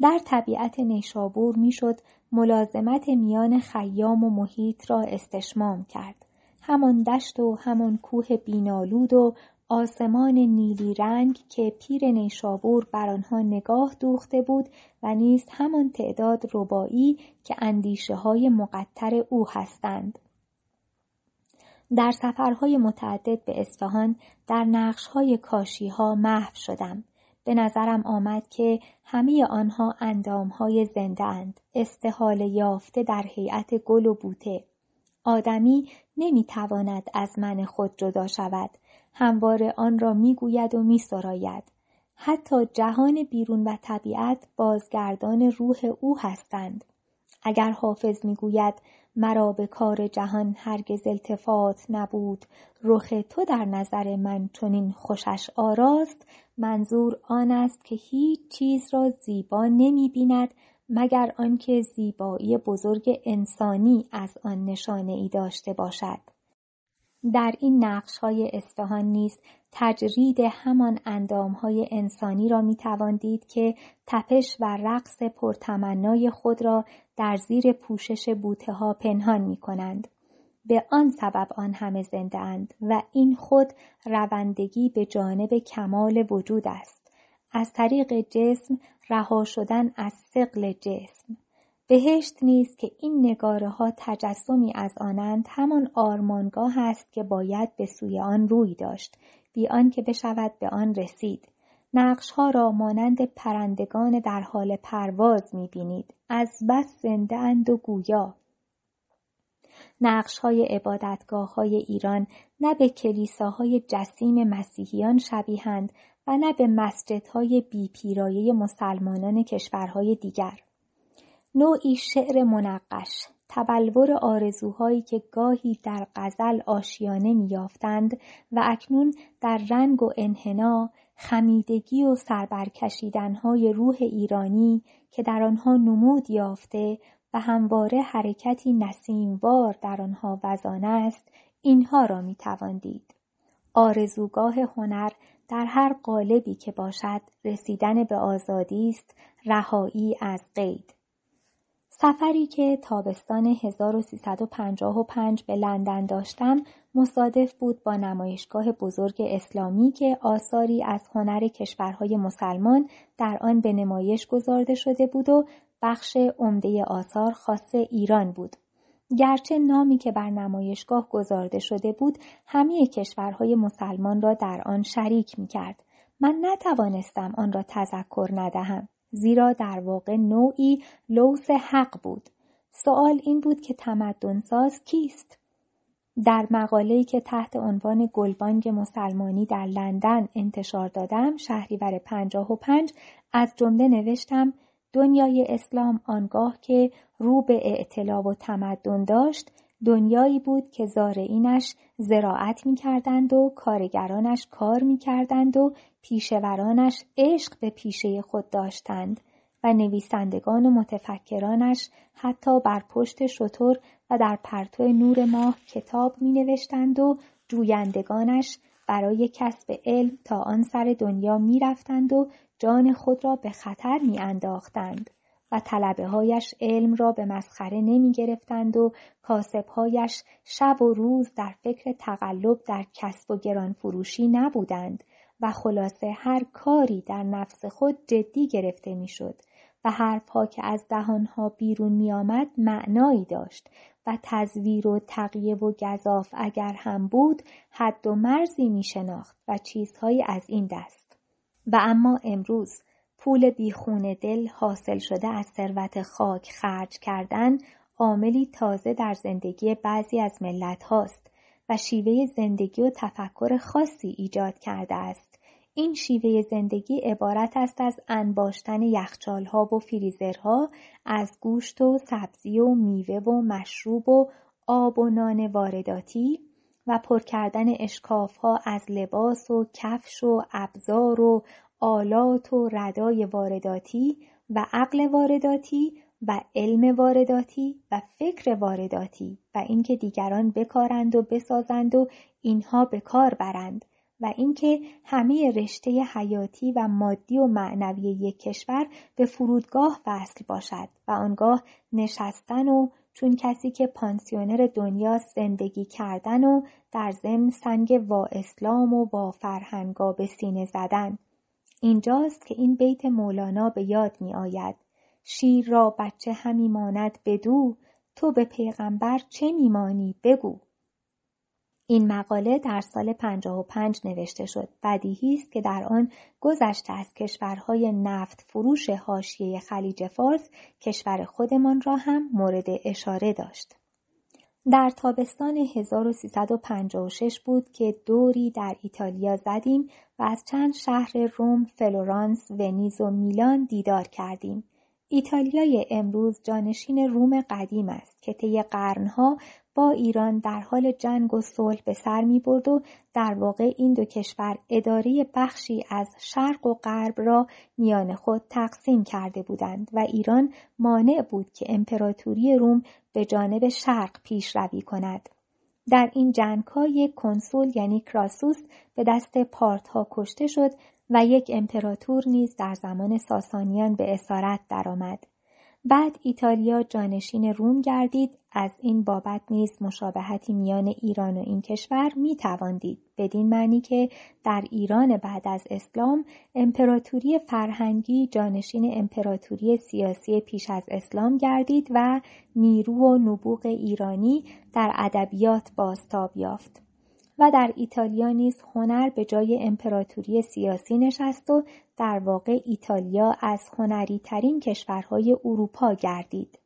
در طبیعت نیشابور می‌شد ملازمت میان خیام و محیط را استشمام کرد. همان دشت و همان کوه بینالود و آسمان نیلی رنگ که پیر نیشابور بر آنها نگاه دوخته بود و نیز همان تعداد ربایی که اندیشه های مقطر او هستند. در سفرهای متعدد به اصفهان در نقشهای کاشیها محو شدم. به نظرم آمد که همه آنها اندامهای زنده اند. استحال یافته در هیئت گل و بوته. آدمی نمی‌تواند از من خود جدا شود. همواره آن را می‌گوید و میسراید. حتی جهان بیرون و طبیعت بازگردان روح او هستند. اگر حافظ می‌گوید مرا به کار جهان هرگز التفات نبود رخ تو در نظر من چنین خوشش آراست منظور آن است که هیچ چیز را زیبا نمی بیند مگر آنکه زیبایی بزرگ انسانی از آن نشانه ای داشته باشد. در این نقش های اصفهان نیز تجرید همان اندام های انسانی را می دید که تپش و رقص پرتمنای خود را در زیر پوشش بوته ها پنهان می کنند. به آن سبب آن همه زنده اند و این خود روندگی به جانب کمال وجود است. از طریق جسم رها شدن از سقل جسم. بهشت نیست که این نگاره ها تجسمی از آنند همان آرمانگاه است که باید به سوی آن روی داشت بی آنکه بشود به آن رسید. نقش ها را مانند پرندگان در حال پرواز می بینید از بس زنده اند و گویا. نقش های عبادتگاه های ایران نه به کلیساهای جسیم مسیحیان شبیهند و نه به مسجدهای بیپیرایه مسلمانان کشورهای دیگر. نوعی شعر منقش تبلور آرزوهایی که گاهی در غزل آشیانه میافتند و اکنون در رنگ و انحنا خمیدگی و سربرکشیدنهای روح ایرانی که در آنها نمود یافته و همواره حرکتی نسیموار در آنها وزانه است اینها را می‌توان دید. آرزوگاه هنر در هر قالبی که باشد رسیدن به آزادی است رهایی از قید. سفری که تابستان 1355 به لندن داشتم مصادف بود با نمایشگاه بزرگ اسلامی که آثاری از هنر کشورهای مسلمان در آن به نمایش گذارده شده بود و بخش عمده آثار خاص ایران بود. گرچه نامی که بر نمایشگاه گذارده شده بود همه کشورهای مسلمان را در آن شریک می کرد. من نتوانستم آن را تذکر ندهم. زیرا در واقع نوعی لوس حق بود. سوال این بود که تمدنساز کیست؟ در مقاله‌ای که تحت عنوان گلبانگ مسلمانی در لندن انتشار دادم شهریور پنجاه و پنج از جمله نوشتم دنیای اسلام آنگاه که رو به اعتلا و تمدن داشت دنیایی بود که زارعینش زراعت می کردند و کارگرانش کار می کردند و پیشورانش عشق به پیشه خود داشتند و نویسندگان و متفکرانش حتی بر پشت شطور و در پرتو نور ماه کتاب می نوشتند و جویندگانش برای کسب علم تا آن سر دنیا می رفتند و جان خود را به خطر می انداختند و طلبه هایش علم را به مسخره نمی گرفتند و کاسبهایش شب و روز در فکر تقلب در کسب و گران فروشی نبودند. و خلاصه هر کاری در نفس خود جدی گرفته می‌شد و حرفها که از دهانها بیرون می آمد معنایی داشت و تزویر و تقیه و گذاف اگر هم بود حد و مرزی می شناخت و چیزهایی از این دست. و اما امروز پول بیخون دل حاصل شده از ثروت خاک خرج کردن عاملی تازه در زندگی بعضی از ملت هاست و شیوه زندگی و تفکر خاصی ایجاد کرده است. این شیوه زندگی عبارت است از انباشتن یخچالها و فریزرها از گوشت و سبزی و میوه و مشروب و آب و نان وارداتی و پر کردن اشکافها از لباس و کفش و ابزار و آلات و ردای وارداتی و عقل وارداتی و علم وارداتی و فکر وارداتی و اینکه دیگران بکارند و بسازند و اینها به کار برند. و اینکه همه رشته حیاتی و مادی و معنوی یک کشور به فرودگاه وصل باشد و آنگاه نشستن و چون کسی که پانسیونر دنیا زندگی کردن و در ضمن سنگ وا اسلام و با فرهنگا به سینه زدن. اینجاست که این بیت مولانا به یاد می آید شیر را بچه همی ماند بدو تو به پیغمبر چه میمانی بگو. این مقاله در سال 55 نوشته شد. بدیهی است که در آن گذشته از کشورهای نفت فروش حاشیه خلیج فارس کشور خودمان را هم مورد اشاره داشت. در تابستان 1356 بود که دوری در ایتالیا زدیم و از چند شهر روم، فلورانس، ونیز و میلان دیدار کردیم. ایتالیای امروز جانشین روم قدیم است که طی قرنها با ایران در حال جنگ و صلح به سر می برد و در واقع این دو کشور اداره بخشی از شرق و غرب را میان خود تقسیم کرده بودند و ایران مانع بود که امپراتوری روم به جانب شرق پیشروی کند. در این جنگ یک کنسول یعنی کراسوس به دست پارت ها کشته شد و یک امپراتور نیز در زمان ساسانیان به اسارت درآمد. بعد ایتالیا جانشین روم گردید. از این بابت نیز مشابهتی میان ایران و این کشور می تواندید بدین معنی که در ایران بعد از اسلام امپراتوری فرهنگی جانشین امپراتوری سیاسی پیش از اسلام گردید و نیرو و نبوغ ایرانی در ادبیات بازتاب یافت. و در ایتالیا نیز هنر به جای امپراتوری سیاسی نشست و در واقع ایتالیا از هنری ترین کشورهای اروپا گردید.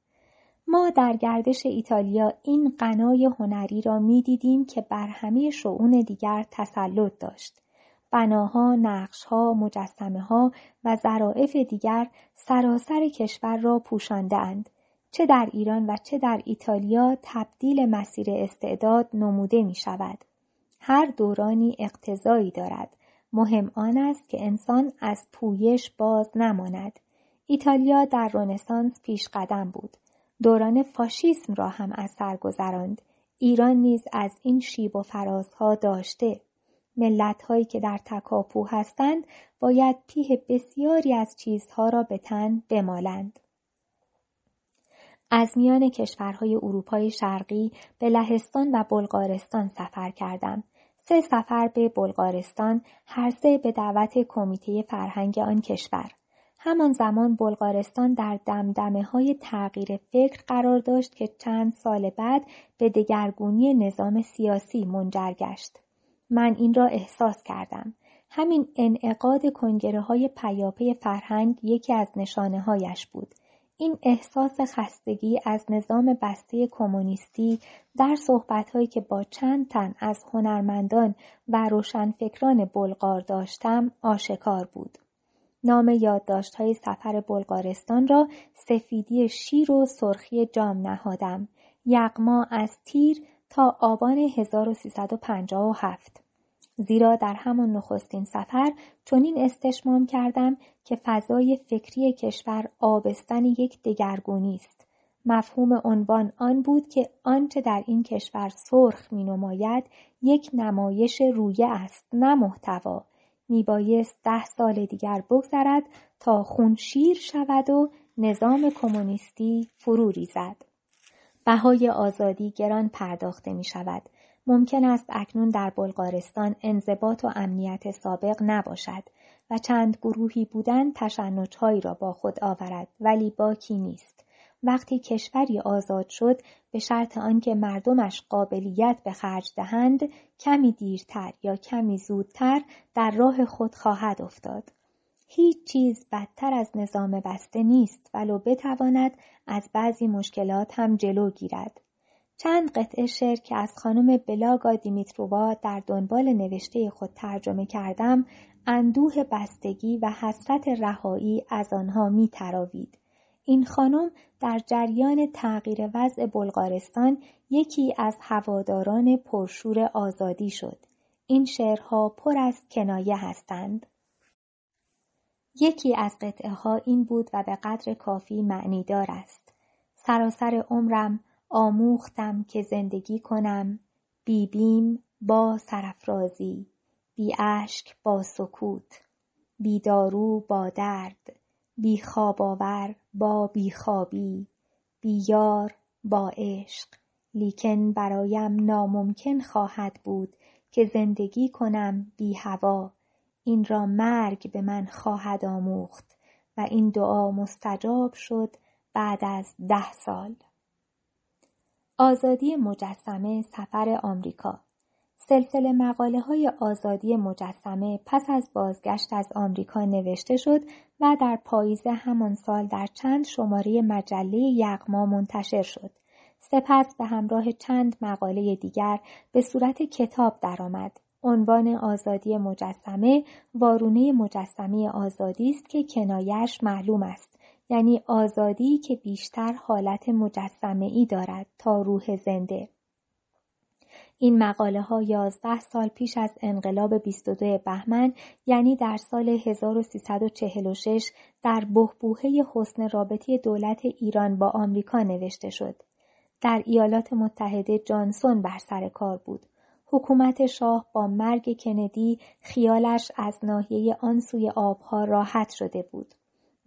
ما در گردش ایتالیا این قنای هنری را می دیدیم که بر همه شعون دیگر تسلط داشت. بناها، نقشها، مجسمه ها و ظرافت دیگر سراسر کشور را پوشانده اند. چه در ایران و چه در ایتالیا تبدیل مسیر استعداد نموده می شود. هر دورانی اقتضایی دارد. مهم آن است که انسان از پویش باز نماند. ایتالیا در رونسانس پیش قدم بود. دوران فاشیسم را هم از سر گذراند. ایران نیز از این شیب و فرازها داشته. ملت هایی که در تکاپو هستند باید پیه بسیاری از چیزها را به تن بمالند. از میان کشورهای اروپای شرقی به لهستان و بلغارستان سفر کردم. سه سفر به بلغارستان هر سه به دعوت کمیته فرهنگ آن کشور. همان زمان بلغارستان در دمدمه های تغییر فکر قرار داشت که چند سال بعد به دگرگونی نظام سیاسی منجر گشت. من این را احساس کردم. همین انعقاد کنگره های پیاپی فرهنگ یکی از نشانه هایش بود. این احساس خستگی از نظام بسته کمونیستی در صحبتهایی که با چند تن از هنرمندان و روشنفکران بلغار داشتم آشکار بود. نام یادداشت‌های سفر بلغارستان را سفیدی شیر و سرخی جام نهادم. یغما از تیر تا آبان 1357 زیرا در همان نخستین سفر چنین استشمام کردم که فضای فکری کشور آبستن یک دگرگونی است. مفهوم عنوان آن بود که آنچه در این کشور سرخ می نماید یک نمایش رویه است نه محتوا. میبایست ده سال دیگر بگذرد تا خون شیر شود و نظام کمونیستی فرو ریزد. بهای آزادی گران پرداخته می شود. ممکن است اکنون در بلغارستان انضباط و امنیت سابق نباشد و چند گروهی بودن تشنجهایی را با خود آورد ولی باکی نیست. وقتی کشوری آزاد شد به شرط آنکه مردمش قابلیت به خرج دهند کمی دیرتر یا کمی زودتر در راه خود خواهد افتاد. هیچ چیز بدتر از نظام بسته نیست ولو بتواند از بعضی مشکلات هم جلو گیرد. چند قطعه شعر که از خانم بلاگا دیمیترووا در دنبال نوشته خود ترجمه کردم اندوه بستگی و حسرت رهایی از آنها می تراوید. این خانم در جریان تغییر وضع بلغارستان یکی از هواداران پرشور آزادی شد. این شعرها پر از کنایه هستند. یکی از قطعه ها این بود و به قدر کافی معنیدار است. سراسر عمرم آموختم که زندگی کنم. بی بیم با سرفرازی بی اشک با سکوت بی دارو با درد بی خواب آور با بیخوابی بی یار با عشق. لیکن برایم ناممکن خواهد بود که زندگی کنم بی هوا. این را مرگ به من خواهد آموخت و این دعا مستجاب شد بعد از ده سال. آزادی مجسمه سفر آمریکا سلسله مقاله های آزادی مجسمه پس از بازگشت از آمریکا نوشته شد و در پاییز همان سال در چند شماره مجله یغما منتشر شد. سپس به همراه چند مقاله دیگر به صورت کتاب درآمد. عنوان آزادی مجسمه وارونه مجسمه آزادی است که کنایش معلوم است یعنی آزادی که بیشتر حالت مجسمه ای دارد تا روح زنده این مقاله ها 11 سال پیش از انقلاب 22 بهمن یعنی در سال 1346 در بهبوهه حسن رابطی دولت ایران با آمریکا نوشته شد. در ایالات متحده جانسون بر سر کار بود. حکومت شاه با مرگ کندی خیالش از ناحیه آن سوی آبها راحت شده بود.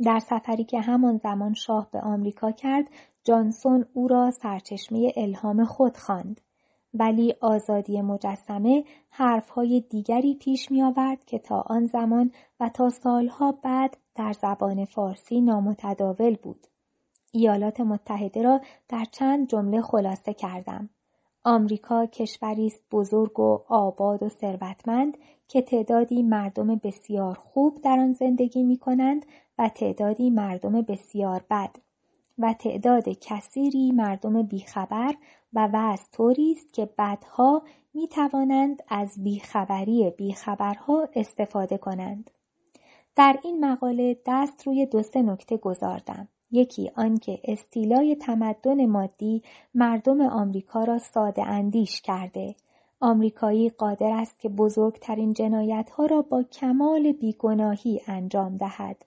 در سفری که همان زمان شاه به آمریکا کرد، جانسون او را سرچشمه الهام خود خواند. ولی آزادی مجسمه حرفهای دیگری پیش می آورد که تا آن زمان و تا سالها بعد در زبان فارسی نامتداول بود. ایالات متحده را در چند جمله خلاصه کردم. آمریکا کشوری است بزرگ و آباد و ثروتمند که تعدادی مردم بسیار خوب در آن زندگی می کنند و تعدادی مردم بسیار بد و تعداد کثیری مردم بیخبر و وضع طوری است که بدها می توانند از بیخبری بیخبرها استفاده کنند. در این مقاله دست روی دو سه نکته گذاردم. یکی آنکه استیلای تمدن مادی مردم آمریکا را ساده اندیش کرده. آمریکایی قادر است که بزرگترین جنایت ها را با کمال بیگناهی انجام دهد.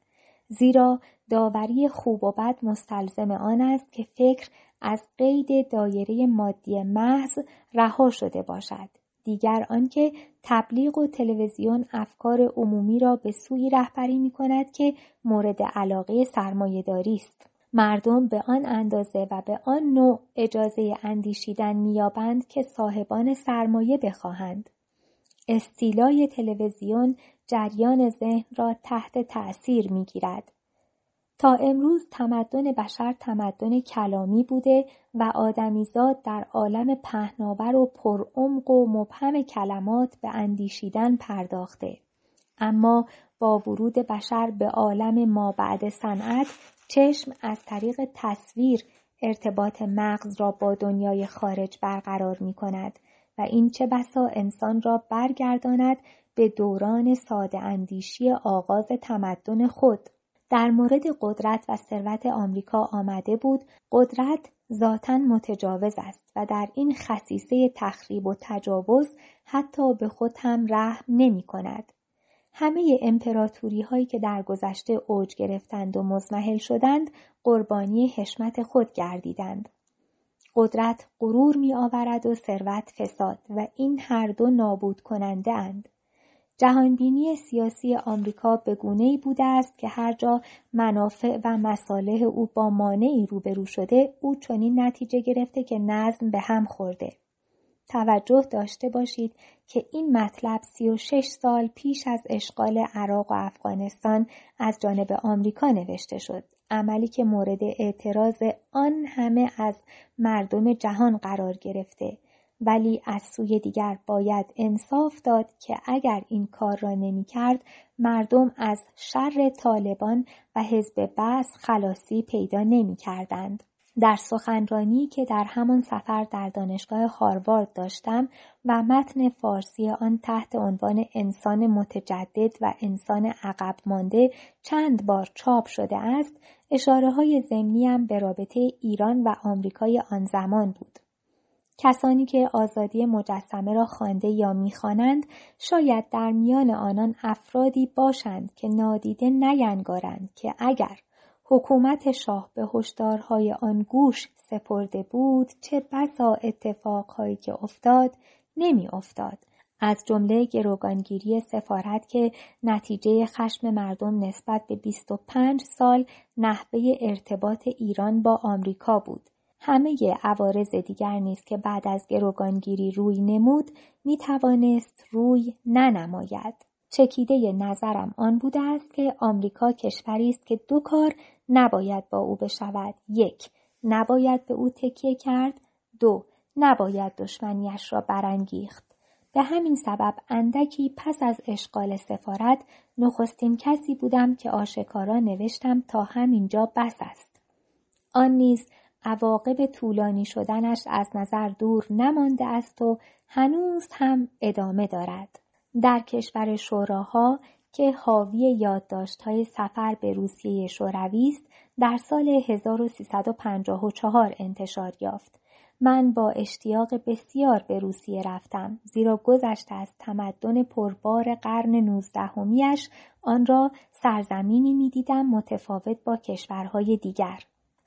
زیرا داوری خوب و بد مستلزم آن است که فکر از قید دایره مادی محض رها شده باشد. دیگر آنکه تبلیغ و تلویزیون افکار عمومی را به سوی رهبری می کند که مورد علاقه سرمایهداری است. مردم به آن اندازه و به آن نوع اجازه اندیشیدن میابند که صاحبان سرمایه بخواهند. استیلای تلویزیون جریان ذهن را تحت تأثیر می‌گیرد. تا امروز تمدن بشر تمدن کلامی بوده و آدمیزاد در عالم پهناور و پرعمق و مبهم کلمات به اندیشیدن پرداخته. اما با ورود بشر به عالم ما بعد صنعت چشم از طریق تصویر ارتباط مغز را با دنیای خارج برقرار می کند و این چه بسا انسان را برگرداند به دوران ساده اندیشی آغاز تمدن خود. در مورد قدرت و ثروت آمریکا آمده بود قدرت ذاتا متجاوز است و در این خصیصه تخریب و تجاوز حتی به خود هم رحم نمی کند. همه امپراتوری هایی که در گذشته اوج گرفتند و مزمحل شدند قربانی حشمت خود گردیدند. قدرت غرور می آورد و ثروت فساد و این هر دو نابود کننده اند. جهانبینی سیاسی آمریکا به ای بوده است که هر جا منافع و مصالح او با مانعی روبرو شده او چنین نتیجه گرفته که نظم به هم خورده. توجه داشته باشید که این مطلب 36 سال پیش از اشغال عراق و افغانستان از جانب آمریکا نوشته شد. عملی که مورد اعتراض آن همه از مردم جهان قرار گرفته ولی از سوی دیگر باید انصاف داد که اگر این کار را نمی کرد مردم از شر طالبان و حزب بس خلاصی پیدا نمی کردند. در سخنرانی که در همان سفر در دانشگاه هاروارد داشتم و متن فارسی آن تحت عنوان انسان متجدد و انسان عقب مانده چند بار چاپ شده است اشاره های زمینیم به رابطه ایران و آمریکای آن زمان بود. کسانی که آزادی مجسمه را خوانده یا می‌خوانند شاید در میان آنان افرادی باشند که نادیده نینگارند که اگر حکومت شاه به هشدارهای آن گوش سپرده بود چه بسا اتفاقهایی که افتاد نمی افتاد. از جمله گروگانگیری سفارت که نتیجه خشم مردم نسبت به 25 سال نحوه ارتباط ایران با آمریکا بود. همه عوارض دیگر نیست که بعد از گروگانگیری روی نمود می توانست روی ننماید. چکیده نظرم آن بوده است که آمریکا کشوری است که دو کار نباید با او بشود. یک نباید به او تکیه کرد. دو نباید دشمنیش را برانگیخت. به همین سبب اندکی پس از اشغال سفارت نخستین کسی بودم که آشکارا نوشتم تا همینجا بس است. آن نیز عواقب طولانی شدنش از نظر دور نمانده است و هنوز هم ادامه دارد. در کشور شوراها که حاوی یادداشت‌های سفر به روسیه شوروی است در سال 1354 انتشار یافت. من با اشتیاق بسیار به روسیه رفتم زیرا گذشته از تمدن پربار قرن نوزدهمیاش آن را سرزمینی می‌دیدم متفاوت با کشورهای دیگر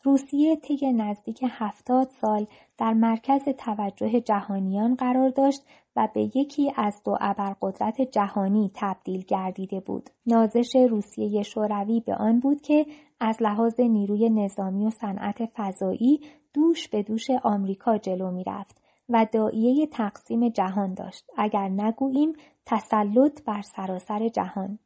روسیه طی نزدیک هفتاد سال در مرکز توجه جهانیان قرار داشت و به یکی از دو ابرقدرت جهانی تبدیل گردیده بود. نازش روسیه شوروی به آن بود که از لحاظ نیروی نظامی و صنعت فضایی دوش به دوش آمریکا جلو می‌رفت و دائیه تقسیم جهان داشت اگر نگوییم تسلط بر سراسر جهان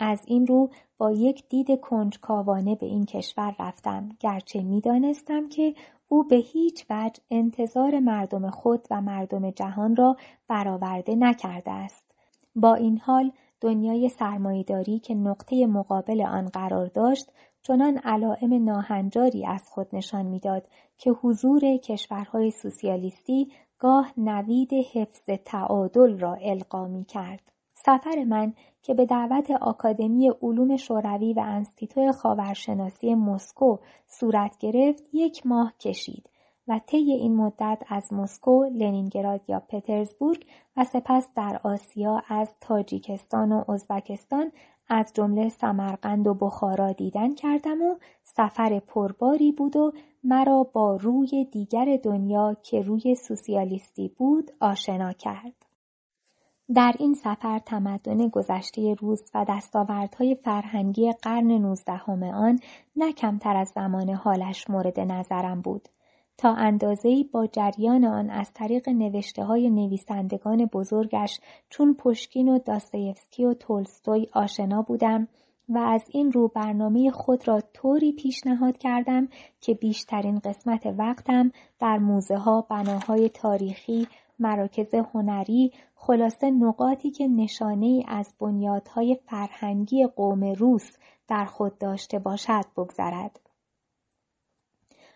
از این رو با یک دید کنجکاوانه به این کشور رفتم گرچه می‌دانستم که او به هیچ وجه انتظار مردم خود و مردم جهان را برآورده نکرده است با این حال دنیای سرمایهداری که نقطه مقابل آن قرار داشت چنان علائم ناهنجاری از خود نشان می‌داد که حضور کشورهای سوسیالیستی گاه نوید حفظ تعادل را القا می کرد. سفر من که به دعوت آکادمی علوم شوروی و انستیتو خاورشناسی مسکو صورت گرفت یک ماه کشید و طی این مدت از مسکو، لنینگراد یا پترزبورگ و سپس در آسیا از تاجیکستان و ازبکستان از جمله سمرقند و بخارا دیدن کردم و سفر پرباری بود و مرا با روی دیگر دنیا که روی سوسیالیستی بود آشنا کرد. در این سفر تمدن گذشته روس و دستاوردهای فرهنگی قرن نوزدهم آن نه کمتر از زمان حالش مورد نظرم بود. تا اندازه‌ای با جریان آن از طریق نوشته های نویسندگان بزرگش چون پشکین و داستایفسکی و تولستوی آشنا بودم و از این رو برنامه خود را طوری پیشنهاد کردم که بیشترین قسمت وقتم در موزه ها، بناهای تاریخی، مراکز هنری، خلاصه نقاطی که نشانه ای از بنیادهای فرهنگی قوم روس در خود داشته باشد بگذرد.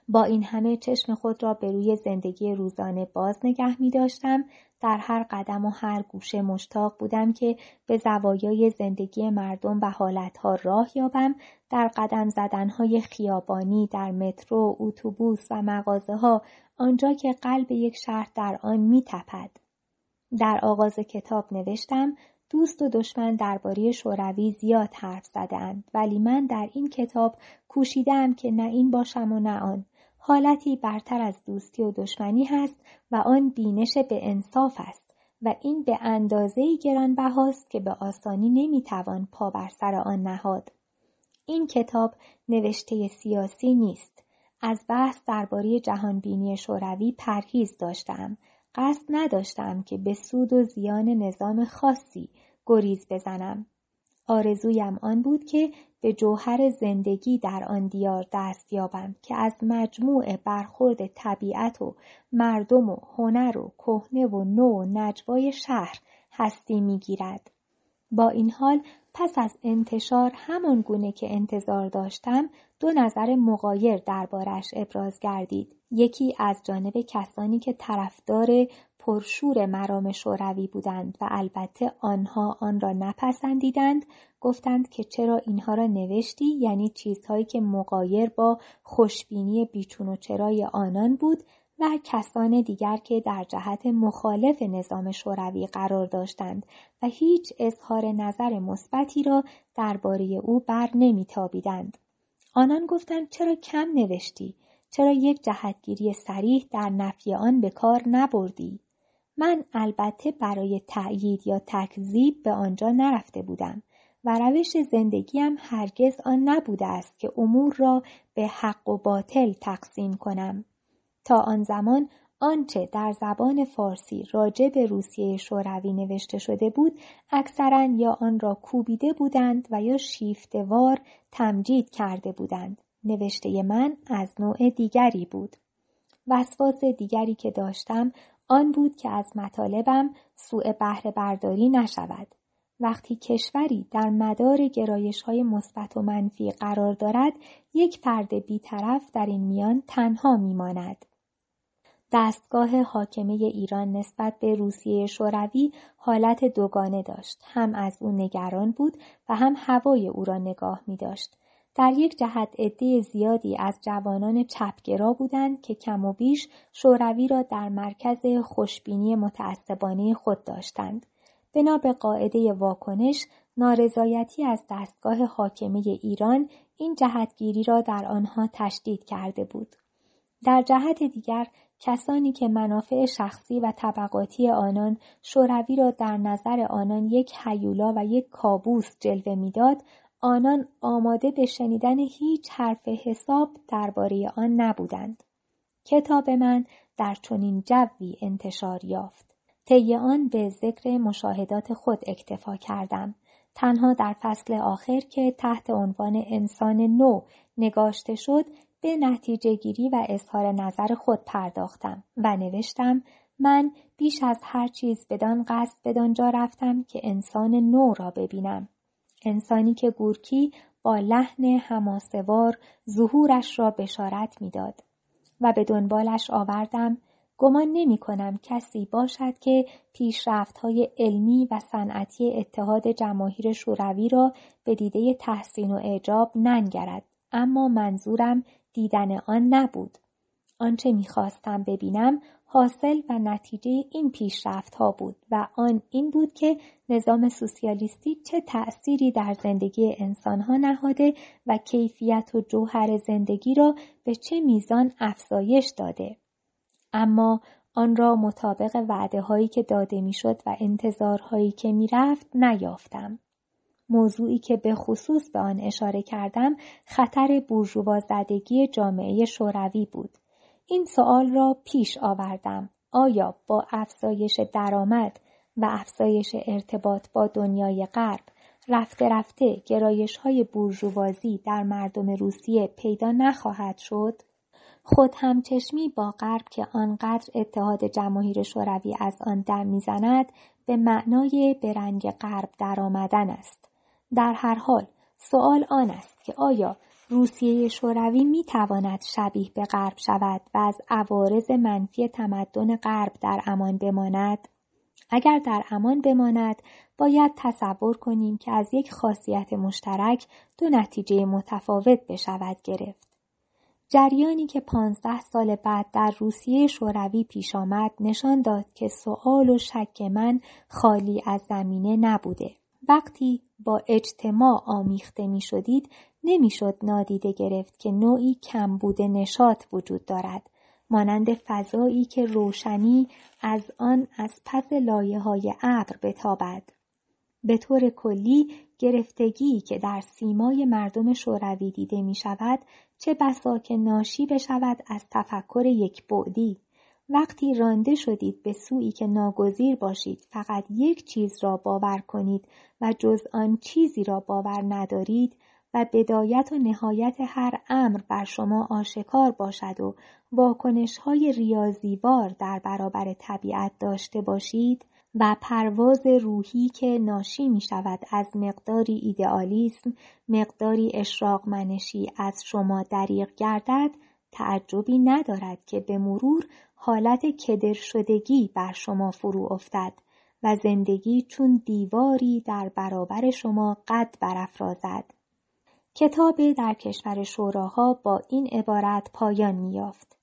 با این همه چشم خود را به روی زندگی روزانه باز نگه می داشتم. در هر قدم و هر گوشه مشتاق بودم که به زوایای زندگی مردم و حالتها راه یابم. در قدم زدنهای خیابانی در مترو، اتوبوس و مغازه ها آنجا که قلب یک شهر در آن می تپد. در آغاز کتاب نوشتم دوست و دشمن درباره شوروی زیاد حرف زدهاند ولی من در این کتاب کوشیدم که نه این باشم و نه آن. حالتی برتر از دوستی و دشمنی هست و آن بینش به انصاف است و این به اندازه گرانبهاست که به آسانی نمی‌توان پا بر سر آن نهاد. این کتاب نوشته سیاسی نیست. از بحث درباره جهانبینی شوروی پرهیز داشتم. قصد نداشتم که به سود و زیان نظام خاصی گریز بزنم. آرزویم آن بود که به جوهر زندگی در آن دیار دست یابم که از مجموع برخورد طبیعت و مردم و هنر و کهنه و نو و نجوای شهر هستی می‌گیرد. با این حال پس از انتشار همان گونه که انتظار داشتم دو نظر مقایر دربارش ابراز گردید یکی از جانب کسانی که طرفدار پرشور مرام شوروی بودند و البته آنها آن را نپسندیدند گفتند که چرا اینها را نوشتی؟ یعنی چیزهایی که مقایر با خوشبینی بیچون و چرای آنان بود و کسان دیگر که در جهت مخالف نظام شوروی قرار داشتند و هیچ اظهار نظر مثبتی را درباره او بر نمیتابیدند. آنان گفتند چرا کم نوشتی؟ چرا یک جهتگیری سریح در نفی آن به کار نبردی؟ من البته برای تأیید یا تکذیب به آنجا نرفته بودم و روش زندگیم هرگز آن نبوده است که امور را به حق و باطل تقسیم کنم. تا آن زمان آنچه در زبان فارسی راجع به روسیه شوروی نوشته شده بود اکثرا یا آن را کوبیده بودند و یا شیفتوار تمجید کرده بودند. نوشته من از نوع دیگری بود. وسواس دیگری که داشتم آن بود که از مطالبم سوء بهره برداری نشود. وقتی کشوری در مدار گرایش های مثبت و منفی قرار دارد یک فرد بیطرف در این میان تنها میماند. دستگاه حاکمه ایران نسبت به روسیه شوروی حالت دوگانه داشت. هم از او نگران بود و هم هوای او را نگاه می داشت. در یک جهت عده زیادی از جوانان چپگرا بودند که کم و بیش شوروی را در مرکز خوشبینی متعصبانه خود داشتند. بنا به قاعده واکنش نارضایتی از دستگاه حاکمه ایران این جهتگیری را در آنها تشدید کرده بود. در جهت دیگر کسانی که منافع شخصی و طبقاتی آنان شوروی را در نظر آنان یک حیولا و یک کابوس جلوه می‌داد آنان آماده به شنیدن هیچ حرف حساب درباره آن نبودند. کتاب من در چنین جوی انتشار یافت. طی آن به ذکر مشاهدات خود اکتفا کردم. تنها در فصل آخر که تحت عنوان انسان نو نگاشته شد به نتیجه گیری و اظهار نظر خود پرداختم و نوشتم من بیش از هر چیز بدان قصد بدانجا رفتم که انسان نو را ببینم. انسانی که گورکی با لحن هماسوار ظهورش را بشارت می‌داد و به دنبالش آوردم گمان نمی کنم کسی باشد که پیشرفت های علمی و صنعتی اتحاد جماهیر شوروی را به دیده تحسین و اعجاب ننگرد اما منظورم دیدن آن نبود. آنچه می‌خواستم ببینم حاصل و نتیجه این پیشرفت ها بود و آن این بود که نظام سوسیالیستی چه تأثیری در زندگی انسان ها نهاده و کیفیت و جوهر زندگی را به چه میزان افزایش داده. اما آن را مطابق وعده هایی که داده می‌شد و انتظارهایی که می‌رفت نیافتم. موضوعی که به خصوص به آن اشاره کردم خطر بورژوا زدگی جامعه شوروی بود. این سوال را پیش آوردم. آیا با افزایش درآمد و افزایش ارتباط با دنیای غرب رفته رفته گرایش های بورژوازی در مردم روسیه پیدا نخواهد شد؟ خود همچشمی با غرب که آنقدر اتحاد جماهیر شوروی از آن دم می‌زند به معنای به رنگ غرب درآمدن است. در هر حال سوال آن است که آیا روسیه شوروی می تواند شبیه به غرب شود و از عوارض منفی تمدن غرب در امان بماند؟ اگر در امان بماند باید تصور کنیم که از یک خاصیت مشترک دو نتیجه متفاوت بشود گرفت. جریانی که پانزده سال بعد در روسیه شوروی پیش آمد نشان داد که سؤال و شک من خالی از زمینه نبوده. وقتی با اجتماع آمیخته می شدید نمی‌شد نادیده گرفت که نوعی کمبود نشاط وجود دارد مانند فضایی که روشنی از آن از پس لایه های ابر بتابد. به طور کلی گرفتگی که در سیمای مردم شوروی دیده می شود چه بسا که ناشی بشود از تفکر یک بعدی. وقتی رانده شدید به سوی که ناگزیر باشید فقط یک چیز را باور کنید و جز آن چیزی را باور ندارید و بدایت و نهایت هر امر بر شما آشکار باشد و واکنش های ریاضیوار در برابر طبیعت داشته باشید و پرواز روحی که ناشی می شود از مقداری ایدئالیسم مقداری اشراق منشی از شما دریغ گردد تعجبی ندارد که به مرور حالت کدر شدگی بر شما فرو افتد و زندگی چون دیواری در برابر شما قد برافرازد. کتاب در کشور شوراها با این عبارت پایان میافت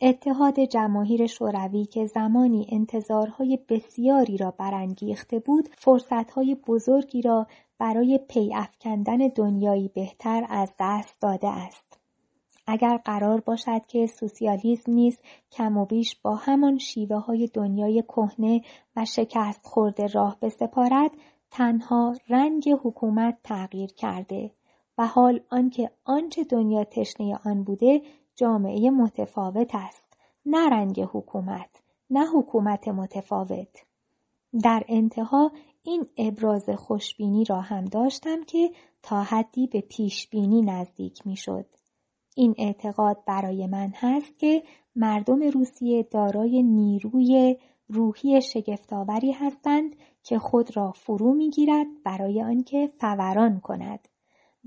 اتحاد جماهیر شوروی که زمانی انتظارهای بسیاری را برانگیخته بود فرصتهای بزرگی را برای پی افکندن دنیایی بهتر از دست داده است. اگر قرار باشد که سوسیالیسم نیز کم و بیش با همان شیوه های دنیای کهنه و شکست خورده راه بسپارد تنها رنگ حکومت تغییر کرده و حال آنکه آنچه دنیا تشنه آن بوده جامعه متفاوت است نه رنگ حکومت نه حکومت متفاوت در انتها این ابراز خوشبینی را هم داشتم که تا حدی به پیشبینی نزدیک می‌شد. این اعتقاد برای من هست که مردم روسیه دارای نیروی روحی شگفتآوری هستند که خود را فرو می‌گیرد برای آنکه فوران کند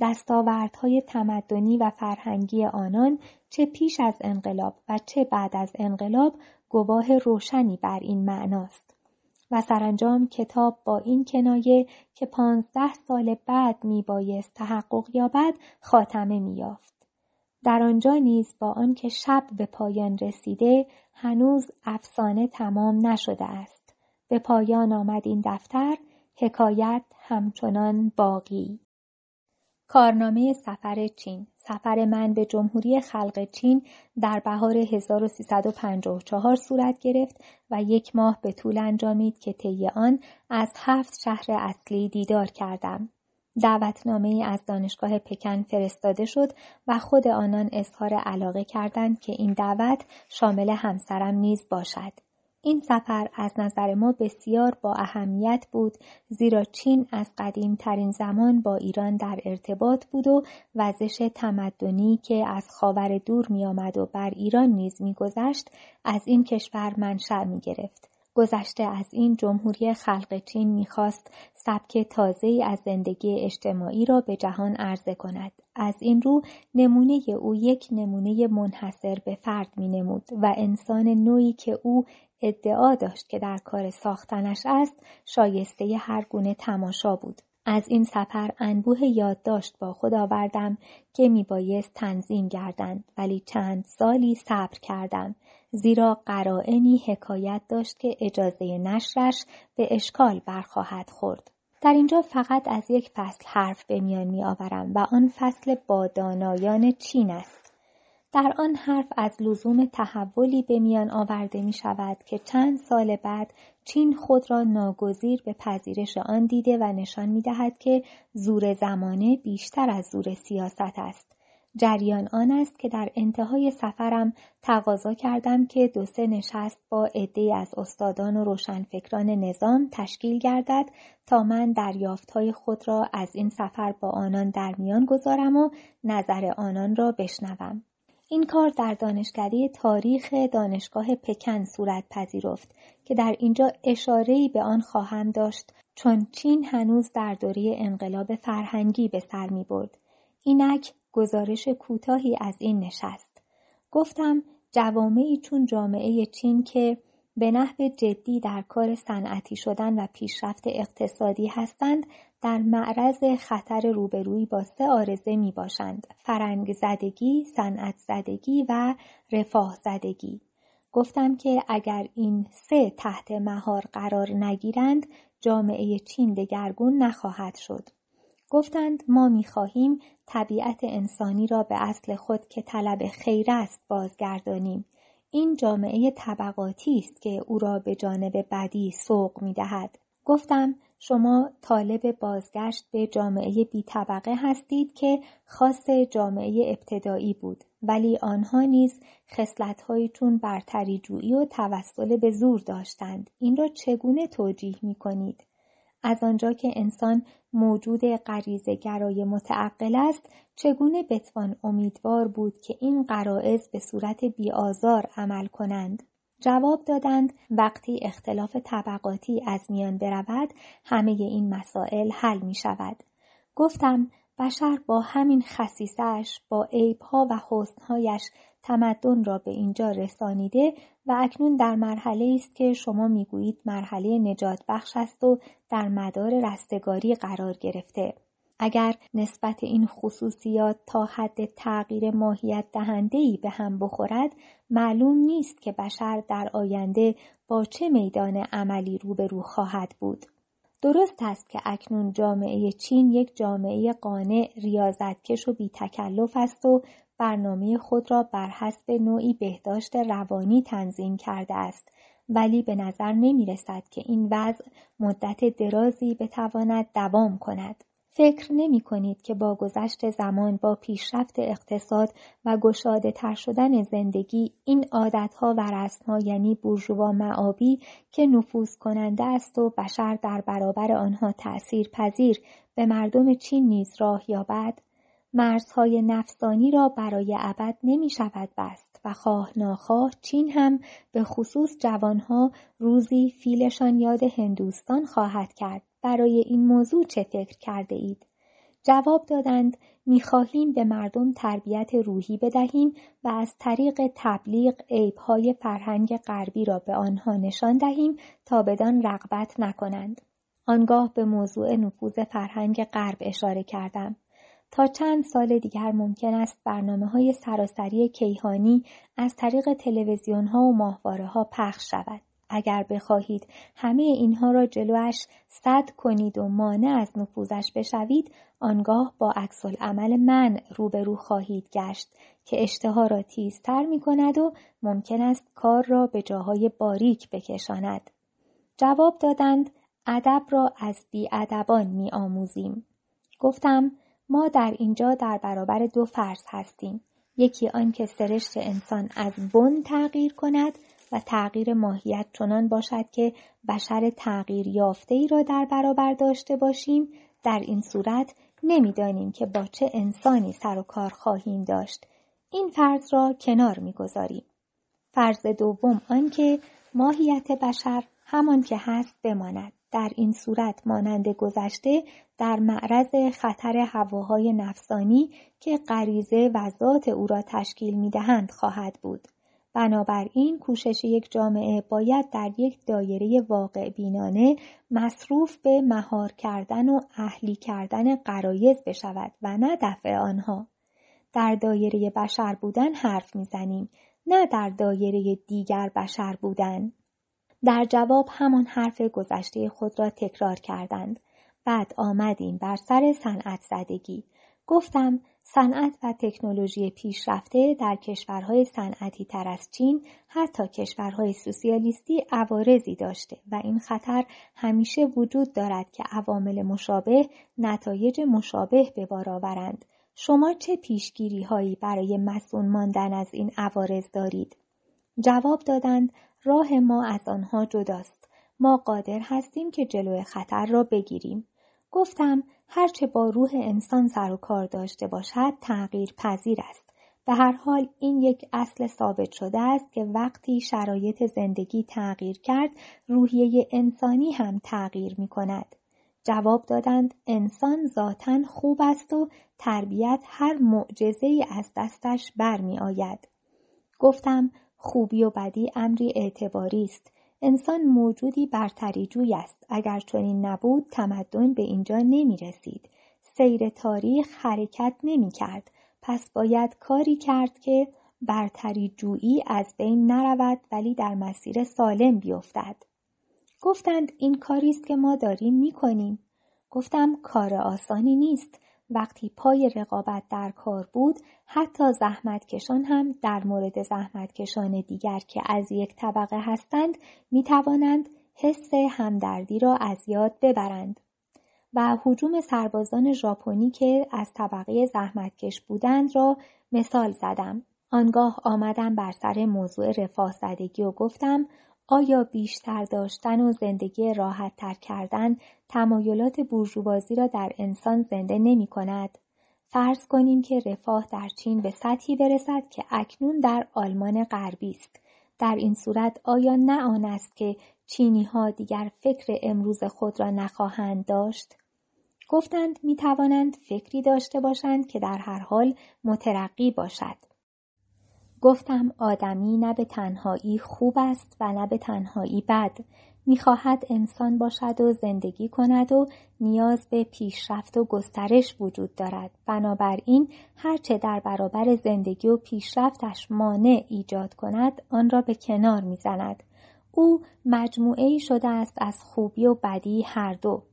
دستاوردهای تمدنی و فرهنگی آنان چه پیش از انقلاب و چه بعد از انقلاب گواه روشنی بر این معناست و سرانجام کتاب با این کنایه که پانزده سال بعد می بایست تحقق یابد خاتمه می یافت. در آنجا نیز با آنکه شب به پایان رسیده هنوز افسانه تمام نشده است. به پایان آمد این دفتر حکایت همچنان باقی کارنامه سفر چین سفر من به جمهوری خلق چین در بهار 1354 صورت گرفت و یک ماه به طول انجامید که طی آن از هفت شهر اصلی دیدار کردم. دعوتنامه از دانشگاه پکن فرستاده شد و خود آنان اظهار علاقه کردند که این دعوت شامل همسرم نیز باشد. این سفر از نظر ما بسیار با اهمیت بود زیرا چین از قدیم ترین زمان با ایران در ارتباط بود و وزش تمدنی که از خاور دور می آمد و بر ایران نیز می گذشت از این کشور منشأ می گرفت. گذشته از این جمهوری خلق چین می‌خواست سبک تازه از زندگی اجتماعی را به جهان عرضه کند. از این رو نمونه او یک نمونه منحصر به فرد می نمود و انسان نوعی که او ادعا داشت که در کار ساختنش است شایسته هر گونه تماشا بود. از این سفر انبوه یادداشت با خود آوردم که میبایست تنظیم گردند ولی چند سالی صبر کردم زیرا قرائنی حکایت داشت که اجازه نشرش به اشکال برخواهد خورد. در اینجا فقط از یک فصل حرف به میان می آورم و آن فصل با دانایان چین است. در آن حرف از لزوم تحولی به میان آورده می شود که چند سال بعد چین خود را ناگزیر به پذیرش آن دیده و نشان می دهد که زور زمانه بیشتر از زور سیاست است. جریان آن است که در انتهای سفرم تقاضا کردم که دو سه نشست با عده از استادان و روشنفکران نظام تشکیل گردد تا من دریافتهای خود را از این سفر با آنان در میان گذارم و نظر آنان را بشنوم. این کار در دانشکده تاریخ دانشگاه پکن صورت پذیرفت که در اینجا اشارهی به آن خواهم داشت چون چین هنوز در دوره انقلاب فرهنگی به سر می برد. اینک گزارش کوتاهی از این نشست. گفتم جوامعی چون جامعه چین که به نحو جدی در کار صنعتی شدن و پیشرفت اقتصادی هستند در معرض خطر روبرویی با سه آرزه می باشند فرنگ زدگی، صنعت زدگی و رفاه زدگی. گفتم که اگر این سه تحت مهار قرار نگیرند جامعه چین دگرگون نخواهد شد. گفتند ما می‌خواهیم طبیعت انسانی را به اصل خود که طلب خیر است بازگردانیم. این جامعه طبقاتی است که او را به جانب بدی سوق می دهد. گفتم شما طالب بازگشت به جامعه بی طبقه هستید که خاص جامعه ابتدایی بود ولی آنها نیز خصلتهایی چون برتری جویی و توسل به زور داشتند. این را چگونه توجیه می کنید از آنجا که انسان موجود غریزه گرای متعقل است چگونه بتوان امیدوار بود که این قرائز به صورت بیآزار عمل کنند؟ جواب دادند وقتی اختلاف طبقاتی از میان برود همه این مسائل حل می شود. گفتم بشر با همین خصیصش با عیبها و حسنهایش تمدن را به اینجا رسانیده و اکنون در مرحله است که شما می‌گویید مرحله نجات بخش است و در مدار رستگاری قرار گرفته. اگر نسبت این خصوصیات تا حد تغییر ماهیت دهندهی به هم بخورد معلوم نیست که بشر در آینده با چه میدان عملی روبرو خواهد بود. درست است که اکنون جامعه چین یک جامعه قانع ریاضتکش و بی تکلف است و برنامه خود را بر حسب نوعی بهداشت روانی تنظیم کرده است ولی به نظر نمی رسد که این وضع مدت درازی بتواند دوام کند. فکر نمی کنید که با گذشت زمان با پیشرفت اقتصاد و گشاده تر شدن زندگی این عادتها و رسمها یعنی بورژوا معابی که نفوذ کننده است و بشر در برابر آنها تأثیر پذیر به مردم چین نیز راه یابد؟ مرزهای نفسانی را برای ابد نمی شود بست و خواه ناخواه چین هم به خصوص جوانها روزی فیلشان یاد هندوستان خواهد کرد. برای این موضوع چه فکر کرده اید؟ جواب دادند می‌خواهیم به مردم تربیت روحی بدهیم و از طریق تبلیغ عیبهای فرهنگ غربی را به آنها نشان دهیم تا بدان رغبت نکنند. آنگاه به موضوع نفوذ فرهنگ غرب اشاره کردم. تا چند سال دیگر ممکن است برنامه های سراسری کیهانی از طریق تلویزیون ها و ماهواره ها پخش شود. اگر بخواهید همه اینها را جلوش صد کنید و مانع از نفوذش بشوید آنگاه با عکس عمل من روبرو خواهید گشت که اشتها را تیزتر می کند و ممکن است کار را به جاهای باریک بکشاند. جواب دادند ادب را از بیادبان می آموزیم. گفتم ما در اینجا در برابر دو فرض هستیم. یکی آنکه سرشت انسان از بن تغییر کند و تغییر ماهیت چنان باشد که بشر تغییر یافته ای را در برابر داشته باشیم در این صورت نمی‌دانیم که با چه انسانی سر و کار خواهیم داشت. این فرض را کنار می‌گذاریم. فرض دوم آنکه ماهیت بشر همان که هست بماند. در این صورت مانند گذشته در معرض خطر هواهای نفسانی که غریزه و ذات او را تشکیل می‌دهند خواهد بود. بنابراین کوشش یک جامعه باید در یک دایره واقع بینانه مصروف به مهار کردن و اهلی کردن قرایز بشود و نه دفع آنها. در دایره بشر بودن حرف می‌زنیم نه در دایره دیگر بشر بودن. در جواب همان حرف گذشته خود را تکرار کردند. بعد آمدیم بر سر صنعت زدگی. گفتم صنعت و تکنولوژی پیشرفته در کشورهای صنعتی تر از چین حتی کشورهای سوسیالیستی عوارضی داشته و این خطر همیشه وجود دارد که عوامل مشابه نتایج مشابه به بار آورند. شما چه پیشگیری هایی برای مسئول ماندن از این عوارض دارید؟ جواب دادند راه ما از آنها جداست. ما قادر هستیم که جلوی خطر را بگیریم. گفتم هرچه با روح انسان سر و کار داشته باشد تغییر پذیر است. به هر حال این یک اصل ثابت شده است که وقتی شرایط زندگی تغییر کرد روحیه انسانی هم تغییر می کند. جواب دادند انسان ذاتا خوب است و تربیت هر معجزه از دستش برمی آید. گفتم خوبی و بدی امری اعتباری است. انسان موجودی برتری جوی است. اگر چنین نبود تمدن به اینجا نمی رسید. سیر تاریخ حرکت نمی کرد. پس باید کاری کرد که برتری جویی از بین نرود ولی در مسیر سالم بیفتد. گفتند این کاری است که ما داریم می کنیم. گفتم کار آسانی نیست. وقتی پای رقابت در کار بود حتی زحمتکشان هم در مورد زحمتکشان دیگر که از یک طبقه هستند می توانند حس همدردی را از یاد ببرند. و حجوم سربازان ژاپنی که از طبقه زحمتکش بودند را مثال زدم. آنگاه آمدم بر سر موضوع رفاه زدگی و گفتم آیا بیشتر داشتن و زندگی راحت تر کردن تمایلات بورژوازی را در انسان زنده نمی کند؟ فرض کنیم که رفاه در چین به سطحی برسد که اکنون در آلمان غربی است. در این صورت آیا نه آن است که چینی ها دیگر فکر امروز خود را نخواهند داشت؟ گفتند می توانند فکری داشته باشند که در هر حال مترقی باشد. گفتم آدمی نه به تنهایی خوب است و نه به تنهایی بد. می‌خواهد انسان باشد و زندگی کند و نیاز به پیشرفت و گسترش وجود دارد. بنابراین هرچه در برابر زندگی و پیشرفتش مانع ایجاد کند آن را به کنار می‌زند. او مجموعه شده است از خوبی و بدی هر دو.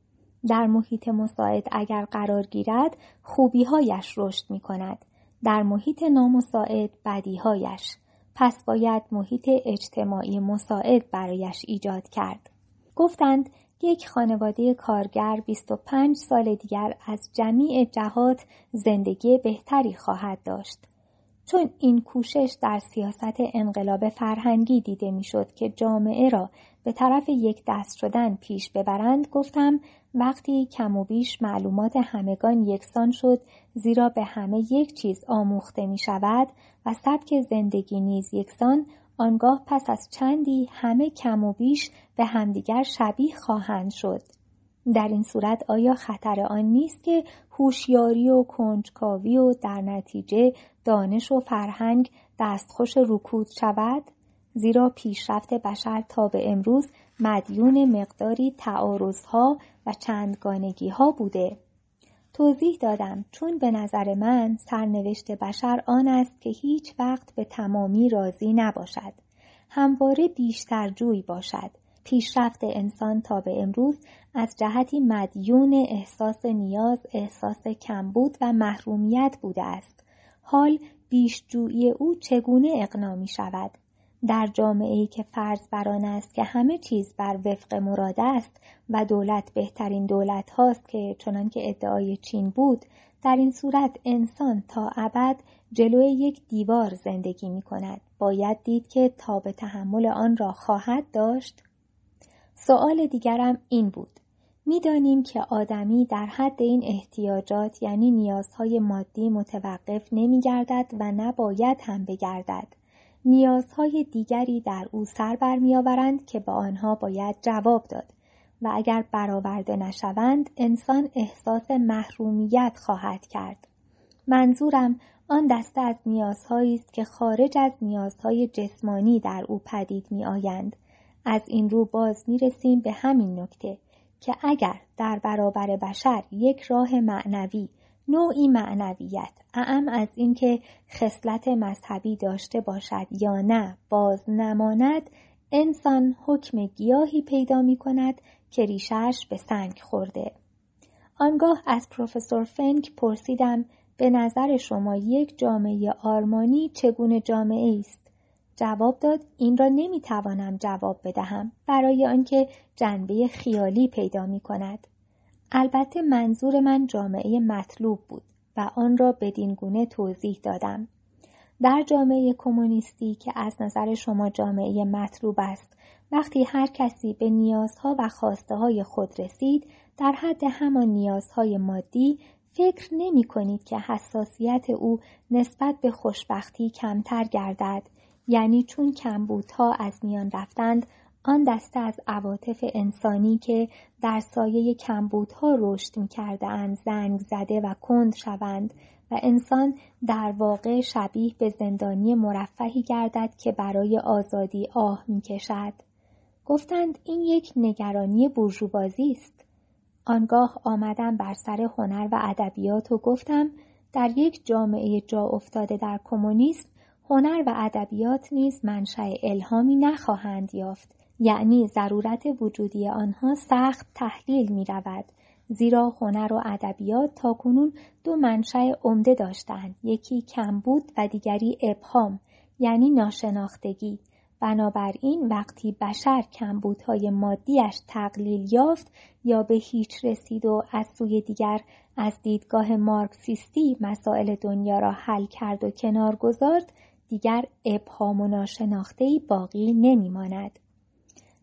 در محیط مساعد اگر قرار گیرد خوبیهایش رشد می کند در محیط نامساعد بدیهایش پس باید محیط اجتماعی مساعد برایش ایجاد کرد. گفتند یک خانواده کارگر 25 سال دیگر از جمیع جهات زندگی بهتری خواهد داشت. چون این کوشش در سیاست انقلاب فرهنگی دیده می‌شد که جامعه را به طرف یک دست شدن پیش ببرند گفتم وقتی کم و بیش معلومات همگان یکسان شد زیرا به همه یک چیز آموخته می شود و سبک زندگی نیز یکسان آنگاه پس از چندی همه کم و بیش به همدیگر شبیه خواهند شد. در این صورت آیا خطر آن نیست که هوشیاری و کنجکاوی و در نتیجه دانش و فرهنگ دستخوش رکود شود؟ زیرا پیشرفت بشر تا به امروز مدیون مقداری تعارضها و چندگانگیها بوده. توضیح دادم چون به نظر من سرنوشت بشر آن است که هیچ وقت به تمامی راضی نباشد. همواره بیشتر جوی باشد. پیشرفت انسان تا به امروز از جهتی مدیون احساس نیاز، احساس کمبود و محرومیت بوده است. حال بیشجویی او چگونه اقنا می شود؟ در جامعه ای که فرض بر آن است که همه چیز بر وفق مراد است و دولت بهترین دولت هاست که چنان که ادعای چین بود در این صورت انسان تا ابد جلوی یک دیوار زندگی می کند. باید دید که تا به تحمل آن را خواهد داشت؟ سوال دیگرم این بود. می‌دانیم که آدمی در حد این احتیاجات یعنی نیازهای مادی متوقف نمی گردد و نباید هم بگردد. نیازهای دیگری در او سر برمیآورند که به آنها باید جواب داد و اگر برآورده نشوند انسان احساس محرومیت خواهد کرد منظورم آن دسته از نیازهایی است که خارج از نیازهای جسمانی در او پدید می آیند. از این رو باز می رسیم به همین نکته که اگر در برابر بشر یک راه معنوی نوعی معنویت اعم از اینکه خصلت مذهبی داشته باشد یا نه باز نماند انسان حکم گیاهی پیدا می کند که ریشش به سنگ خورده. آنگاه از پروفسور فنک پرسیدم به نظر شما یک جامعه آرمانی چگونه جامعه است؟ جواب داد این را نمی توانم جواب بدهم برای آنکه جنبه خیالی پیدا می کند. البته منظور من جامعه مطلوب بود و آن را بدین گونه توضیح دادم. در جامعه کمونیستی که از نظر شما جامعه مطلوب است وقتی هر کسی به نیازها و خواسته های خود رسید در حد همان نیازهای مادی فکر نمی کنید که حساسیت او نسبت به خوشبختی کمتر گردد یعنی چون کمبودها از میان رفتند آن دسته از عواطف انسانی که در سایه کمبودها رشد می اند زنگ زده و کند شوند و انسان در واقع شبیه به زندانی مرفهی گردد که برای آزادی آه می کشد. گفتند این یک نگرانی بورژوازی است آنگاه آمدم بر سر هنر و ادبیات و گفتم در یک جامعه جا افتاده در کمونیسم هنر و ادبیات نیز منشأ الهامی نخواهند یافت یعنی ضرورت وجودی آنها سخت تحلیل می رود زیرا هنر و ادبیات تاکنون دو منشأ عمده داشتند یکی کمبود و دیگری ابهام یعنی ناشناختگی. بنابراین وقتی بشر کمبودهای مادیش تقلیل یافت یا به هیچ رسید و از سوی دیگر از دیدگاه مارکسیستی مسائل دنیا را حل کرد و کنار گذارد دیگر ابهام و ناشناختهای باقی نمیماند.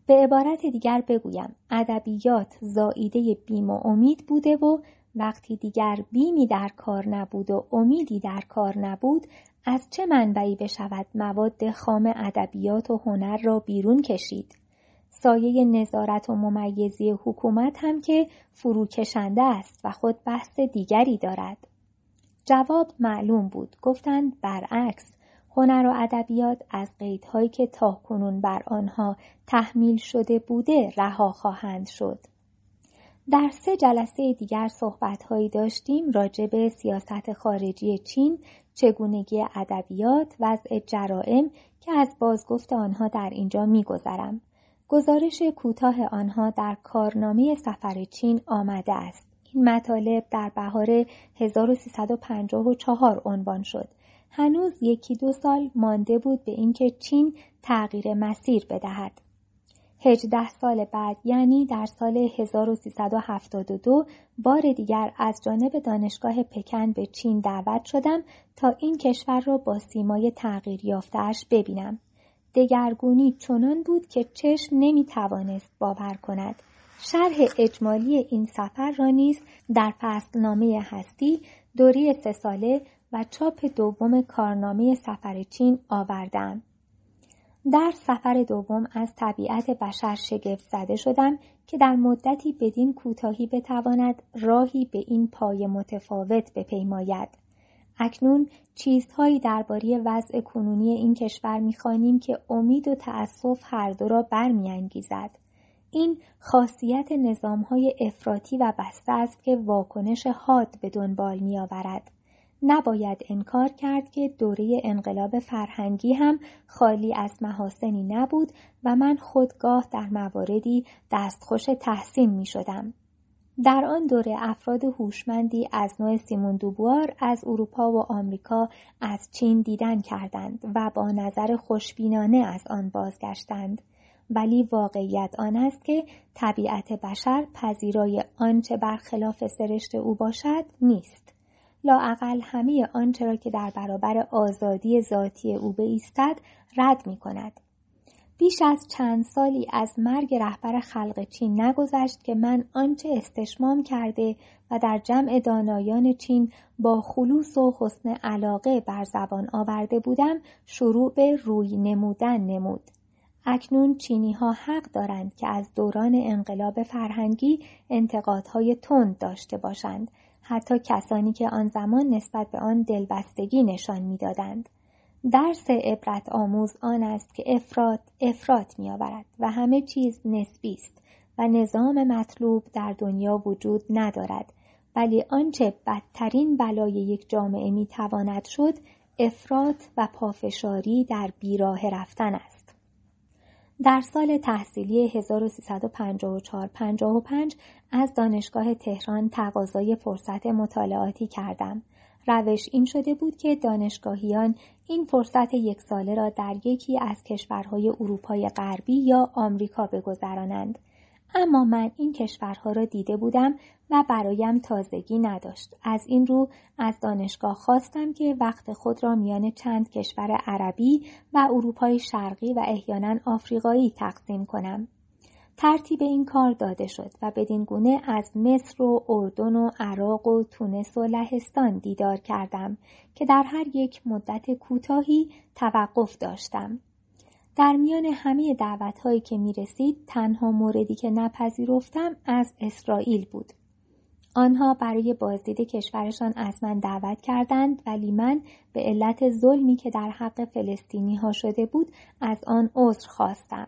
به عبارت دیگر بگویم. ادبیات زائیده بیم و امید بوده و وقتی دیگر بیمی در کار نبود و امیدی در کار نبود از چه منبعی بشود مواد خام ادبیات و هنر را بیرون کشید؟ سایه نظارت و ممیزی حکومت هم که فروکشنده است و خود بحث دیگری دارد. جواب معلوم بود. گفتند برعکس هنر و ادبیات از قیدهایی که تاکنون بر آنها تحمیل شده بوده رها خواهند شد. در سه جلسه دیگر صحبتهایی داشتیم راجع به سیاست خارجی چین چگونگی ادبیات وضع جرائم که از بازگفت آنها در اینجا میگذرم. گزارش کوتاه آنها در کارنامه سفر چین آمده است. این مطالب در بهار 1354 عنوان شد. هنوز یکی دو سال مانده بود به اینکه چین تغییر مسیر بدهد. هجده سال بعد یعنی در سال 1372 بار دیگر از جانب دانشگاه پکن به چین دعوت شدم تا این کشور را با سیمای تغییر یافتهاش ببینم. دگرگونی چنان بود که چشم نمی توانست باور کند. شرح اجمالی این سفر را نیز در فصلنامه هستی دوری سه ساله و چاپ دوم کارنامه سفر چین آوردم. در سفر دوم از طبیعت بشر شگفت زده شدم که در مدتی بدین کوتاهی بتواند راهی به این پای متفاوت بپیماید. اکنون چیزهایی درباره وضع کنونی این کشور می‌خوانیم که امید و تأسف هر دو را برمیانگیزد. این خاصیت نظامهای افراطی و بسته است که واکنش حاد به دنبال میآورد. نباید انکار کرد که دوره انقلاب فرهنگی هم خالی از محاسنی نبود و من خودگاه در مواردی دستخوش تحسین می شدم. در آن دوره افراد هوشمندی از نوع سیمون دوبوار از اروپا و آمریکا از چین دیدن کردند و با نظر خوشبینانه از آن بازگشتند. ولی واقعیت آن است که طبیعت بشر پذیرای آنچه برخلاف سرشت او باشد نیست. لااقل همه آنچه را که در برابر آزادی ذاتی او بایستد رد می کند. بیش از چند سالی از مرگ رهبر خلق چین نگذشت که من آنچه استشمام کرده و در جمع دانایان چین با خلوص و حسن علاقه بر زبان آورده بودم شروع به روی نمودن نمود. اکنون چینی ها حق دارند که از دوران انقلاب فرهنگی انتقادهای تند داشته باشند حتی کسانی که آن زمان نسبت به آن دلبستگی نشان می‌دادند. درس عبرت آموز آن است که افراد افراد می آورد و همه چیز نسبی است و نظام مطلوب در دنیا وجود ندارد ولی آنچه بدترین بلای یک جامعه می تواند شد افراد و پافشاری در بیراه رفتن است. در سال تحصیلی 1354-55 از دانشگاه تهران تقاضای فرصت مطالعاتی کردم. روش این شده بود که دانشگاهیان این فرصت یک ساله را در یکی از کشورهای اروپای غربی یا آمریکا بگذرانند. اما من این کشورها را دیده بودم و برایم تازگی نداشت. از این رو از دانشگاه خواستم که وقت خود را میان چند کشور عربی و اروپای شرقی و احیانا آفریقایی تقسیم کنم. ترتیب این کار داده شد و بدین گونه از مصر و اردن و عراق و تونس و لهستان دیدار کردم که در هر یک مدت کوتاهی توقف داشتم. در میان همه دعوت هایی که می رسید تنها موردی که نپذیرفتم از اسرائیل بود. آنها برای بازدید کشورشان از من دعوت کردند ولی من به علت ظلمی که در حق فلسطینی ها شده بود از آن عذر خواستم.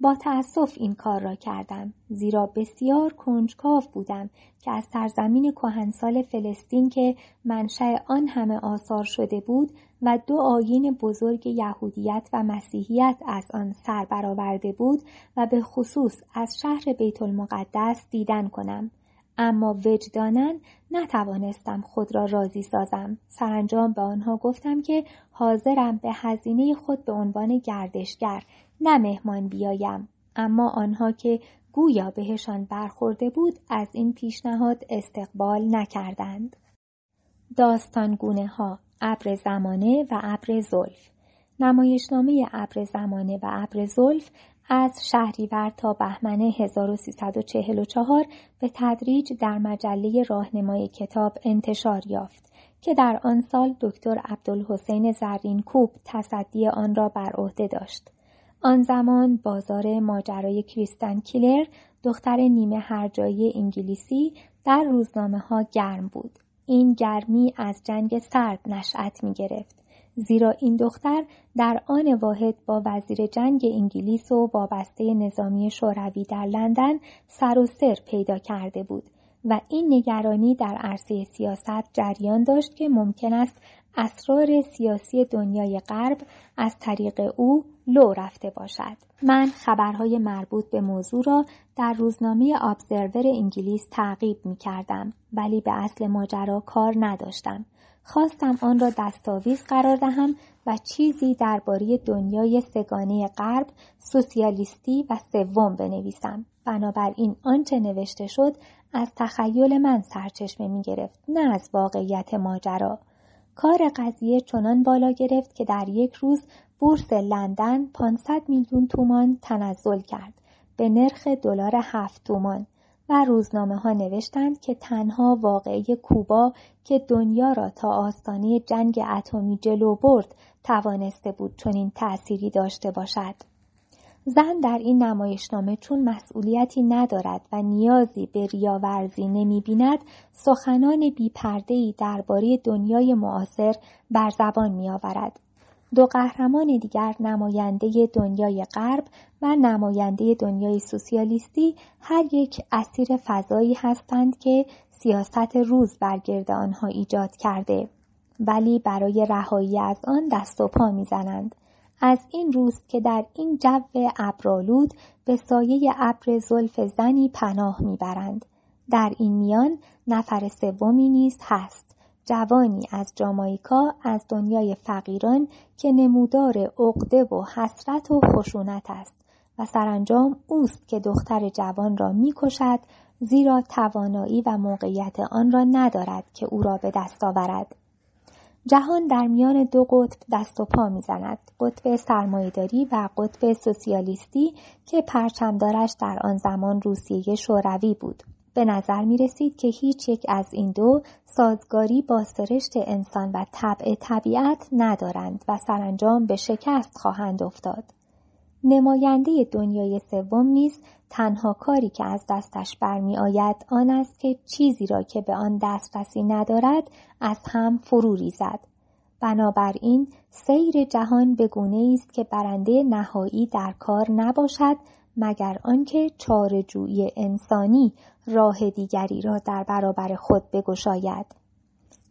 با تأسف این کار را کردم زیرا بسیار کنجکاو بودم که از سرزمین کهنسال فلسطین که منشأ آن همه آثار شده بود و دو آیین بزرگ یهودیت و مسیحیت از آن سر برآورده بود و به خصوص از شهر بیت المقدس دیدن کنم. اما وجدانا نتوانستم خود را راضی سازم. سرانجام به آنها گفتم که حاضرم به هزینه خود به عنوان گردشگر نه مهمان بیایم. اما آنها که گویا بهشان برخورده بود از این پیشنهاد استقبال نکردند. داستانگونه ها ابر زمانه و ابر زلف. نمایشنامه ابر زمانه و ابر زلف از شهریور تا بهمن 1344 به تدریج در مجله راهنمای کتاب انتشار یافت که در آن سال دکتر عبدالحسین زرینکوب تصدی آن را بر عهده داشت. آن زمان بازار ماجرای کریستن کیلر دختر نیمه هرجایی انگلیسی در روزنامه ها گرم بود. این گرمی از جنگ سرد نشأت می گرفت. زیرا این دختر در آن واحد با وزیر جنگ انگلیس و وابسته نظامی شوروی در لندن سر و سر پیدا کرده بود و این نگرانی در عرصه سیاست جریان داشت که ممکن است اسرار سیاسی دنیای غرب از طریق او لو رفته باشد. من خبرهای مربوط به موضوع را در روزنامه ابزرور انگلیس تعقیب می کردم ولی به اصل ماجرا کار نداشتم. خواستم آن را دستاویز قرار دهم و چیزی درباره دنیای سگانه غرب سوسیالیستی و سوم بنویسم بنابراین آنچه نوشته شد از تخیل من سرچشمه می گرفت نه از واقعیت ماجرا کار قضیه چنان بالا گرفت که در یک روز بورس لندن 500 میلیون تومان تنزل کرد به نرخ دلار هفت تومان و روزنامه ها نوشتند که تنها واقعه کوبا که دنیا را تا آستانه جنگ اتمی جلو برد توانسته بود چنین تأثیری داشته باشد. زن در این نمایشنامه چون مسئولیتی ندارد و نیازی به ریاورزی نمی بیند سخنان بیپردهی درباره دنیای معاصر بر زبان می آورد. دو قهرمان دیگر نماینده دنیای غرب و نماینده دنیای سوسیالیستی هر یک اسیر فضایی هستند که سیاست روز برگرد آنها ایجاد کرده ولی برای رهایی از آن دست و پا می‌زنند از این روز که در این جو ابرالود به سایه ابر زلف زنی پناه می‌برند. در این میان نفر سومی نیز هست جوانی از جامایکا از دنیای فقیران که نمودار عقده و حسرت و خشونت است و سرانجام اوست که دختر جوان را می‌کشد زیرا توانایی و موقعیت آن را ندارد که او را به دست آورد. جهان در میان دو قطب دست و پا می‌زند قطب سرمایهداری و قطب سوسیالیستی که پرچمدارش در آن زمان روسیه شوروی بود به نظر می رسید که هیچ یک از این دو سازگاری با سرشت انسان و طبع طبیعت ندارند و سرانجام به شکست خواهند افتاد. نماینده دنیای سوم نیز تنها کاری که از دستش برمی آید آن است که چیزی را که به آن دسترسی ندارد از هم فرو ریزد. بنابراین سیر جهان به گونه است که برنده نهایی در کار نباشد مگر آنکه چارجویی انسانی راه دیگری را در برابر خود بگشاید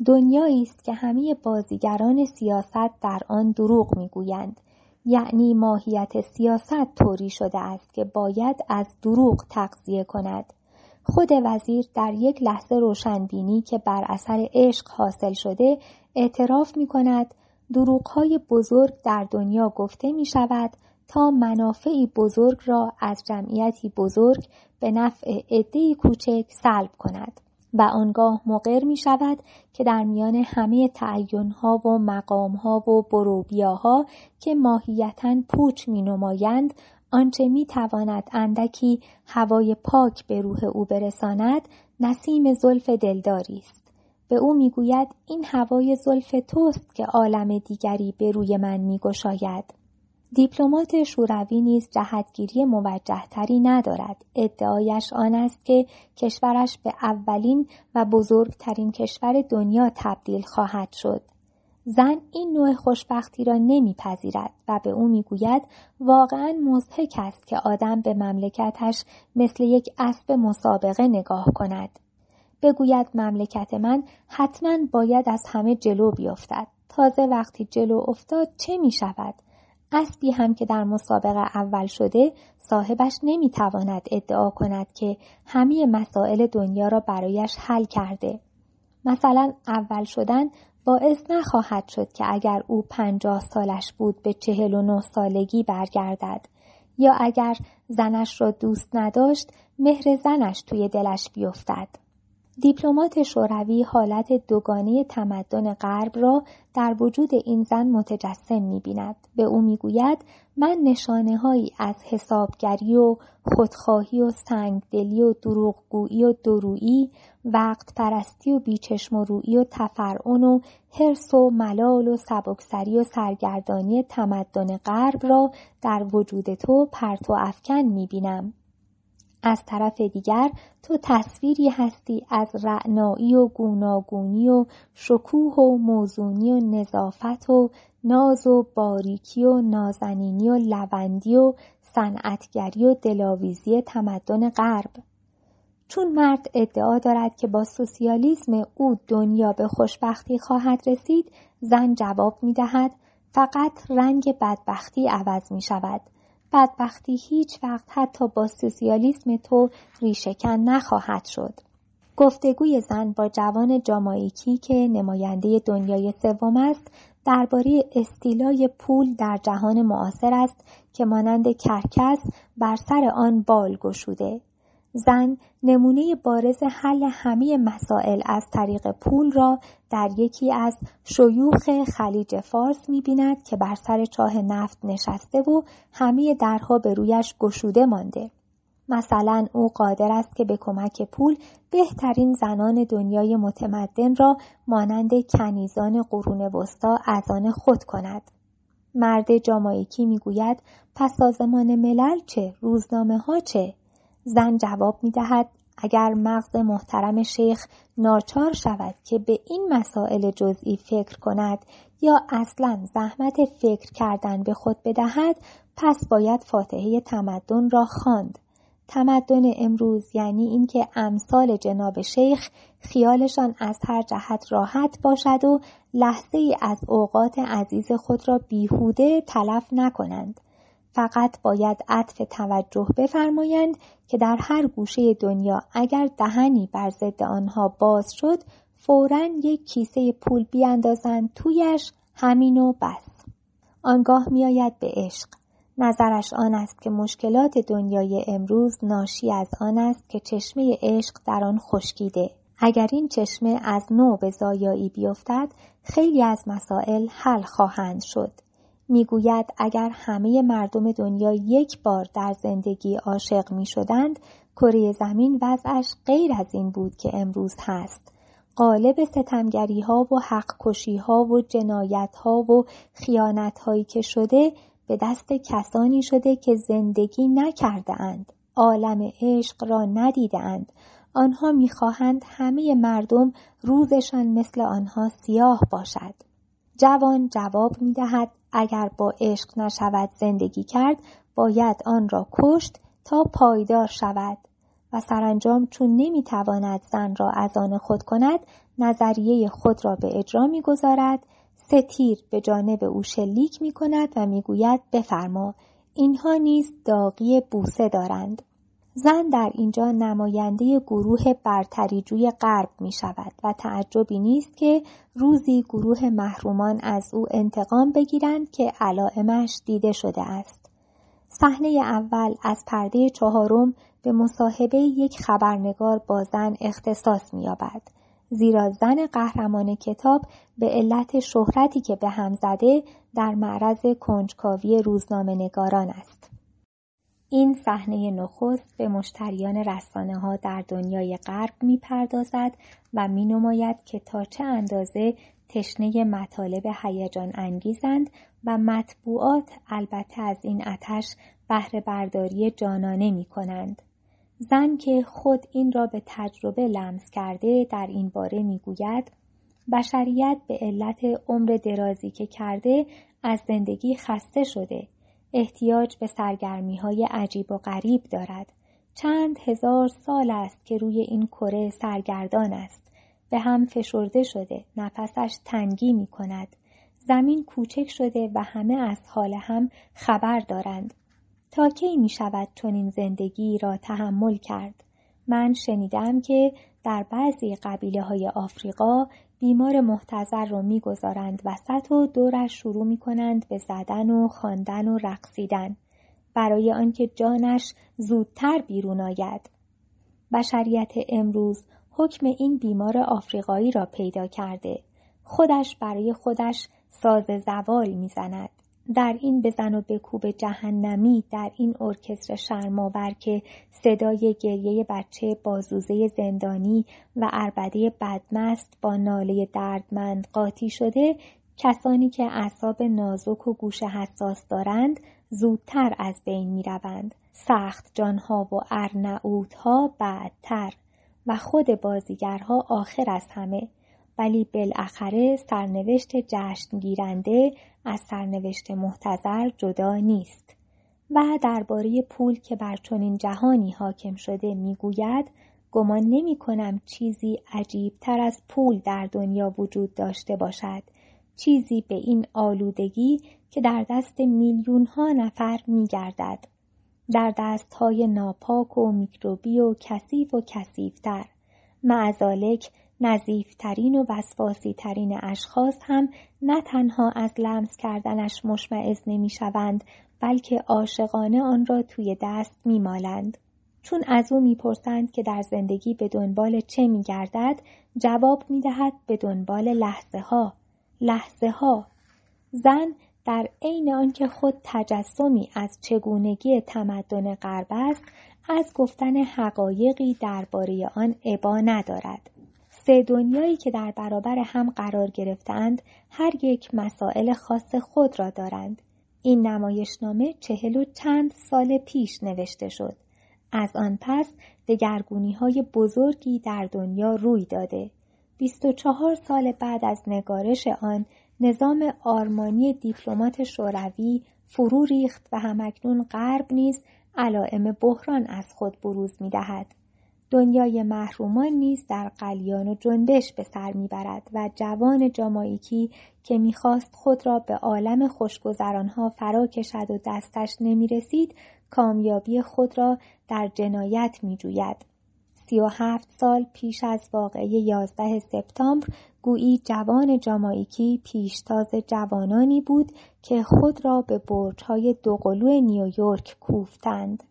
دنیایی است که همه بازیگران سیاست در آن دروغ می‌گویند یعنی ماهیت سیاست طوری شده است که باید از دروغ تغذیه کند. خود وزیر در یک لحظه روشنبینی که بر اثر عشق حاصل شده اعتراف می کند دروغهای بزرگ در دنیا گفته می شود تا منافعی بزرگ را از جمعیتی بزرگ به نفع عدهای کوچک سلب کند. و آنگاه مقر می شود که در میان همه تعینها و مقامها و بروبیاها که ماهیتا پوچ می نمایند آنچه می تواند اندکی هوای پاک به روح او برساند نسیم زلف دلداری است. به او می‌گوید این هوای زلف توست که عالم دیگری به روی من میگشاید. دیپلمات شوروی نیز جهتگیری موجهتری ندارد. ادعایش آن است که کشورش به اولین و بزرگترین کشور دنیا تبدیل خواهد شد. زن این نوع خوشبختی را نمیپذیرد و به او می‌گوید واقعا مضحک است که آدم به مملکتش مثل یک اسب مسابقه نگاه کند. بگوید مملکت من حتما باید از همه جلو بیفتد. تازه وقتی جلو افتاد چه می شود؟ اسبی هم که در مسابقه اول شده صاحبش نمی‌تواند ادعا کند که همه مسائل دنیا را برایش حل کرده. مثلا اول شدن باعث نخواهد شد که اگر او پنجاه سالش بود به چهل و نه سالگی برگردد یا اگر زنش را دوست نداشت مهر زنش توی دلش بیفتد. دیپلمات شوروی حالت دوگانه تمدن غرب را در وجود این زن متجسم می بیند. به او می گوید من نشانه هایی از حسابگری و خودخواهی و سنگدلی و دروغگویی و درویی وقت پرستی و بیچشم و رویی و تفرعن و حرس و ملال و سبکسری و سرگردانی تمدن غرب را در وجود تو پرت و افکن می بینم. از طرف دیگر تو تصویری هستی از رعنایی و گوناگونی و شکوه و موزونی و نظافت و ناز و باریکی و نازنینی و لوندی و صنعتگری و دلاویزی تمدن غرب. چون مرد ادعا دارد که با سوسیالیسم او دنیا به خوشبختی خواهد رسید زن جواب می دهد فقط رنگ بدبختی عوض می شود بدبختی هیچ وقت حتی با سوسیالیسم تو ریشهکن نخواهد شد. گفتگوی زن با جوان جامایکی که نماینده دنیای سوم است درباره استیلای پول در جهان معاصر است که مانند کرکس بر سر آن بال گشوده زن نمونه بارز حل همه مسائل از طریق پول را در یکی از شیوخ خلیج فارس می بیند که بر سر چاه نفت نشسته و همه درها به رویش گشوده مانده. مثلا او قادر است که به کمک پول بهترین زنان دنیای متمدن را مانند کنیزان قرون وسطا از آن خود کند. مرد جامایکی می‌گوید پس سازمان ملل چه روزنامه ها چه زن جواب می دهد اگر مغز محترم شیخ ناچار شود که به این مسائل جزئی فکر کند یا اصلا زحمت فکر کردن به خود بدهد پس باید فاتحه تمدن را خواند. تمدن امروز یعنی اینکه امثال جناب شیخ خیالشان از هر جهت راحت باشد و لحظه ای از اوقات عزیز خود را بیهوده تلف نکنند. فقط باید عطف توجه بفرمایند که در هر گوشه دنیا اگر دهنی بر ضد آنها باز شد فورا یک کیسه پول بیاندازند تویش همین و بس. آنگاه میآید به عشق. نظرش آن است که مشکلات دنیای امروز ناشی از آن است که چشمه عشق در آن خشکیده. اگر این چشمه از نو به زایایی بیفتد خیلی از مسائل حل خواهند شد. می‌گوید اگر همه مردم دنیا یک بار در زندگی عاشق می شدند کره زمین وضعش غیر از این بود که امروز هست. قالب ستمگری ها و حق کشی ها و جنایت ها و خیانت هایی که شده به دست کسانی شده که زندگی نکرده اند. عالم عشق را ندیده اند. آنها می‌خواهند همه مردم روزشان مثل آنها سیاه باشد. جوان جواب می دهد اگر با عشق نشود زندگی کرد باید آن را کشت تا پایدار شود. و سرانجام چون نمی‌تواند زن را از آن خود کند نظریه خود را به اجرا می‌گذارد. سه تیر به جانب او شلیک می کند و می‌گوید بفرما اینها نیز داغی بوسه دارند. زن در اینجا نماینده گروه برتریجوی غرب می شود و تعجبی نیست که روزی گروه محرومان از او انتقام بگیرند که علائمش دیده شده است. صحنه اول از پرده چهارم به مصاحبه یک خبرنگار با زن اختصاص می‌یابد زیرا زن قهرمان کتاب به علت شهرتی که به هم زده در معرض کنجکاوی روزنامه نگاران است. این صحنه نخست به مشتریان رسانه ها در دنیای غرب می پردازد و می نماید که تا چه اندازه تشنه مطالب هیجان انگیزند و مطبوعات البته از این اتش بهره برداری جانانه می کنند. زن که خود این را به تجربه لمس کرده در این باره می گوید بشریت به علت عمر درازی که کرده از زندگی خسته شده احتیاج به سرگرمی های عجیب و غریب دارد. چند هزار سال است که روی این کره سرگردان است. به هم فشرده شده نفسش تنگی می کند زمین کوچک شده و همه از حال هم خبر دارند. تا کی می شود چنین زندگی را تحمل کرد؟ من شنیدم که در بعضی قبیله های آفریقا بیمار محتضر را می‌گذارند وسط و دورش شروع می کنند به زدن و خواندن و رقصیدن. برای آنکه جانش زودتر بیرون آید. بشریت امروز حکم این بیمار آفریقایی را پیدا کرده. خودش برای خودش ساز زوال می‌زند. در این بزن و بکوب جهنمی در این ارکستر شرماور که صدای گریه بچه بازوزه زندانی و اربده بدمست با ناله دردمند قاطی شده کسانی که اعصاب نازک و گوش حساس دارند زودتر از بین می روند. سخت جانها و ارنعودها بعدتر و خود بازیگرها آخر از همه ولی بالاخره سرنوشت جشن گیرنده از سرنوشت محتظر جدا نیست و درباره پول که بر چنین جهانی حاکم شده می‌گوید گمان نمی کنم چیزی عجیب تر از پول در دنیا وجود داشته باشد چیزی به این آلودگی که در دست میلیون ها نفر می گردد. در دست های ناپاک و میکروبی و کثیف و کثیفتر معذالک نظیفترین و وسواسی ترین اشخاص هم نه تنها از لمس کردنش مشمعز نمی شوند بلکه عاشقانه آن را توی دست می مالند. چون از او می‌پرسند که در زندگی به دنبال چه می گردد جواب می دهد به دنبال لحظه ها لحظه ها زن در عین آنکه خود تجسمی از چگونگی تمدن غرب است از گفتن حقایقی درباره آن عبا ندارد. سه دنیایی که در برابر هم قرار گرفتند هر یک مسائل خاص خود را دارند. این نمایشنامه چهل و چند سال پیش نوشته شد. از آن پس دگرگونی های بزرگی در دنیا روی داده. 24 سال بعد از نگارش آن نظام آرمانی دیپلمات شوروی فرو ریخت و همکنون غرب نیز علائم بحران از خود بروز می دهد. دنیای محرومان نیز در قلیان و جنبش به سر می‌برد و جوان جامایکی که می‌خواست خود را به عالم خوشگذرانها فرا کشد و دستش نمی‌رسید کامیابی خود را در جنایت میجوید سی و هفت سال پیش از واقعه یازده سپتامبر گویی جوان جامایکی پیشتاز جوانانی بود که خود را به برجهای دوقلو نیویورک کوفتند.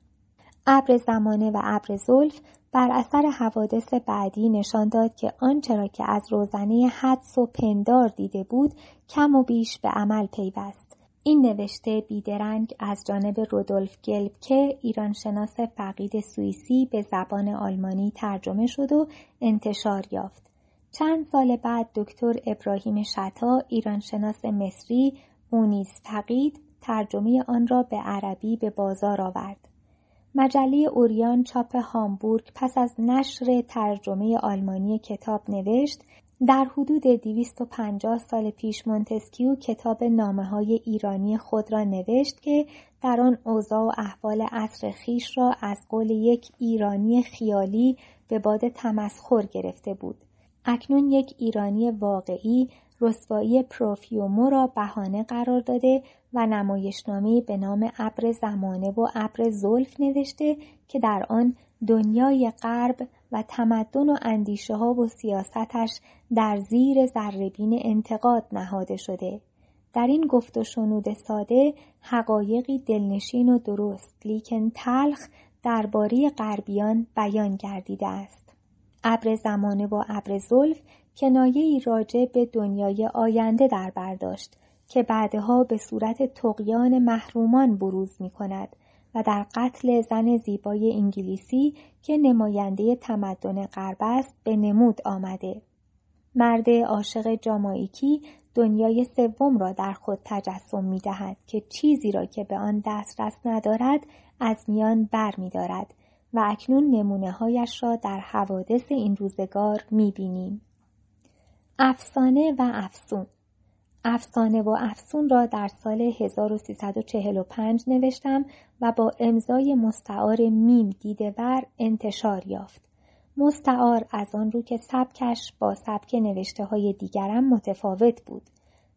ابر زمانه و ابر زلف بر اثر حوادث بعدی نشان داد که آنچه را که از روزنه حدس و پندار دیده بود کم و بیش به عمل پیوست. این نوشته بیدرنگ از جانب رودولف گلبکه ایرانشناس فقید سوئیسی به زبان آلمانی ترجمه شد و انتشار یافت. چند سال بعد دکتر ابراهیم شتا ایرانشناس مصری او نیز فقید ترجمه آن را به عربی به بازار آورد. مجله اوریان چاپ هامبورگ پس از نشر ترجمه آلمانی کتاب نوشت در حدود 250 سال پیش مونتسکیو کتاب نامه های ایرانی خود را نوشت که در آن اوضاع و احوال عصر خیش را از قول یک ایرانی خیالی به باد تمسخر گرفته بود. اکنون یک ایرانی واقعی رسوایی پروفیومو را بهانه قرار داده و نمایشنامه به نام ابر زمانه و ابر زلف نوشته که در آن دنیای غرب و تمدن و اندیشه ها و سیاستش در زیر زربین انتقاد نهاده شده. در این گفت و شنود ساده حقایقی دلنشین و درست لیکن تلخ درباره غربیان بیان گردیده است. ابر زمانه و ابر زلف کنایه راجع به دنیای آینده در برداشت که بعدها به صورت تقیان محرومان بروز می کند و در قتل زن زیبای انگلیسی که نماینده تمدن غرب است به نمود آمده. مرد عاشق جامایکی دنیای سوم را در خود تجسم می دهد که چیزی را که به آن دسترس ندارد از میان بر می دارد و اکنون نمونه هایش را در حوادث این روزگار می بینیم. افسانه و افسون افسانه و افسون را در سال 1345 نوشتم و با امضای مستعار میم دیدهور انتشار یافت. مستعار از آن رو که سبکش با سبک نوشته های دیگرم متفاوت بود.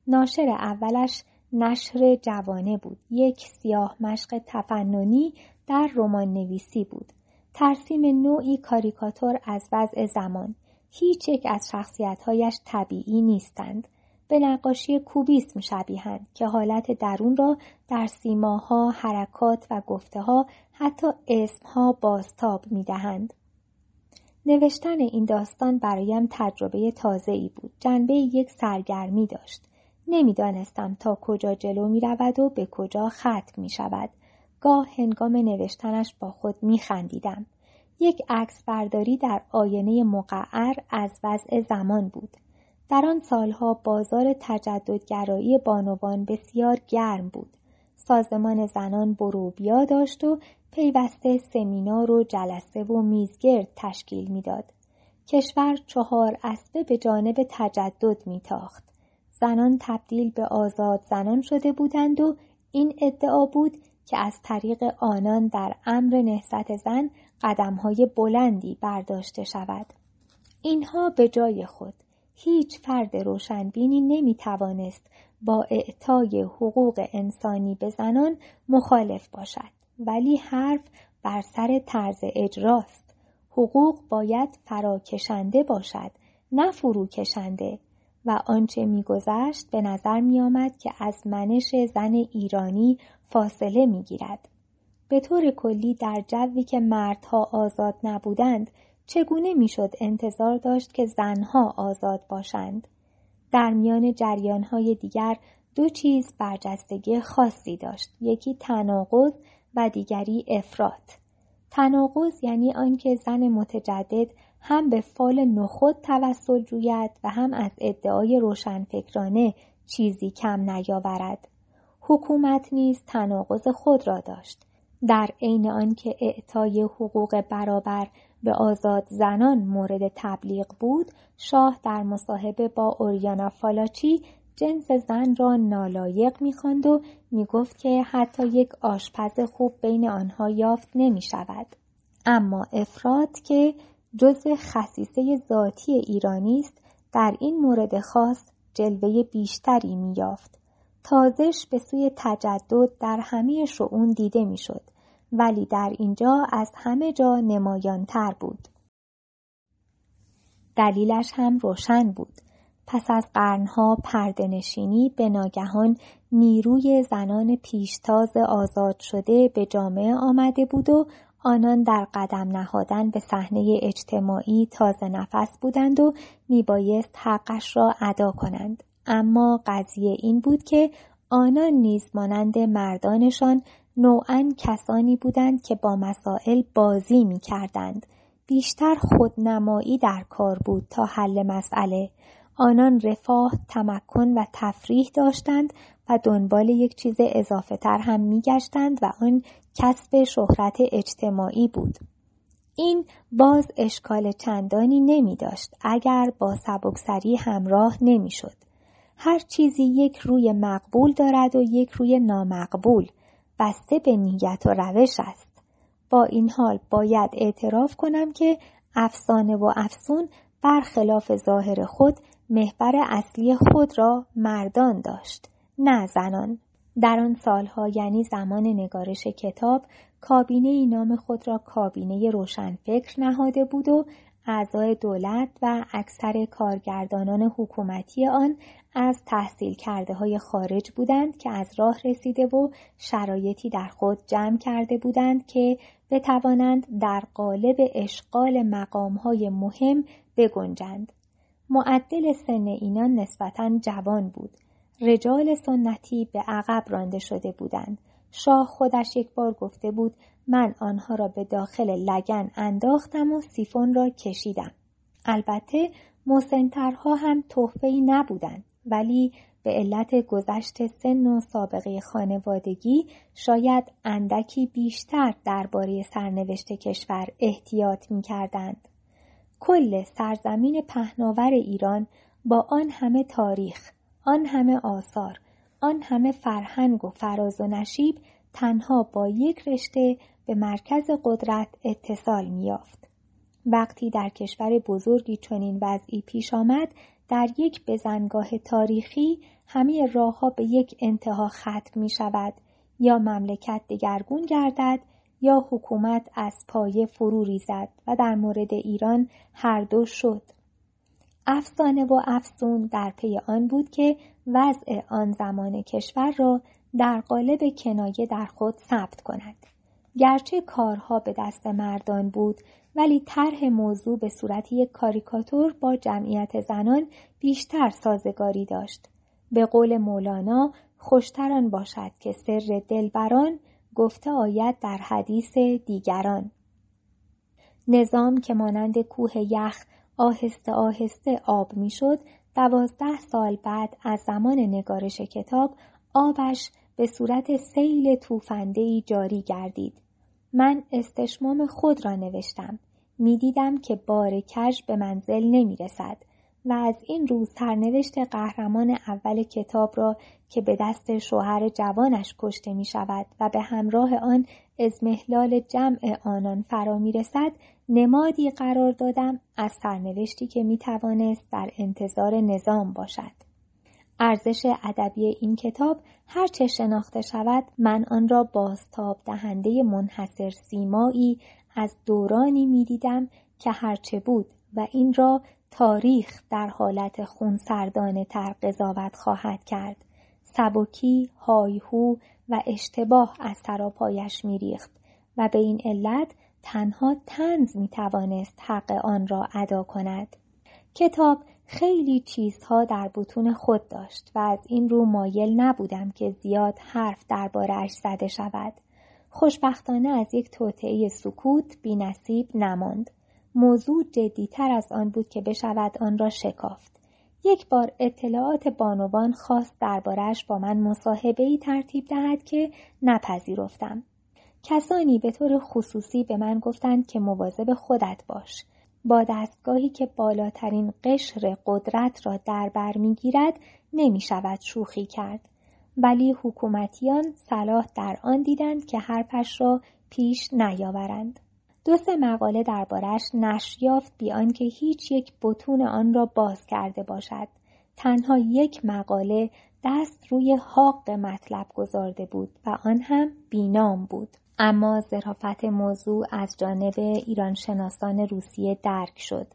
ناشر اولش نشر جوانه بود. یک سیاه مشق تفننی در رمان نویسی بود. ترسیم نوعی کاریکاتور از وضع زمان. هیچ یک از شخصیتهایش طبیعی نیستند. به نقاشی کوبیسم شبیهند که حالت درون را در سیماها، حرکات و گفته ها حتی اسمها بازتاب می دهند. نوشتن این داستان برایم تجربه تازه ای بود. جنبه یک سرگرمی داشت. نمی‌دانستم تا کجا جلو می رود و به کجا ختم می شود. گاه هنگام نوشتنش با خود می خندیدم. یک عکس برداری در آینه مقعر از وضع زمان بود. در آن سالها بازار تجددگرایی بانوان بسیار گرم بود. سازمان زنان بروبیا داشت و پیوسته سمینار و جلسه و میزگرد تشکیل می‌داد. کشور چهار اسبه به جانب تجدد میتاخت. زنان تبدیل به آزاد زنان شده بودند و این ادعا بود که از طریق آنان در امر نهضت زن قدمهای بلندی برداشته شود. اینها به جای خود هیچ فرد روشنبینی نمی توانست با اعطای حقوق انسانی به زنان مخالف باشد. ولی حرف بر سر طرز اجراست. حقوق باید فراکشنده باشد نه فروکشنده. و آنچه میگذشت به نظر میآمد که از منش زن ایرانی فاصله می‌گیرد. به طور کلی در جوی که مردها آزاد نبودند چگونه می‌شد انتظار داشت که زنها آزاد باشند؟ در میان جریانهای دیگر دو چیز برجستگی خاصی داشت یکی تناقض و دیگری افراد تناقض یعنی آنکه زن متجدد هم به فال نخود توسل جوید و هم از ادعای روشنفکرانه چیزی کم نیاورد. حکومت نیز تناقض خود را داشت. در عین آنکه اعطای حقوق برابر به آزاد زنان مورد تبلیغ بود شاه در مصاحبه با اوریانا فالاچی جنس زن را نالایق می‌خواند و می‌گفت که حتی یک آشپز خوب بین آنها یافت نمی شود. اما افراد که جزء خصیصه ذاتی ایرانی است در این مورد خاص جلوه بیشتری مییافت تازش به سوی تجدد در همه شعون دیده می‌شد ولی در اینجا از همه جا نمایانتر بود. دلیلش هم روشن بود. پس از قرنها پردنشینی به ناگهان نیروی زنان پیشتاز آزاد شده به جامعه آمده بود و آنان در قدم نهادن به صحنه اجتماعی تازه نفس بودند و میبایست حقش را ادا کنند. اما قضیه این بود که آنان نیز مانند مردانشان نوعا کسانی بودند که با مسائل بازی می کردند. بیشتر خودنمایی در کار بود تا حل مسئله. آنان رفاه، تمکن و تفریح داشتند و دنبال یک چیز اضافه تر هم می گشتند و آن کسب شهرت اجتماعی بود. این باز اشکال چندانی نمی داشت اگر با سبکسری همراه نمی شد. هر چیزی یک روی مقبول دارد و یک روی نامقبول بسته به نیت و روش است. با این حال باید اعتراف کنم که افسانه و افسون برخلاف ظاهر خود محور اصلی خود را مردان داشت نه زنان در آن سالها یعنی زمان نگارش کتاب کابینه نام خود را کابینه روشنفکر نهاده بود و اعضای دولت و اکثر کارگردانان حکومتی آن از تحصیل کرده های خارج بودند که از راه رسیده و شرایطی در خود جمع کرده بودند که بتوانند در قالب اشغال مقام های مهم بگنجند. معدل سن اینان نسبتا جوان بود. رجال سنتی به عقب رانده شده بودند. شاه خودش یک بار گفته بود من آنها را به داخل لگن انداختم و سیفون را کشیدم. البته مسنترها هم تحفه‌ای نبودند ولی به علت گذشت سن و سابقه خانوادگی شاید اندکی بیشتر درباره سرنوشت کشور احتیاط می کردند. کل سرزمین پهناور ایران با آن همه تاریخ آن همه آثار آن همه فرهنگ و فراز و نشیب تنها با یک رشته به مرکز قدرت اتصال میافت وقتی در کشور بزرگی چنین وضعی پیش آمد در یک بزنگاه تاریخی همه راهها به یک انتها ختم می شود یا مملکت دگرگون گردد یا حکومت از پایه فرو ریزد و در مورد ایران هر دو شد. افسانه و افسون در پی آن بود که وضع آن زمان کشور را در قالب کنایه در خود ثبت کند. گرچه کارها به دست مردان بود ولی طرح موضوع به صورت یک کاریکاتور با جمعیت زنان بیشتر سازگاری داشت. به قول مولانا خوشتران باشد که سر دلبران گفته آید در حدیث دیگران. نظام که مانند کوه یخ آهسته آهسته آب می‌شد دوازده سال بعد از زمان نگارش کتاب آبش به صورت سیل توفندهی جاری گردید. من استشمام خود را نوشتم. می‌دیدم که بار کج به منزل نمی رسد و از این رو سرنوشت قهرمان اول کتاب را که به دست شوهر جوانش کشته می شود و به همراه آن ازمهلال جمع آنان فرا می رسد نمادی قرار دادم از سرنوشتی که می توانست در انتظار نظام باشد. ارزش ادبی این کتاب هرچه شناخته شود من آن را بازتاب دهنده منحصر سیمایی از دورانی می‌دیدم که هرچه بود و این را تاریخ در حالت خونسردانه تر قضاوت خواهد کرد. سبکی، هایهو و اشتباه از سراپایش میریخت و به این علت تنها تنز می توانست حق آن را ادا کند. کتاب خیلی چیزها در بطون خود داشت و از این رو مایل نبودم که زیاد حرف دربارهاش زده شود. خوشبختانه از یک توطعه سکوت بی نصیب نماند. موضوع جدیتر از آن بود که بشود آن را شکافت. یک بار اطلاعات بانوان خواست دربارهش با من مصاحبه ای ترتیب دهد که نپذیرفتم. کسانی به طور خصوصی به من گفتند که مواظب خودت باش. با دستگاهی که بالاترین قشر قدرت را در بر می‌گیرد نمی شود شوخی کرد. ولی حکومتیان صلاح در آن دیدند که حرفش را پیش نیاورند. دو سه مقاله دربارش نشر یافت بی آنکه هیچ یک بتون آن را باز کرده باشد. تنها یک مقاله دست روی حاق مطلب گذارده بود و آن هم بینام بود. اما ظرافت موضوع از جانب ایرانشناسان روسیه درک شد.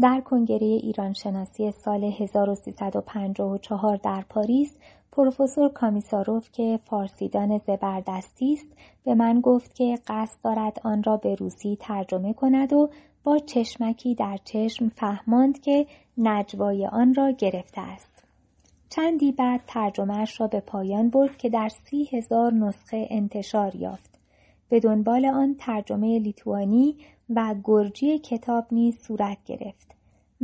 در کنگره ایرانشناسی سال 1354 در پاریس پروفسور کامیساروف که فارسیدان زبردستی است به من گفت که قصد دارد آن را به روسی ترجمه کند و با چشمکی در چشم فهماند که نجوای آن را گرفته است. چندی بعد ترجمهش را به پایان برد که در سی هزار نسخه انتشار یافت. به دنبال آن ترجمه لیتوانی و گرجی کتاب نیز صورت گرفت.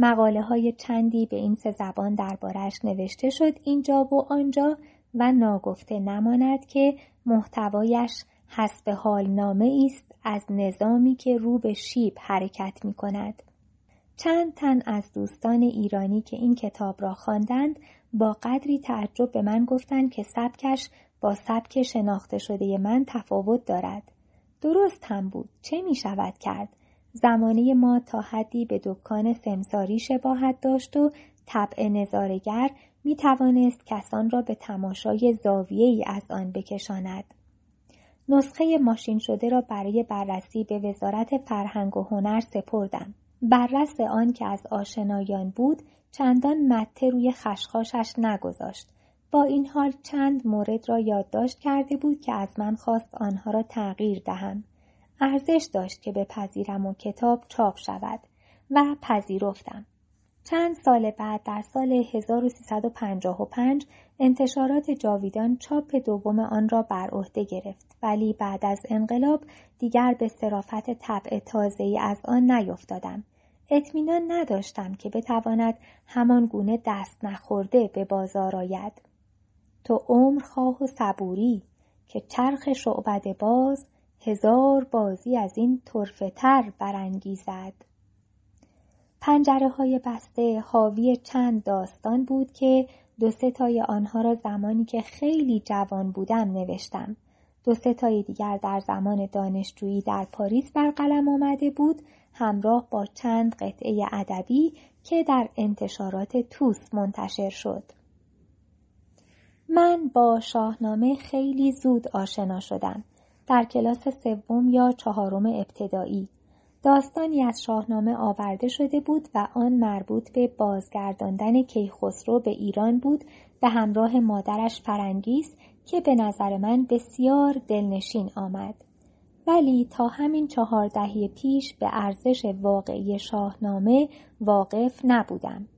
مقاله های چندی به این سه زبان دربارش نوشته شد اینجا و آنجا و ناگفته نماند که محتوایش حسب حال نامه است از نظامی که رو به شیب حرکت می کند. چند تن از دوستان ایرانی که این کتاب را خواندند با قدری تعجب به من گفتند که سبکش با سبک شناخته شده من تفاوت دارد. درست هم بود. چه می شود کرد؟ زمانه ما تا حدی به دکان سمساری شباهت داشت و طبع نظارگر می توانست کسان را به تماشای زاویه ای از آن بکشاند. نسخه ماشین شده را برای بررسی به وزارت فرهنگ و هنر سپردم. بررس آن که از آشنایان بود چندان مته روی خشخاشش نگذاشت. با این حال چند مورد را یادداشت کرده بود که از من خواست آنها را تغییر دهم. ارزش داشت که بپذیرم و کتاب چاپ شود و پذیرفتم. چند سال بعد در سال 1355 انتشارات جاویدان چاپ دوم آن را بر عهده گرفت ولی بعد از انقلاب دیگر به صرافت طبع تازه از آن نیفتادم. اطمینان نداشتم که بتواند همان گونه دست نخورده به بازار آید. تو عمر خواه و صبوری که چرخ شعبد باز هزار بازی از این طرفه تر برانگیزد پنجره های بسته حاوی چند داستان بود که دو سه تای آنها را زمانی که خیلی جوان بودم نوشتم. دو سه تای دیگر در زمان دانشجویی در پاریس بر قلم آمده بود همراه با چند قطعه ادبی که در انتشارات توس منتشر شد. من با شاهنامه خیلی زود آشنا شدم. در کلاس سوم یا چهارم ابتدایی داستانی از شاهنامه آورده شده بود و آن مربوط به بازگرداندن کیخسرو به ایران بود به همراه مادرش فرنگیس که به نظر من بسیار دلنشین آمد. ولی تا همین چهار دهی پیش به ارزش واقعی شاهنامه واقف نبودم.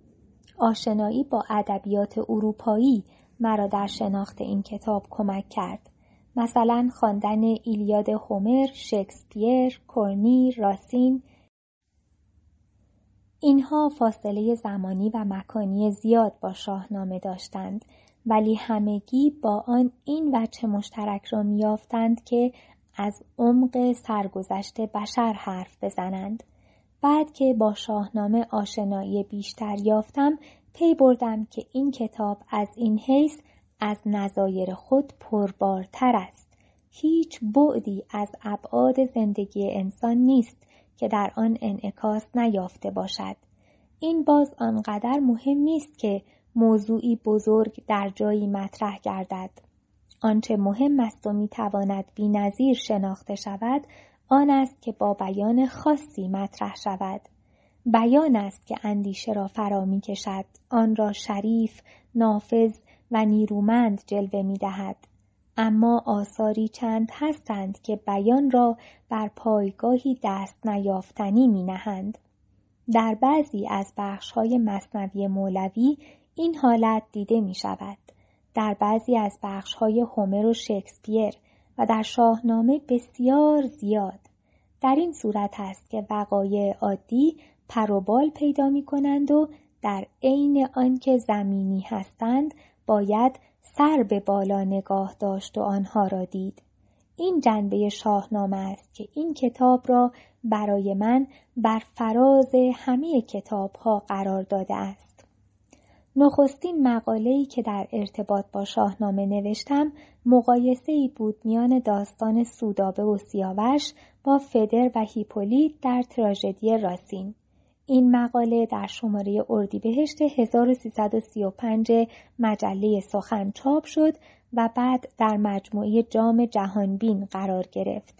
آشنایی با ادبیات اروپایی مرا در شناخت این کتاب کمک کرد. مثلا خواندن ایلیاد هومر، شکسپیر، کورنی، راسین. اینها فاصله زمانی و مکانی زیاد با شاهنامه داشتند ولی همگی با آن این وجه مشترک را میافتند که از عمق سرگذشت بشر حرف بزنند. بعد که با شاهنامه آشنایی بیشتر یافتم پی بردم که این کتاب از این حیث از نظایر خود پربارتر است. هیچ بعدی از ابعاد زندگی انسان نیست که در آن انعکاس نیافته باشد. این باز آنقدر مهم نیست که موضوعی بزرگ در جایی مطرح گردد. آنچه مهم است و می‌تواند بینظیر شناخته شود آن است که با بیان خاصی مطرح شود. بیان است که اندیشه را فرا می کشد آن را شریف نافذ و نیرومند جلوه می دهد. اما آثاری چند هستند که بیان را بر پایگاهی دست نیافتنی می نهند. در بعضی از بخش های مصنوی مولوی این حالت دیده می شود. در بعضی از بخش های هومر و شکسپیر و در شاهنامه بسیار زیاد. در این صورت است که وقایع عادی پروبال پیدا می کنند و در عین آنکه زمینی هستند باید سر به بالا نگاه داشت و آنها را دید. این جنبه شاهنامه است که این کتاب را برای من بر فراز همه کتاب ها قرار داده است. نخستین مقاله‌ای که در ارتباط با شاهنامه نوشتم مقایسه ای بود میان داستان سودابه و سیاوش با فدر و هیپولیت در تراژدی راسین. این مقاله در شماره اردیبهشت 1335 مجله سخن چاپ شد و بعد در مجموعه جام جهانبین قرار گرفت.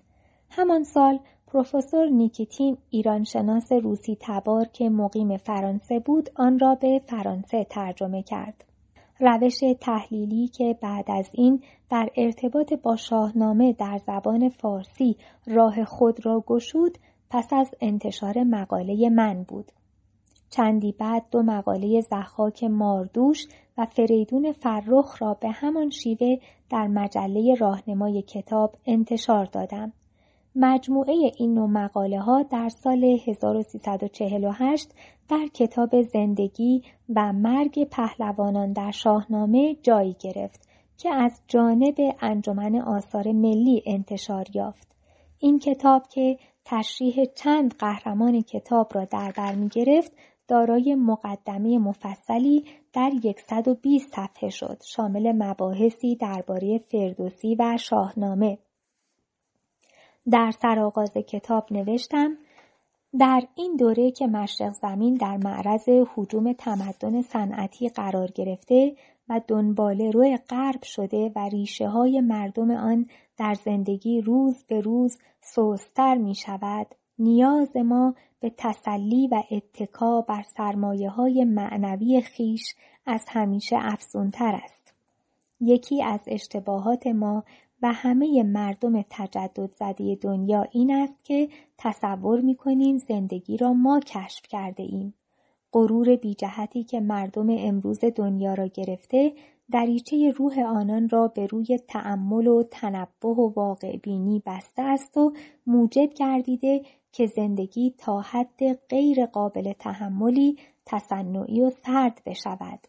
همان سال پروفسور نیکیتین ایرانشناس روسی تبار که مقیم فرانسه بود آن را به فرانسه ترجمه کرد. روش تحلیلی که بعد از این در ارتباط با شاهنامه در زبان فارسی راه خود را گشود پس از انتشار مقاله من بود. چندی بعد دو مقاله زخاک ماردوش و فریدون فرخ را به همان شیوه در مجله راهنمای کتاب انتشار دادم. مجموعه این نوع مقاله ها در سال 1348 در کتاب زندگی و مرگ پهلوانان در شاهنامه جایی گرفت که از جانب انجمن آثار ملی انتشار یافت. این کتاب که تشریح چند قهرمان کتاب را در بر می گرفت دارای مقدمه مفصلی در 120 صفحه شد شامل مباحثی درباره فردوسی و شاهنامه. در سرآغاز کتاب نوشتم در این دوره که مشرق زمین در معرض حجوم تمدن صنعتی قرار گرفته و دنباله روی غرب شده و ریشه های مردم آن در زندگی روز به روز سوستر می شود نیاز ما به تسلی و اتکا بر سرمایه های معنوی خیش از همیشه افزونتر است. یکی از اشتباهات ما و همه مردم تجدد زده دنیا این است که تصور می‌کنیم زندگی را ما کشف کرده ایم. غرور بیجهتی که مردم امروز دنیا را گرفته دریچه روح آنان را به روی تأمل و تنبه و واقع بینی بسته است و موجب گردیده که زندگی تا حد غیر قابل تحملی تصنعی و سرد بشود.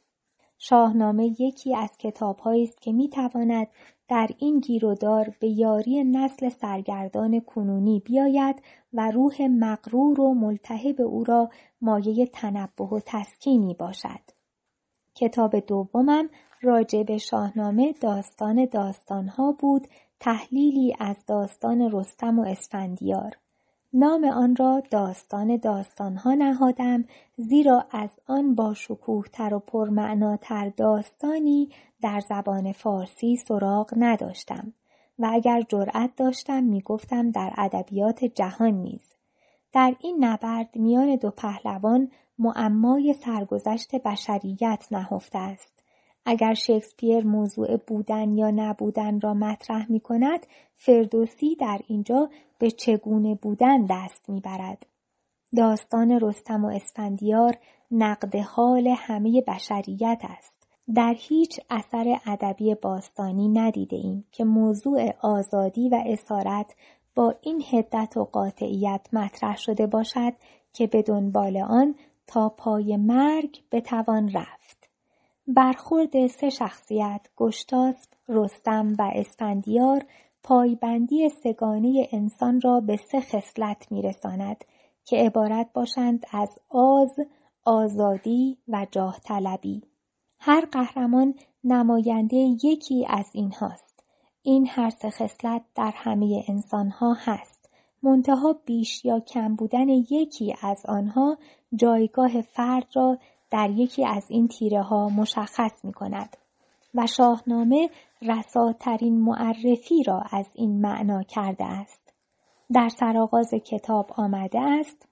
شاهنامه یکی از کتابهایی است که می تواند در این گیرودار به یاری نسل سرگردان کنونی بیاید و روح مغرور و ملتهب او را مایه تنبه و تسکینی باشد. کتاب دومم راجع به شاهنامه داستان داستانها بود تحلیلی از داستان رستم و اسفندیار. نام آن را داستان داستانها نهادم زیرا از آن با تر و پرمعناتر داستانی در زبان فارسی سراغ نداشتم و اگر جرأت داشتم می‌گفتم در ادبیات جهان نیز. در این نبرد میان دو پهلوان معمای سرگذشت بشریت نهفته است. اگر شکسپیر موضوع بودن یا نبودن را مطرح می کند فردوسی در اینجا به چگونه بودن دست می‌برد. داستان رستم و اسفندیار نقد حال همه بشریت است. در هیچ اثر ادبی باستانی ندیده ایم که موضوع آزادی و اسارت با این هدت و قاطعیت مطرح شده باشد که به دنبال آن تا پای مرگ بتوان رفت. برخورد سه شخصیت گشتاسب، رستم و اسفندیار پایبندی سگانه انسان را به سه خصلت میرساند که عبارت باشند از آز، آزادی و جاه طلبی. هر قهرمان نماینده یکی از این هاست. این هر سه خصلت در همه انسانها هست. منتها بیش یا کم بودن یکی از آنها جایگاه فرد را در یکی از این تیره ها مشخص می کند. و شاهنامه رساترین معرفی را از این معنا کرده است. در سرآغاز کتاب آمده است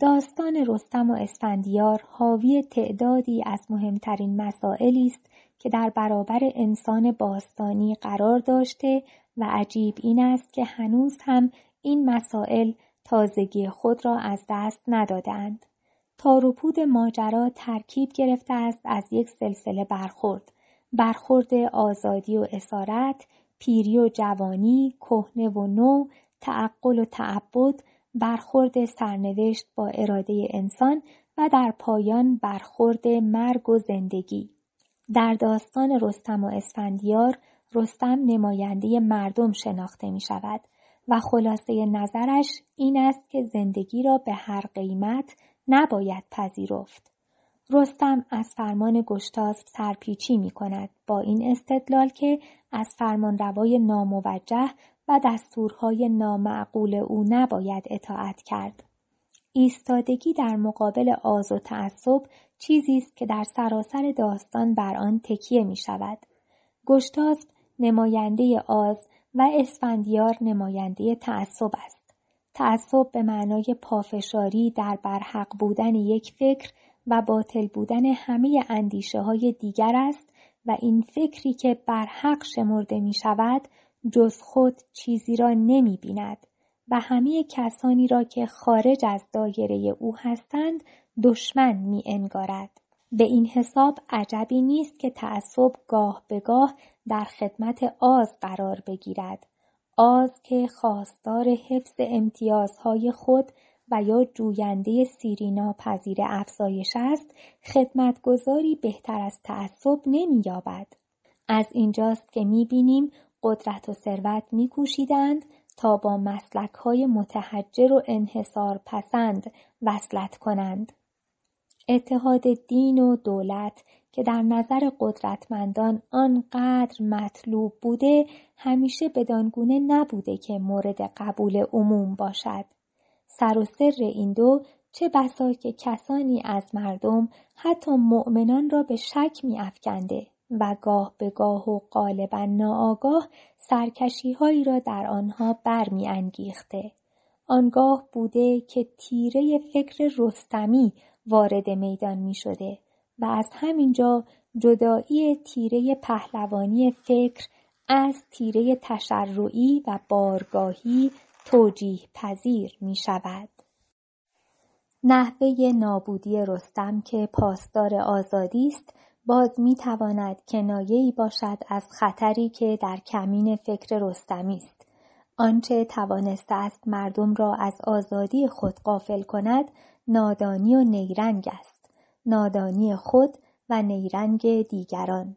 داستان رستم و اسفندیار حاوی تعدادی از مهمترین مسائلی است که در برابر انسان باستانی قرار داشته و عجیب این است که هنوز هم این مسائل تازگی خود را از دست ندادند. تاروپود ماجرا ترکیب گرفته است از یک سلسله برخورد برخورد آزادی و اسارت، پیری و جوانی، کهنه و نو، تعقل و تعبد، برخورد سرنوشت با اراده انسان و در پایان برخورد مرگ و زندگی. در داستان رستم و اسفندیار رستم نماینده مردم شناخته می شود و خلاصه نظرش این است که زندگی را به هر قیمت نباید پذیرفت. رستم از فرمان گشتاسب سرپیچی می کند با این استدلال که از فرمانروای ناموجه و دستورهای نامعقول او نباید اطاعت کرد. ایستادگی در مقابل آز و تعصب چیزی است که در سراسر داستان بر آن تکیه می شود. گشتاسب نماینده آز و اسفندیار نماینده تعصب است. تعصب به معنای پافشاری در برحق بودن یک فکر و باطل بودن همه اندیشه های دیگر است و این فکری که برحق شمرده می شود جز خود چیزی را نمی بیند و همه کسانی را که خارج از دایره او هستند دشمن می انگارد. به این حساب عجبی نیست که تعصب گاه به گاه در خدمت آز قرار بگیرد. آز که خواستار حفظ امتیازهای خود و یا جوینده سیرینا پذیر افزایش است خدمتگذاری بهتر از تعصب نمییابد از اینجاست که می‌بینیم قدرت و ثروت میکوشیدند تا با مسلک های متحجر و انحصار پسند وصلت کنند. اتحاد دین و دولت که در نظر قدرتمندان آنقدر مطلوب بوده همیشه بدانگونه نبوده که مورد قبول عموم باشد. سر و سر این دو چه بسا که کسانی از مردم حتی مؤمنان را به شک می افکنده و گاه به گاه و غالبا ناآگاه سرکشی هایی را در آنها برمی انگیخته. آنگاه بوده که تیره فکر رستمی وارد میدان می شده و از همینجا جدایی تیره پهلوانی فکر از تیره تشرعی و بارگاهی توجیه پذیر می شود. نحوه نابودی رستم که پاسدار آزادی است باز می تواند کنایه‌ای باشد از خطری که در کمین فکر رستمی است. آنچه توانسته است مردم را از آزادی خود قافل کند نادانی و نیرنگ است. نادانی خود و نیرنگ دیگران.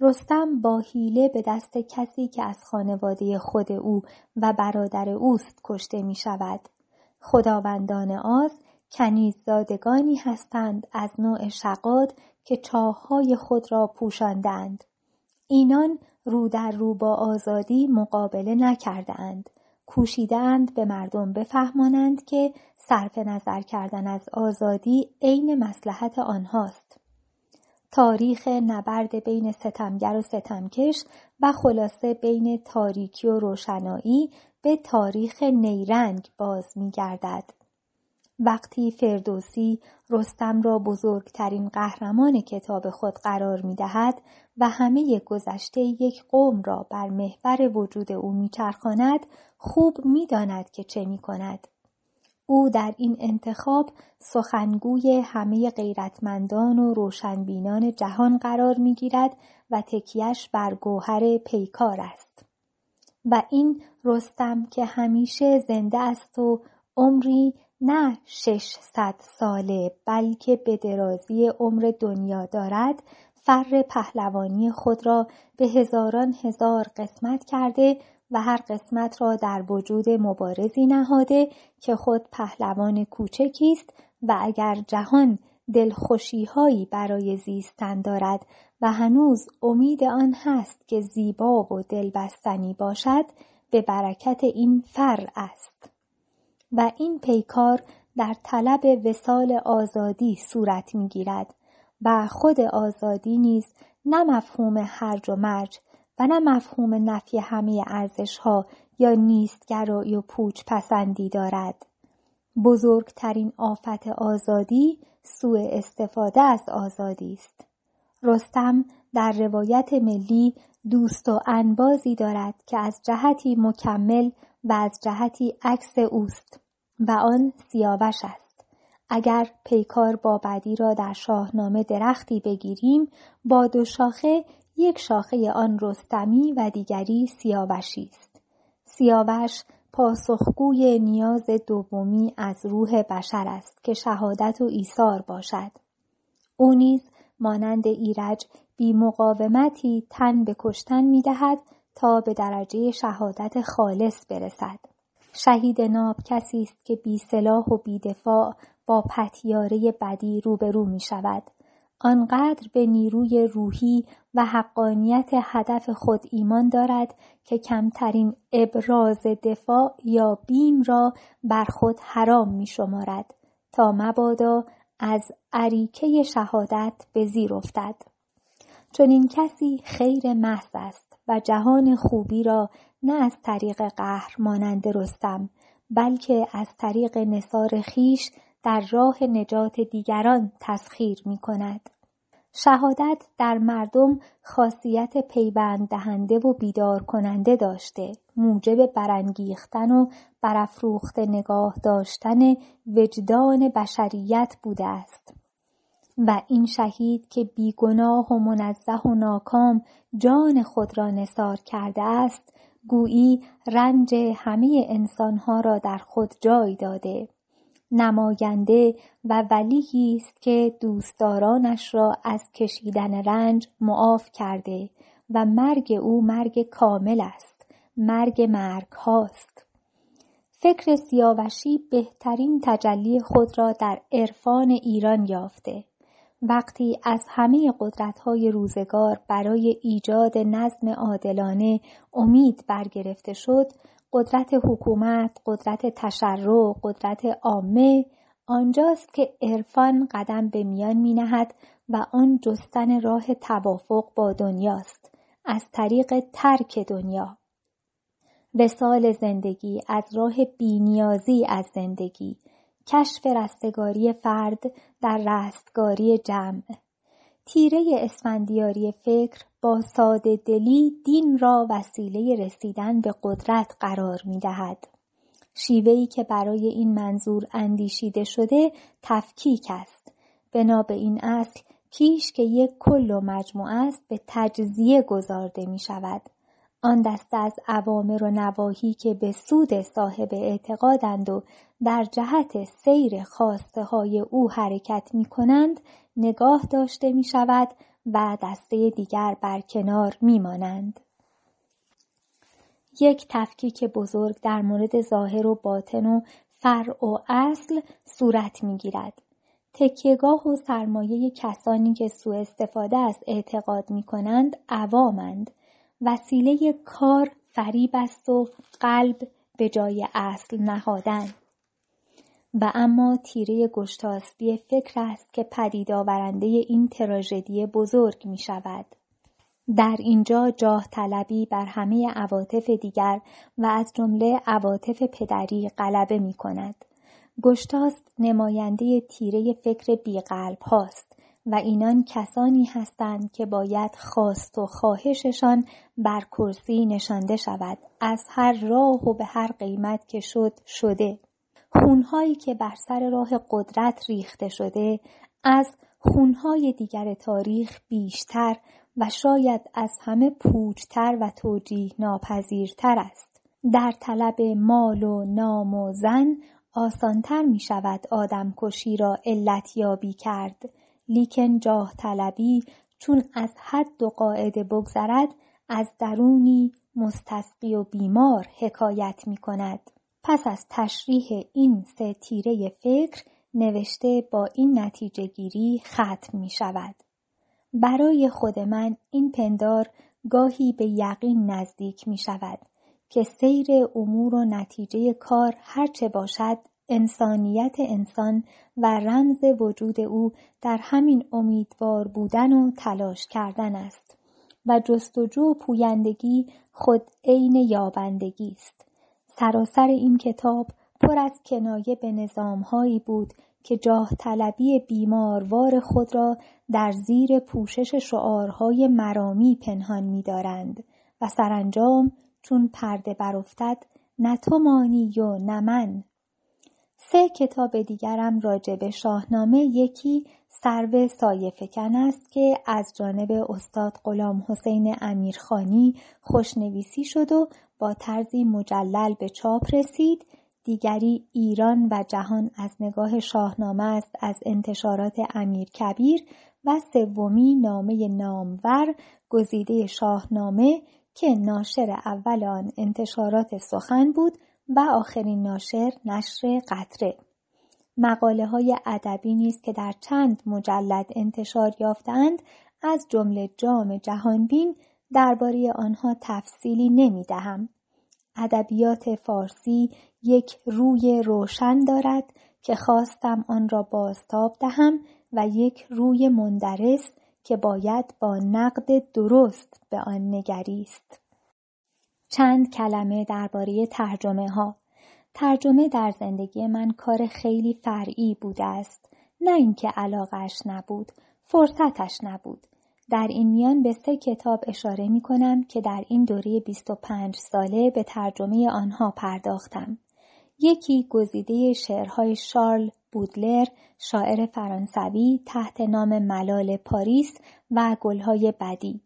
رستم با حیله به دست کسی که از خانواده خود او و برادر اوست کشته می شود. خداوندان آز کنیز زادگانی هستند از نوع شقاد که چاههای خود را پوشاندند. اینان رو در رو با آزادی مقابله نکردند. کوشیدند به مردم بفهمانند که صرف نظر کردن از آزادی عین مسلحت آنهاست. تاریخ نبرد بین ستمگر و ستمکش و خلاصه بین تاریکی و روشنایی به تاریخ نیرنگ باز می گردد. وقتی فردوسی رستم را بزرگترین قهرمان کتاب خود قرار می دهد و همه گذشته یک قوم را بر محور وجود او میچرخاند خوب می‌داند که چه می کند. او در این انتخاب سخنگوی همه غیرتمندان و روشنبینان جهان قرار می گیرد و تکیش بر گوهر پیکار است. و این رستم که همیشه زنده است و عمری نه ششصد ساله بلکه به درازی عمر دنیا دارد فر پهلوانی خود را به هزاران هزار قسمت کرده و هر قسمت را در وجود مبارزی نهاده که خود پهلوان کوچکی است و اگر جهان دلخوشیهایی برای زیستن دارد و هنوز امید آن هست که زیبا و دلبستنی باشد به برکت این فر است. و این پیکار در طلب وسال آزادی صورت می‌گیرد و خود آزادی نیز نه مفهوم هرج و مرج و نه مفهوم نفی همه ارزشها یا نیستگرایی و پوچ پسندی دارد. بزرگترین آفت آزادی سوء استفاده از آزادی است. رستم در روایت ملی دوست و انبازی دارد که از جهتی مکمل و از جهتی عکس اوست و آن سیاوش است. اگر پیکار با بدی را در شاهنامه درختی بگیریم با دو شاخه یک شاخه آن رستمی و دیگری سیاوشی است. سیاوش پاسخگوی نیاز دومی از روح بشر است که شهادت و ایثار باشد. او نیز مانند ایرج بی مقاومتی تن به کشتن می دهد تا به درجه شهادت خالص برسد. شهید ناب کسی است که بی سلاح و بی دفاع با پتیاره بدی روبرو می شود آنقدر به نیروی روحی و حقانیت هدف خود ایمان دارد که کمترین ابراز دفاع یا بیم را بر خود حرام می شمارد تا مبادا از عریکه شهادت به زیر افتد. چون این کسی خیر محض است و جهان خوبی را نه از طریق قهر مانند رستم بلکه از طریق نصار خیش در راه نجات دیگران تسخیر می کند. شهادت در مردم خاصیت پیوند دهنده و بیدار کننده داشته. موجب برانگیختن و برافروخت نگاه داشتن وجدان بشریت بوده است. و این شهید که بیگناه و منزه و ناکام جان خود را نثار کرده است گویی رنج همه انسانها را در خود جای داده. نماینده و ولیی است که دوستدارانش را از کشیدن رنج معاف کرده و مرگ او مرگ کامل است مرگ مرگ هاست فکر سیاوشی بهترین تجلی خود را در عرفان ایران یافته. وقتی از همه قدرت‌های روزگار برای ایجاد نظم عادلانه امید برگرفته شد قدرت حکومت، قدرت تشرع، قدرت عامه آنجاست که عرفان قدم به میان می نهد و آن جستن راه توافق با دنیاست از طریق ترک دنیا. وسال زندگی از راه بینیازی از زندگی کشف رستگاری فرد در رستگاری جمع. تیره اسفندیاری فکر با ساده دلی دین را وسیله رسیدن به قدرت قرار می دهد. شیوهی که برای این منظور اندیشیده شده تفکیک است. بنا به این اصل کیش که یک کل و مجموعه است به تجزیه گذارده می شود. آن دسته از عوامر و نواهی که به سود صاحب اعتقادند و در جهت سیر خواسته های او حرکت می کنند نگاه داشته می شود و دسته دیگر بر کنار میمانند. یک تفکیک بزرگ در مورد ظاهر و باطن و فرع و اصل صورت می‌گیرد. تکیهگاه و سرمایه کسانی که سوء استفاده از اعتقاد می کنند عوامند. وسیله کار فریب است و قلب به جای اصل نهادن. و اما تیره گشتاسبی فکر است که پدید آورنده این تراژدی بزرگ می شود. در اینجا جاه طلبی بر همه عواطف دیگر و از جمله عواطف پدری غلبه می کند. گشتاست نماینده تیره فکر بیقلب هاست و اینان کسانی هستند که باید خواست و خواهششان بر کرسی نشانده شود از هر راه و به هر قیمت که شد شده خونهایی که بر سر راه قدرت ریخته شده از خونهای دیگر تاریخ بیشتر و شاید از همه پوچتر و توجیه ناپذیرتر است. در طلب مال و نام و زن آسانتر می شود آدم کشی را علت یابی کرد لیکن جاه طلبی چون از حد و قاعده بگذرد از درونی مستسقی و بیمار حکایت می کند. پس از تشریح این سه تیره فکر نوشته با این نتیجه گیری ختم می شود. برای خود من این پندار گاهی به یقین نزدیک می شود که سیر امور و نتیجه کار هرچه باشد انسانیت انسان و رمز وجود او در همین امیدوار بودن و تلاش کردن است و جستجو و پویندگی خود عین یابندگی است سراسر این کتاب پر از کنایه به نظامهایی بود که جاه طلبی بیماروار خود را در زیر پوشش شعارهای مرامی پنهان می‌دارند و سرانجام چون پرده برافتد نه تو مانی و نه من. سه کتاب دیگرم راجع به شاهنامه یکی سرو سایه فکن است که از جانب استاد غلام حسین امیرخانی خوشنویسی شد و با طرزی مجلل به چاپ رسید. دیگری ایران و جهان از نگاه شاهنامه است از انتشارات امیر کبیر و سومی نامه نامور گزیده شاهنامه که ناشر اول آن انتشارات سخن بود و آخرین ناشر نشر قطره. مقاله های ادبی نیز که در چند مجلد انتشار یافتند از جمله جام جهانبین درباره آنها تفصیلی نمی دهم. ادبیات فارسی یک روی روشن دارد که خواستم آن را بازتاب دهم و یک روی مندرس که باید با نقد درست به آن نگریست. چند کلمه درباره ترجمه ها ترجمه در زندگی من کار خیلی فرعی بوده است نه اینکه علاقش نبود فرصتش نبود در این میان به سه کتاب اشاره می کنم که در این دوره 25 ساله به ترجمه آنها پرداختم. یکی گزیده شعرهای شارل بودلر شاعر فرانسوی تحت نام ملال پاریس و گلهای بدی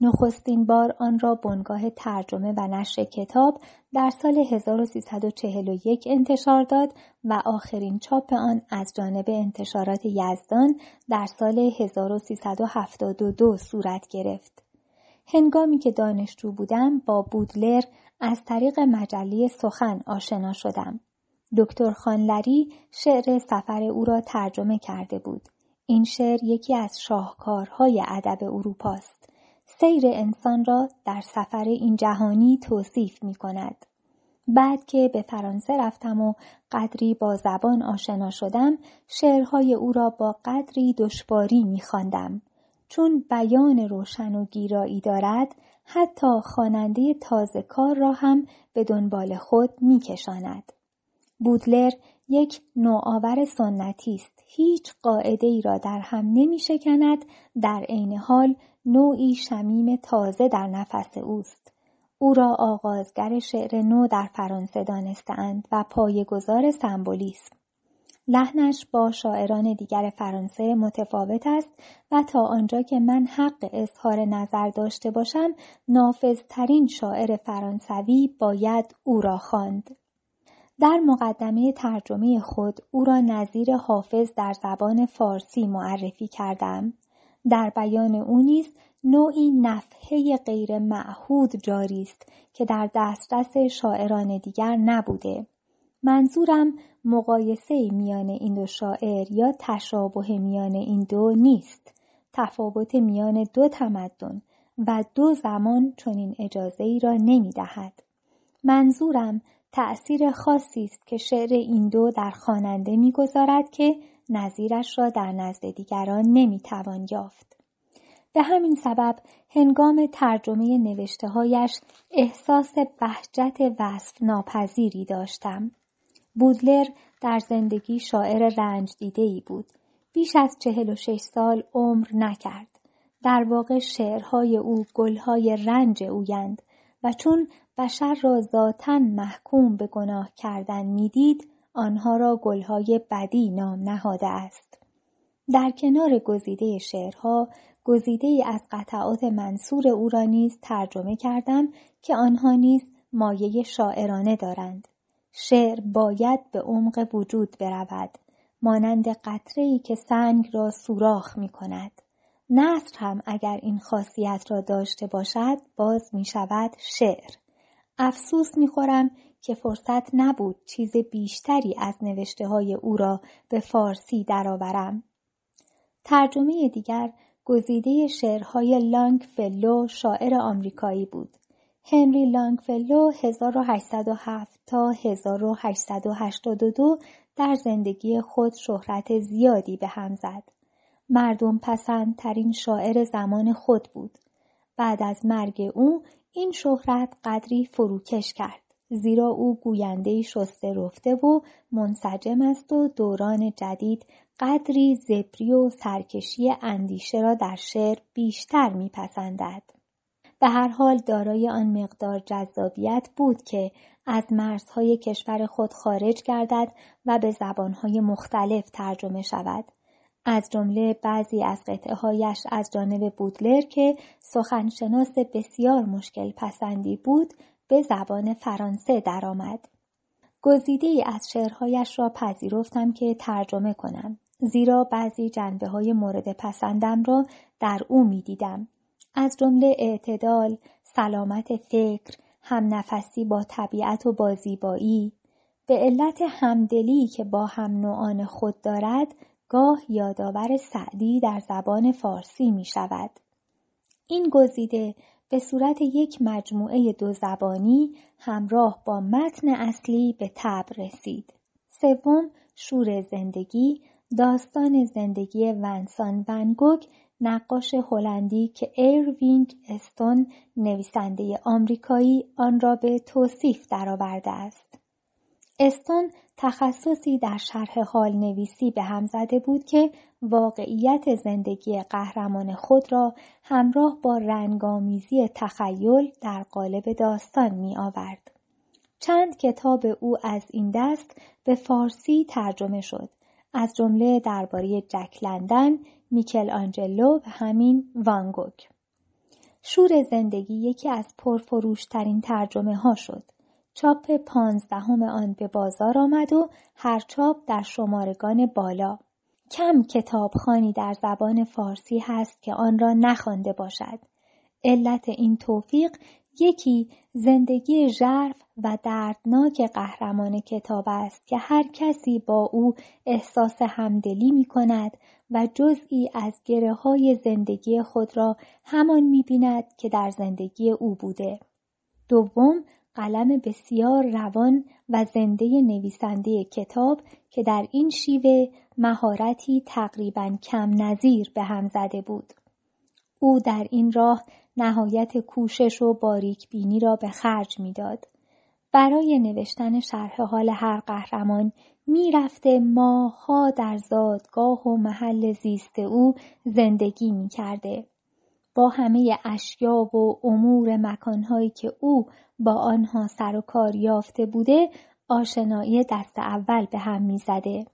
نخستین بار آن را بنگاه ترجمه و نشر کتاب در سال 1341 انتشار داد و آخرین چاپ آن از جانب انتشارات یزدان در سال 1372 صورت گرفت. هنگامی که دانشجو بودم با بودلر از طریق مجله سخن آشنا شدم. دکتر خانلری شعر سفر او را ترجمه کرده بود. این شعر یکی از شاهکارهای ادب اروپاست. سیر انسان را در سفر این جهانی توصیف می کند. بعد که به فرانسه رفتم و قدری با زبان آشنا شدم شعرهای او را با قدری دشواری می خواندم. چون بیان روشن و گیرایی دارد حتی خواننده تازه کار را هم به دنبال خود می کشاند. بودلر یک نوآور سنتی است هیچ قاعده ای را در هم نمی شکند در عین حال نوعی شمیم تازه در نفس اوست. او را آغازگر شعر نو در فرانسه دانستند و پایگزار سمبولیسم. لحنش با شاعران دیگر فرانسه متفاوت است و تا آنجا که من حق اظهار نظر داشته باشم نافذترین شاعر فرانسوی باید او را خواند. در مقدمه ترجمه خود او را نظیر حافظ در زبان فارسی معرفی کردم در بیان او نیز نوعی نفحه غیر معهود جاری است که در دسترس شاعران دیگر نبوده منظورم مقایسه میان این دو شاعر یا تشابه میان این دو نیست تفاوت میان دو تمدن و دو زمان چنین اجازه ای را نمی دهد. منظورم تأثیر خاصی است که شعر این دو در خواننده می‌گذارد که نظیرش را در نزد دیگران نمی‌توان یافت. به همین سبب هنگام ترجمه نوشته هایش احساس بهجت وصف ناپذیری داشتم. بودلر در زندگی شاعر رنج دیده ای بود. بیش از چهل و شش سال عمر نکرد. در واقع شعرهای او گلهای رنج اویند و چون بشر را ذاتا محکوم به گناه کردن می‌دید آنها را گلهای بدی نام نهاده است. در کنار گزیده شعرها گزیده از قطعات منصور او را نیز ترجمه کردم که آنها نیز مایه شاعرانه دارند. شعر باید به عمق وجود برود مانند قطره‌ای که سنگ را سوراخ می کند. نصر هم اگر این خاصیت را داشته باشد باز می شود شعر. افسوس می خورم که فرصت نبود چیز بیشتری از نوشته های او را به فارسی درآورم. ترجمه دیگر گزیده شعرهای لانگ فلو شاعر آمریکایی بود. هنری لانگفلو 1807 تا 1882 در زندگی خود شهرت زیادی به هم زد. مردم پسندترین شاعر زمان خود بود. بعد از مرگ او این شهرت قدری فروکش کرد. زیرا او گوینده شسته رفته و منسجم است و دوران جدید قدری زبری و سرکشی اندیشه را در شعر بیشتر میپسندد. به هر حال دارای آن مقدار جذابیت بود که از مرزهای کشور خود خارج گردد و به زبانهای مختلف ترجمه شود. از جمله بعضی از قطعه هایش از جانب بودلر که سخنشناس بسیار مشکل پسندی بود به زبان فرانسه درآمد. گزیده ای از شعرهایش را پذیرفتم که ترجمه کنم زیرا بعضی جنبه های مورد پسندم را در او می دیدم. از جمله اعتدال، سلامت فکر، هم نفسی با طبیعت و با زیبایی، به علت همدلی که با هم نوعان خود دارد گاه یادآور سعدی در زبان فارسی می شود. این گزیده به صورت یک مجموعه دو زبانی همراه با متن اصلی به تب رسید. سوم شور زندگی داستان زندگی ونسان ون‌گوگ نقاش هلندی که ایروینگ استون نویسنده آمریکایی آن را به توصیف درآورده است. استون تخصصی در شرح حال نویسی به هم زده بود که واقعیت زندگی قهرمان خود را همراه با رنگ‌آمیزی تخیل در قالب داستان می آورد. چند کتاب او از این دست به فارسی ترجمه شد از جمله درباره جک لندن، میکل آنجلو و همین وانگوک. شور زندگی یکی از پرفروشترین ترجمه ها شد. چاپ پانزدهم آن به بازار آمد و هر چاپ در شمارگان بالا. کم کتابخانی در زبان فارسی هست که آن را نخوانده باشد. علت این توفیق یکی زندگی ژرف و دردناک قهرمان کتاب است که هر کسی با او احساس همدلی می کند و جزئی از گره های زندگی خود را همان می بیند که در زندگی او بوده. دوم قلم بسیار روان و زنده نویسنده کتاب که در این شیوه مهارتی تقریبا کم نظیر به هم زده بود. او در این راه نهایت کوشش و باریک بینی را به خرج می‌داد. برای نوشتن شرح حال هر قهرمان می‌رفته ماها در زادگاه و محل زیست او زندگی می‌کرده. با همه اشیا و امور مکانهایی که او با آنها سر و کار یافته بوده آشنایی دست اول به هم می‌زده.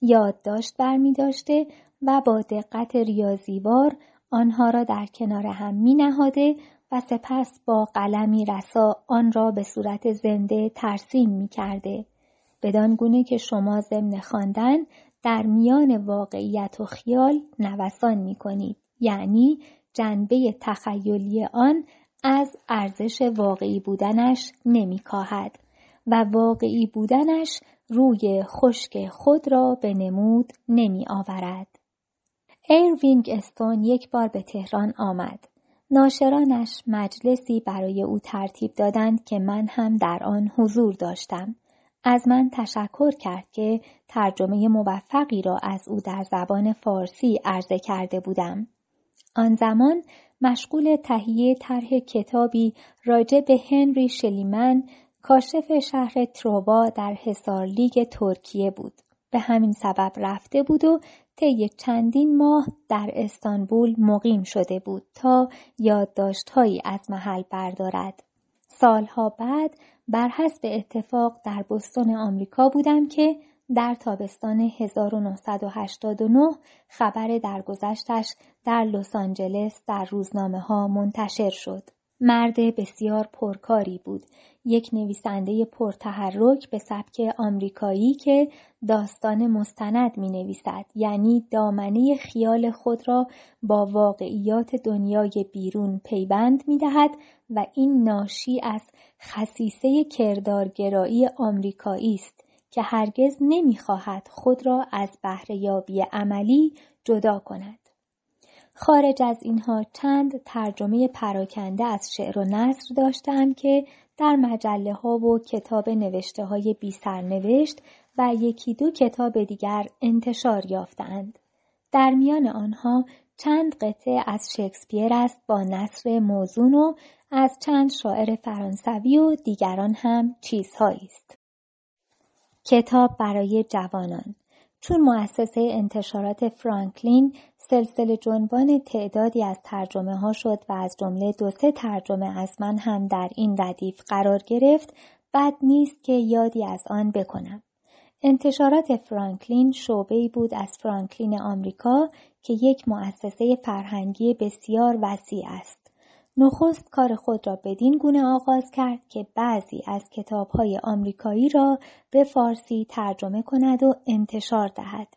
یادداشت برمی داشته و با دقت ریاضیوار آنها را در کنار هم می نهاده و سپس با قلمی رسا آن را به صورت زنده ترسیم می کرده. بدان گونه که شما ضمن خواندن در میان واقعیت و خیال نوسان می کنید یعنی جنبه تخیلی آن از ارزش واقعی بودنش نمیکاهد و واقعی بودنش روی خشک خود را به نمود نمی آورد. ایروینگ استون یک بار به تهران آمد. ناشرانش مجلسی برای او ترتیب دادند که من هم در آن حضور داشتم. از من تشکر کرد که ترجمه موفقی را از او در زبان فارسی عرضه کرده بودم. آن زمان مشغول تهیه طرح کتابی راجع به هنری شلیمن کاشف شهر تروبا در حصار لیگ ترکیه بود. به همین سبب رفته بود و طی چندین ماه در استانبول مقیم شده بود تا یادداشتهایی از محل بردارد. سالها بعد بر حسب اتفاق در بستون آمریکا بودم که در تابستان 1989 خبر درگذشتش در لس آنجلس در روزنامه ها منتشر شد. مرد بسیار پرکاری بود. یک نویسنده پرتحرک به سبک آمریکایی که داستان مستند می نویسد. یعنی دامنه خیال خود را با واقعیات دنیای بیرون پیوند می دهد و این ناشی از خصیصه کردارگرایی آمریکایی است که هرگز نمی‌خواهد خود را از بهرهیابی عملی جدا کند. خارج از اینها چند ترجمه پراکنده از شعر و نصر داشتم که در مجله ها و کتاب نوشته های بی سرنوشت و یکی دو کتاب دیگر انتشار یافتند. در میان آنها چند قطعه از شکسپیر است با نصر موزون و از چند شاعر فرانسوی و دیگران هم چیزهایی است. کتاب برای جوانان چون مؤسسه انتشارات فرانکلین سلسله جنبان تعدادی از ترجمه ها شد و از جمله دو سه ترجمه از من هم در این ردیف قرار گرفت بد نیست که یادی از آن بکنم. انتشارات فرانکلین شعبه بود از فرانکلین آمریکا که یک مؤسسه فرهنگی بسیار وسیع است. نخست کار خود را بدین گونه آغاز کرد که بعضی از کتابهای آمریکایی را به فارسی ترجمه کند و انتشار دهد.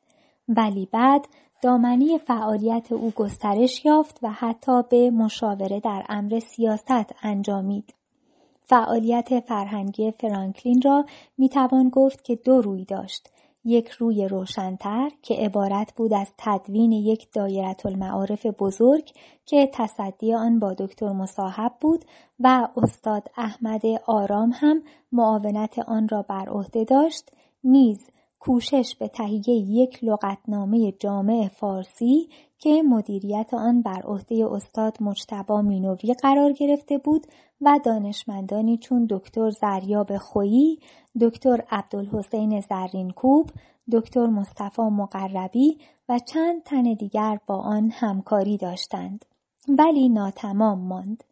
ولی بعد دامنی فعالیت او گسترش یافت و حتی به مشاوره در امر سیاست انجامید. فعالیت فرهنگی فرانکلین را می‌توان گفت که دو روی داشت. یک روی روشنتر که عبارت بود از تدوین یک دایرت المعارف بزرگ که تصدی آن با دکتر مصاحب بود و استاد احمد آرام هم معاونت آن را بر عهده داشت نیز کوشش به تهیه یک لغتنامه جامع فارسی که مدیریت آن بر عهده استاد مجتبا مینوی قرار گرفته بود و دانشمندانی چون دکتر زریاب خویی، دکتر عبدالحسین زرینکوب، دکتر مصطفی مقربی و چند تن دیگر با آن همکاری داشتند. ولی ناتمام ماند.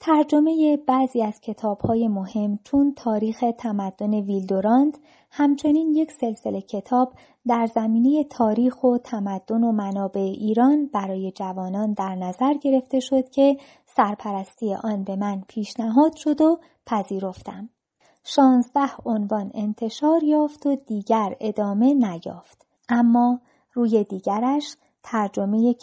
ترجمه بعضی از کتابهای مهم چون تاریخ تمدن ویلدوراند همچنین یک سلسله کتاب در زمینه تاریخ و تمدن و منابع ایران برای جوانان در نظر گرفته شد که سرپرستی آن به من پیشنهاد شد و پذیرفتم. شانزده عنوان انتشار یافت و دیگر ادامه نیافت. اما روی دیگرش ترجمه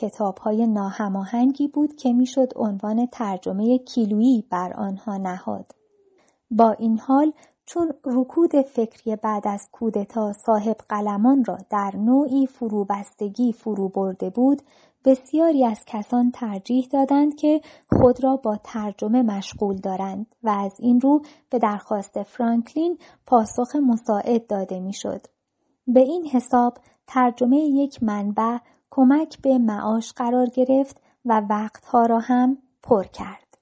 های ناهماهنگی بود که می‌شد عنوان ترجمه کیلویی بر آنها نهاد. با این حال چون رکود فکری بعد از کودتا صاحب قلمان را در نوعی فروبستگی فرو برده بود بسیاری از کسان ترجیح دادند که خود را با ترجمه مشغول دارند و از این رو به درخواست فرانکلین پاسخ مساعد داده می‌شد. به این حساب ترجمه یک منبع کمک به معاش قرار گرفت و وقتها را هم پر کرد.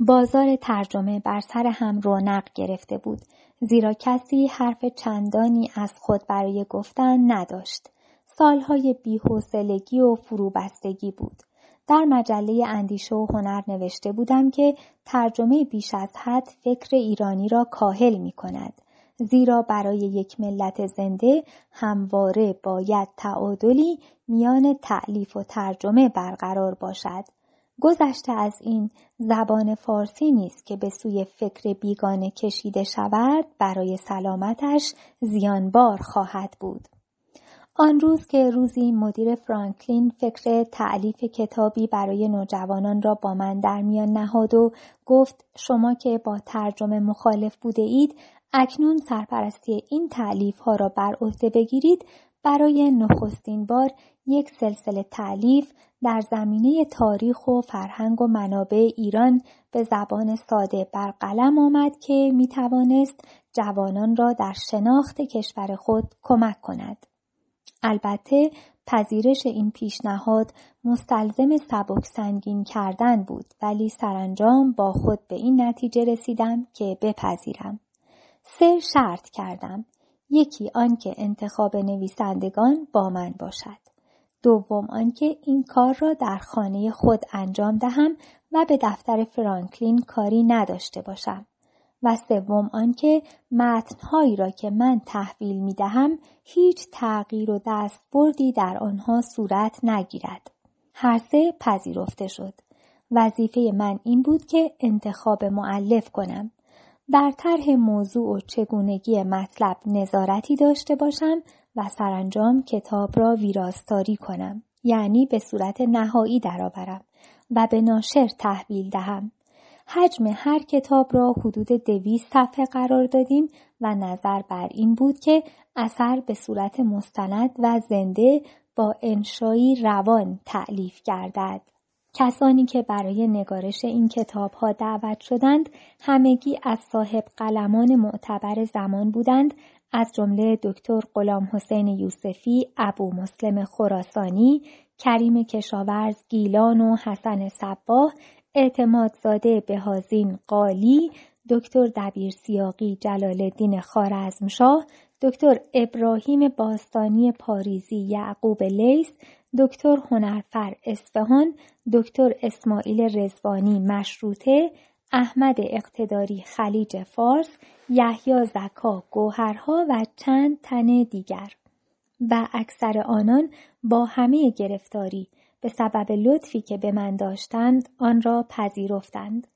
بازار ترجمه بر سر هم رونق گرفته بود زیرا کسی حرف چندانی از خود برای گفتن نداشت. سالهای بیحوصلگی و فروبستگی بود. در مجله اندیشه و هنر نوشته بودم که ترجمه بیش از حد فکر ایرانی را کاهل می کند. زیرا برای یک ملت زنده همواره باید تعادلی میان تعلیف و ترجمه برقرار باشد. گذشته از این زبان فارسی نیست که به سوی فکر بیگانه کشیده شود برای سلامتش زیانبار خواهد بود. آن روز که روزی مدیر فرانکلین فکر تعلیف کتابی برای نوجوانان را با من در میان نهاد و گفت شما که با ترجمه مخالف بوده اید اکنون سرپرستی این تعلیف ها را بر عهده بگیرید برای نخستین بار یک سلسله تعلیف در زمینه تاریخ و فرهنگ و منابع ایران به زبان ساده بر قلم آمد که می توانست جوانان را در شناخت کشور خود کمک کند. البته پذیرش این پیشنهاد مستلزم سبک سنگین کردن بود ولی سرانجام با خود به این نتیجه رسیدم که بپذیرم. سه شرط کردم. یکی آنکه انتخاب نویسندگان با من باشد. دوم آنکه این کار را در خانه خود انجام دهم و به دفتر فرانکلین کاری نداشته باشم. و سوم آنکه متنهایی را که من تحویل می دهم هیچ تغییر و دستبردی در آنها صورت نگیرد. هر سه پذیرفته شد. وظیفه من این بود که انتخاب معلف کنم. در طرح موضوع و چگونگی مطلب نظارتی داشته باشم و سرانجام کتاب را ویراستاری کنم. یعنی به صورت نهایی درآورم و به ناشر تحویل دهم. حجم هر کتاب را حدود دویست صفحه قرار دادیم و نظر بر این بود که اثر به صورت مستند و زنده با انشایی روان تعلیف گردد. کسانی که برای نگارش این کتاب ها دعوت شدند همگی از صاحب قلمان معتبر زمان بودند از جمله دکتر غلام حسین یوسفی، ابو مسلم خراسانی، کریم کشاورز گیلان و حسن صباه اعتمادزاده بهازین قالی، دکتر دبیر سیاقی جلال الدین خارزمشاه، دکتر ابراهیم باستانی پاریزی یعقوب لیس، دکتر هنرفر اصفهان، دکتر اسماعیل رزوانی مشروطه، احمد اقتداری خلیج فارس، یحیی زکا گوهرها و چند تن دیگر و اکثر آنان با همه گرفتاری به سبب لطفی که به من داشتند آن را پذیرفتند.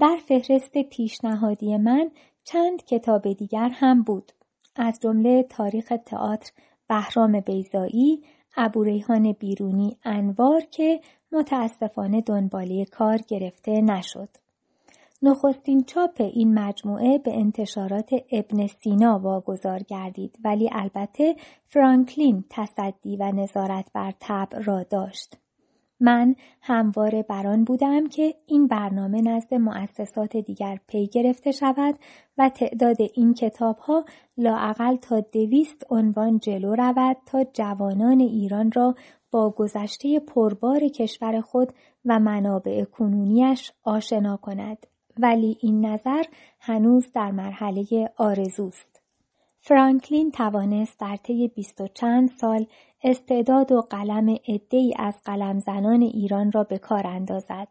در فهرست پیشنهادی من چند کتاب دیگر هم بود. از جمله تاریخ تئاتر بهرام بیزایی، ابوریحان بیرونی انوار که متاسفانه دنباله کار گرفته نشد. نخستین چاپ این مجموعه به انتشارات ابن سینا واگذار گردید ولی البته فرانکلین تصدی و نظارت بر طبع را داشت. من همواره بران بودم که این برنامه نزد مؤسسات دیگر پی گرفته شود و تعداد این کتاب ها لاعقل تا دویست عنوان جلو رود تا جوانان ایران را با گذشته پربار کشور خود و منابع کنونیش آشنا کند ولی این نظر هنوز در مرحله آرزوست. فرانکلین توانست در طی بیست و چند سال استعداد و قلم عدهای از قلم زنان ایران را به کار اندازد.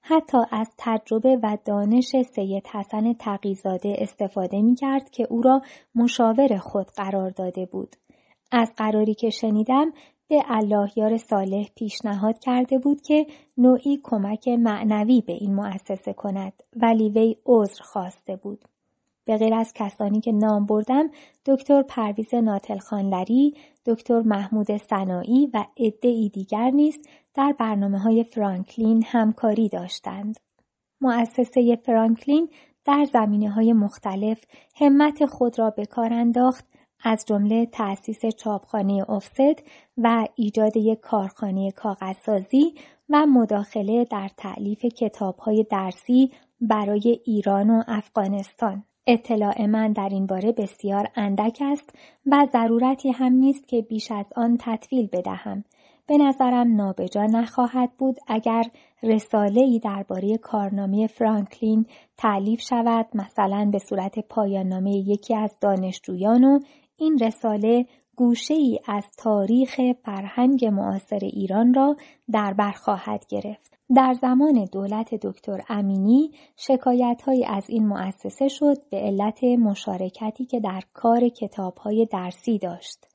حتی از تجربه و دانش سید حسن تقیزاده استفاده می کرد که او را مشاور خود قرار داده بود. از قراری که شنیدم به یار صالح پیشنهاد کرده بود که نوعی کمک معنوی به این مؤسسه کند ولی وی عذر خواسته بود. به غیر از کسانی که نام بردم دکتر پرویز ناتلخانلری، دکتر محمود سنایی و عدهای دیگر نیز در برنامه های فرانکلین همکاری داشتند. مؤسسه فرانکلین در زمینه های مختلف همت خود را به کار انداخت از جمله تأسیس چاپخانه افست و ایجاد یک کارخانه کاغذسازی و مداخله در تعلیف کتابهای درسی برای ایران و افغانستان. اطلاع من در این باره بسیار اندک است و ضرورتی هم نیست که بیش از آن تطویل بدهم. به نظرم نابجا نخواهد بود اگر رساله ای درباره کارنامه فرانکلین تعلیف شود مثلا به صورت پایان نامه یکی از دانشجویان و این رساله گوشه ای از تاریخ فرهنگ معاصر ایران را در بر خواهد گرفت. در زمان دولت دکتر امینی شکایت های از این مؤسسه شد به علت مشارکتی که در کار کتاب های درسی داشت.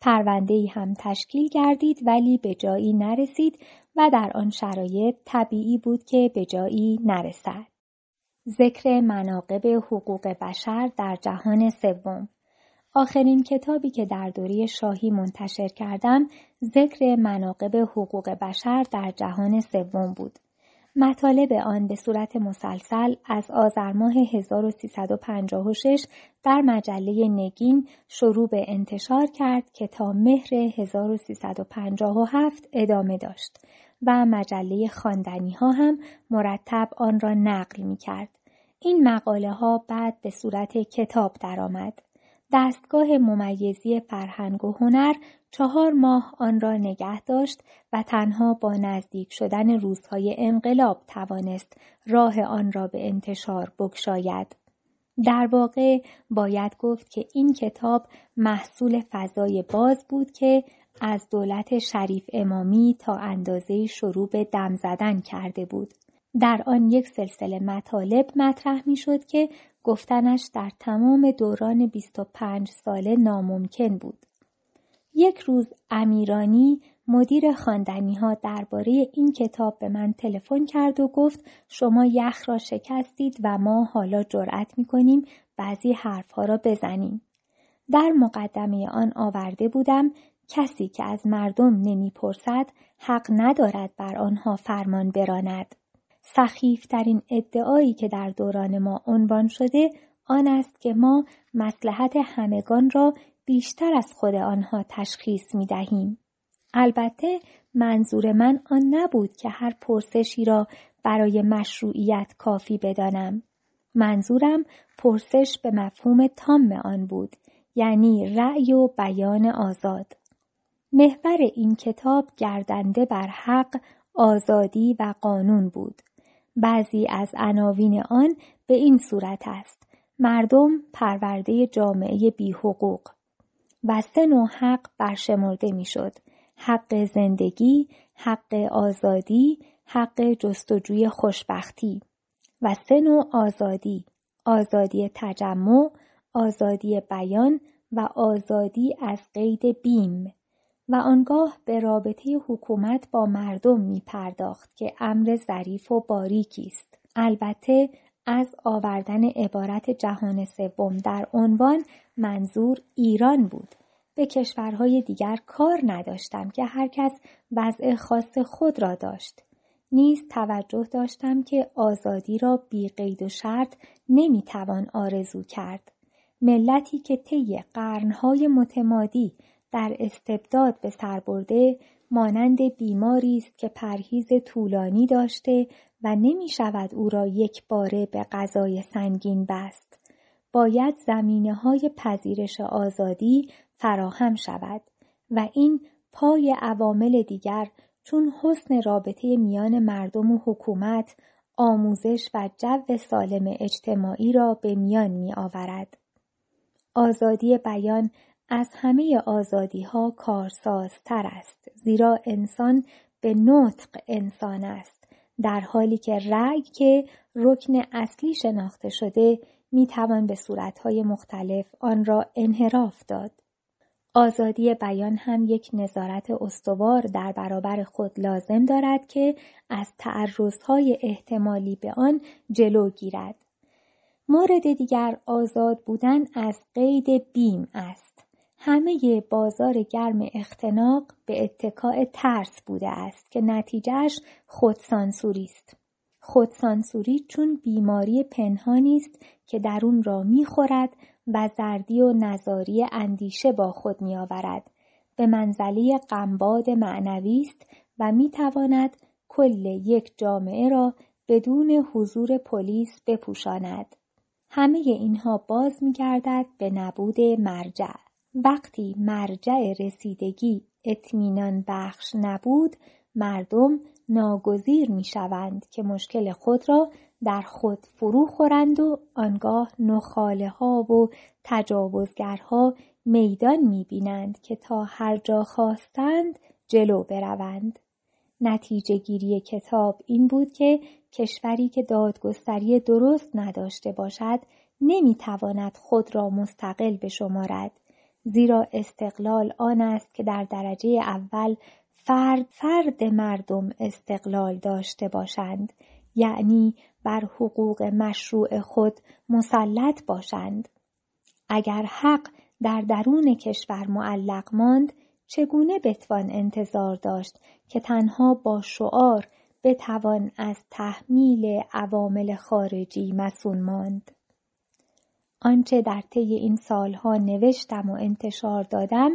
پرونده ای هم تشکیل گردید ولی به جایی نرسید و در آن شرایط طبیعی بود که به جایی نرسد. ذکر مناقب حقوق بشر در جهان سوم آخرین کتابی که در دوره شاهی منتشر کردم ذکر مناقب حقوق بشر در جهان سوم بود. مطالب آن به صورت مسلسل از آذر ماه 1356 در مجله نگین شروع به انتشار کرد که تا مهر 1357 ادامه داشت و مجله خواندنی ها هم مرتب آن را نقل می کرد. این مقاله ها بعد به صورت کتاب درآمد. دستگاه ممیزی فرهنگ و هنر چهار ماه آن را نگه داشت و تنها با نزدیک شدن روزهای انقلاب توانست راه آن را به انتشار بگشاید. در واقع باید گفت که این کتاب محصول فضای باز بود که از دولت شریف امامی تا اندازه شروع به دم زدن کرده بود. در آن یک سلسله مطالب مطرح می شد که گفتنش در تمام دوران 25 ساله ناممکن بود. یک روز امیرانی مدیر خواندنی ها درباره این کتاب به من تلفن کرد و گفت شما یخ را شکستید و ما حالا جرأت می کنیم بعضی حرفها را بزنیم. در مقدمه آن آورده بودم کسی که از مردم نمی‌پرسد حق ندارد بر آنها فرمان براند. سخیفترین ادعایی که در دوران ما عنوان شده آن است که ما مسلحت همگان را بیشتر از خود آنها تشخیص می دهیم. البته منظور من آن نبود که هر پرسشی را برای مشروعیت کافی بدانم. منظورم پرسش به مفهوم تام آن بود یعنی رأی و بیان آزاد. محور این کتاب گردنده بر حق، آزادی و قانون بود. بعضی از عناوین آن به این صورت است. مردم پرورده جامعه بی حقوق و سه نوع حق برشمرده می‌شد. حق زندگی، حق آزادی، حق جستجوی خوشبختی و سه نوع آزادی، آزادی تجمع، آزادی بیان و آزادی از قید بیم و آنگاه به رابطه حکومت با مردم می پرداخت که امر ظریف و باریکی است. البته از آوردن عبارت جهان سوم در عنوان منظور ایران بود. به کشورهای دیگر کار نداشتم که هر کس وضع خاص خود را داشت. نیز توجه داشتم که آزادی را بی قید و شرط نمی‌توان آرزو کرد. ملتی که طی قرنهای متمادی در استبداد به سر برده مانند بیماری است که پرهیز طولانی داشته و نمی شود او را یک باره به غذای سنگین بست. باید زمینه های پذیرش آزادی فراهم شود و این پای عوامل دیگر چون حسن رابطه میان مردم و حکومت آموزش و جو سالم اجتماعی را به میان می آورد. آزادی بیان از همه آزادی ها کارسازتر است زیرا انسان به نطق انسان است در حالی که رأی که رکن اصلی شناخته شده می توان به صورتهای مختلف آن را انحراف داد. آزادی بیان هم یک نظارت استوار در برابر خود لازم دارد که از تعرضهای احتمالی به آن جلو گیرد. مورد دیگر آزاد بودن از قید بیم است. همه بازار گرم اختناق به اتکاع ترس بوده است که نتیجهش خودسانسوری است. خودسانسوری چون بیماری پنهانی است که درون را می‌خورد و زردی و نظاری اندیشه با خود میآورد. به منزله قنباد معنوی است و می‌تواند کل یک جامعه را بدون حضور پلیس بپوشاند. همه اینها باز میگردد به نبود مرجع. وقتی مرجع رسیدگی اطمینان بخش نبود مردم ناگزیر می شوند که مشکل خود را در خود فرو خورند و آنگاه نخاله ها و تجاوزگرها میدان می بینند که تا هر جا خواستند جلو بروند. نتیجه گیری کتاب این بود که کشوری که دادگستری درست نداشته باشد نمی تواند خود را مستقل بشمارد زیرا استقلال آن است که در درجه اول فرد فرد مردم استقلال داشته باشند یعنی بر حقوق مشروع خود مسلط باشند. اگر حق در درون کشور معلق ماند چگونه بتوان انتظار داشت که تنها با شعار بتوان از تحمیل عوامل خارجی مسون ماند؟ آنچه در طی این سالها نوشتم و انتشار دادم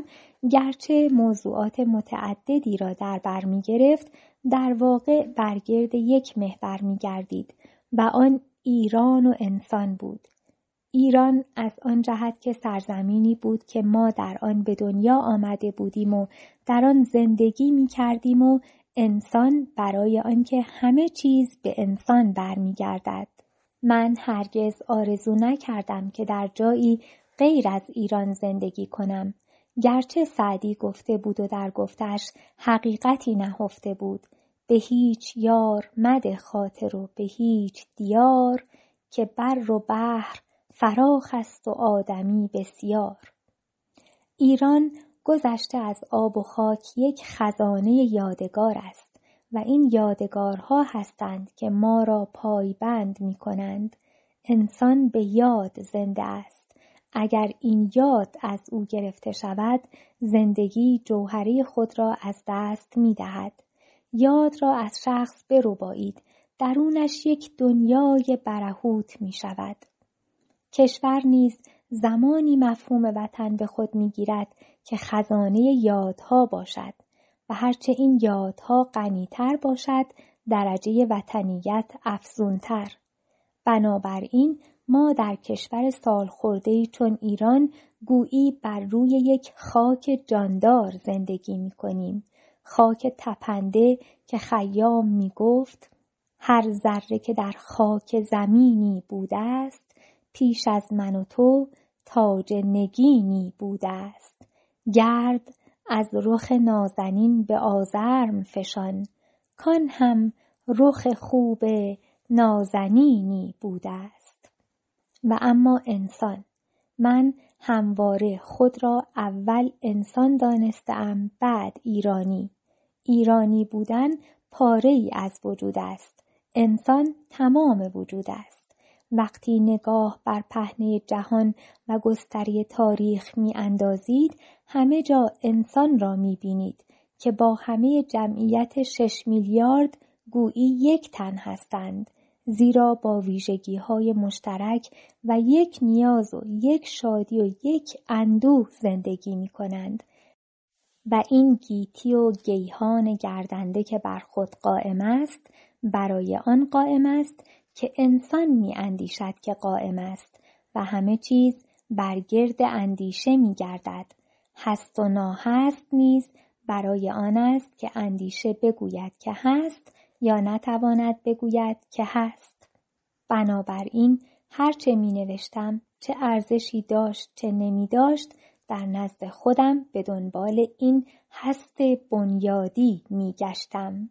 گرچه موضوعات متعددی را در بر می گرفت در واقع برگرد یک محور می گردید و آن ایران و انسان بود. ایران از آن جهت که سرزمینی بود که ما در آن به دنیا آمده بودیم و در آن زندگی می کردیم و انسان برای آنکه همه چیز به انسان برمیگردد. من هرگز آرزو نکردم که در جایی غیر از ایران زندگی کنم. گرچه سعدی گفته بود و در گفتش حقیقتی نهفته بود. به هیچ یار مده خاطر و به هیچ دیار که بر و بحر فراخ است و آدمی بسیار. ایران گذشته از آب و خاک یک خزانه یادگار است. و این یادگارها هستند که ما را پایبند می کنند. انسان به یاد زنده است. اگر این یاد از او گرفته شود زندگی جوهری خود را از دست می دهد. یاد را از شخص بربایید درونش یک دنیای برهوت می شود. کشور نیز زمانی مفهوم وطن به خود می گیرد که خزانه یادها باشد هرچه این یادها غنیتر باشد درجه وطنیت افزونتر. بنابراین ما در کشور سالخوردهای چون ایران گویی بر روی یک خاک جاندار زندگی می کنیم. خاک تپنده که خیام می گفت هر ذره که در خاک زمینی بوده است پیش از من و تو تاج نگینی بوده است گرد از رخ نازنین به آزرم فشان کان هم رخ خوب نازنینی بوده است. و اما انسان من همواره خود را اول انسان دانستم بعد ایرانی. ایرانی بودن پاره ای از وجود است. انسان تمام وجود است. وقتی نگاه بر پهنه جهان و گستری تاریخ می اندازید همه جا انسان را می بینید که با همه جمعیت شش میلیارد گویی یک تن هستند زیرا با ویژگی های مشترک و یک نیاز و یک شادی و یک اندوه زندگی می کنند و این گیتی و گیهان گردنده که بر خود قائم است برای آن قائم است که انسان می اندیشد که قائم است و همه چیز برگرد اندیشه می گردد. هست و ناهست نیز برای آن است که اندیشه بگوید که هست یا نتواند بگوید که هست. بنابراین هرچه می نوشتم چه ارزشی داشت چه نمی داشت در نزد خودم به دنبال این هست بنیادی می گشتم.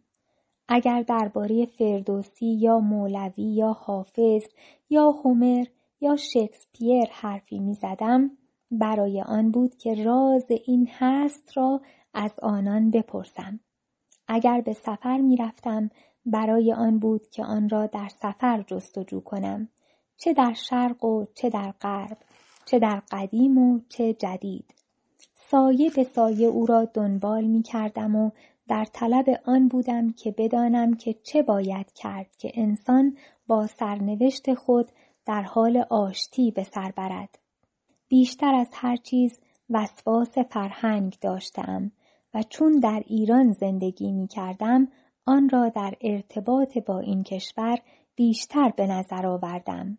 اگر درباره فردوسی یا مولوی یا حافظ یا هومر یا شکسپیر حرفی می زدم برای آن بود که راز این هست را از آنان بپرسم. اگر به سفر می رفتم برای آن بود که آن را در سفر جستجو کنم چه در شرق و چه در غرب چه در قدیم و چه جدید سایه به سایه او را دنبال می کردم و در طلب آن بودم که بدانم که چه باید کرد که انسان با سرنوشت خود در حال آشتی به سر برد. بیشتر از هر چیز وسواس فرهنگ داشتم و چون در ایران زندگی می کردم آن را در ارتباط با این کشور بیشتر به نظر آوردم.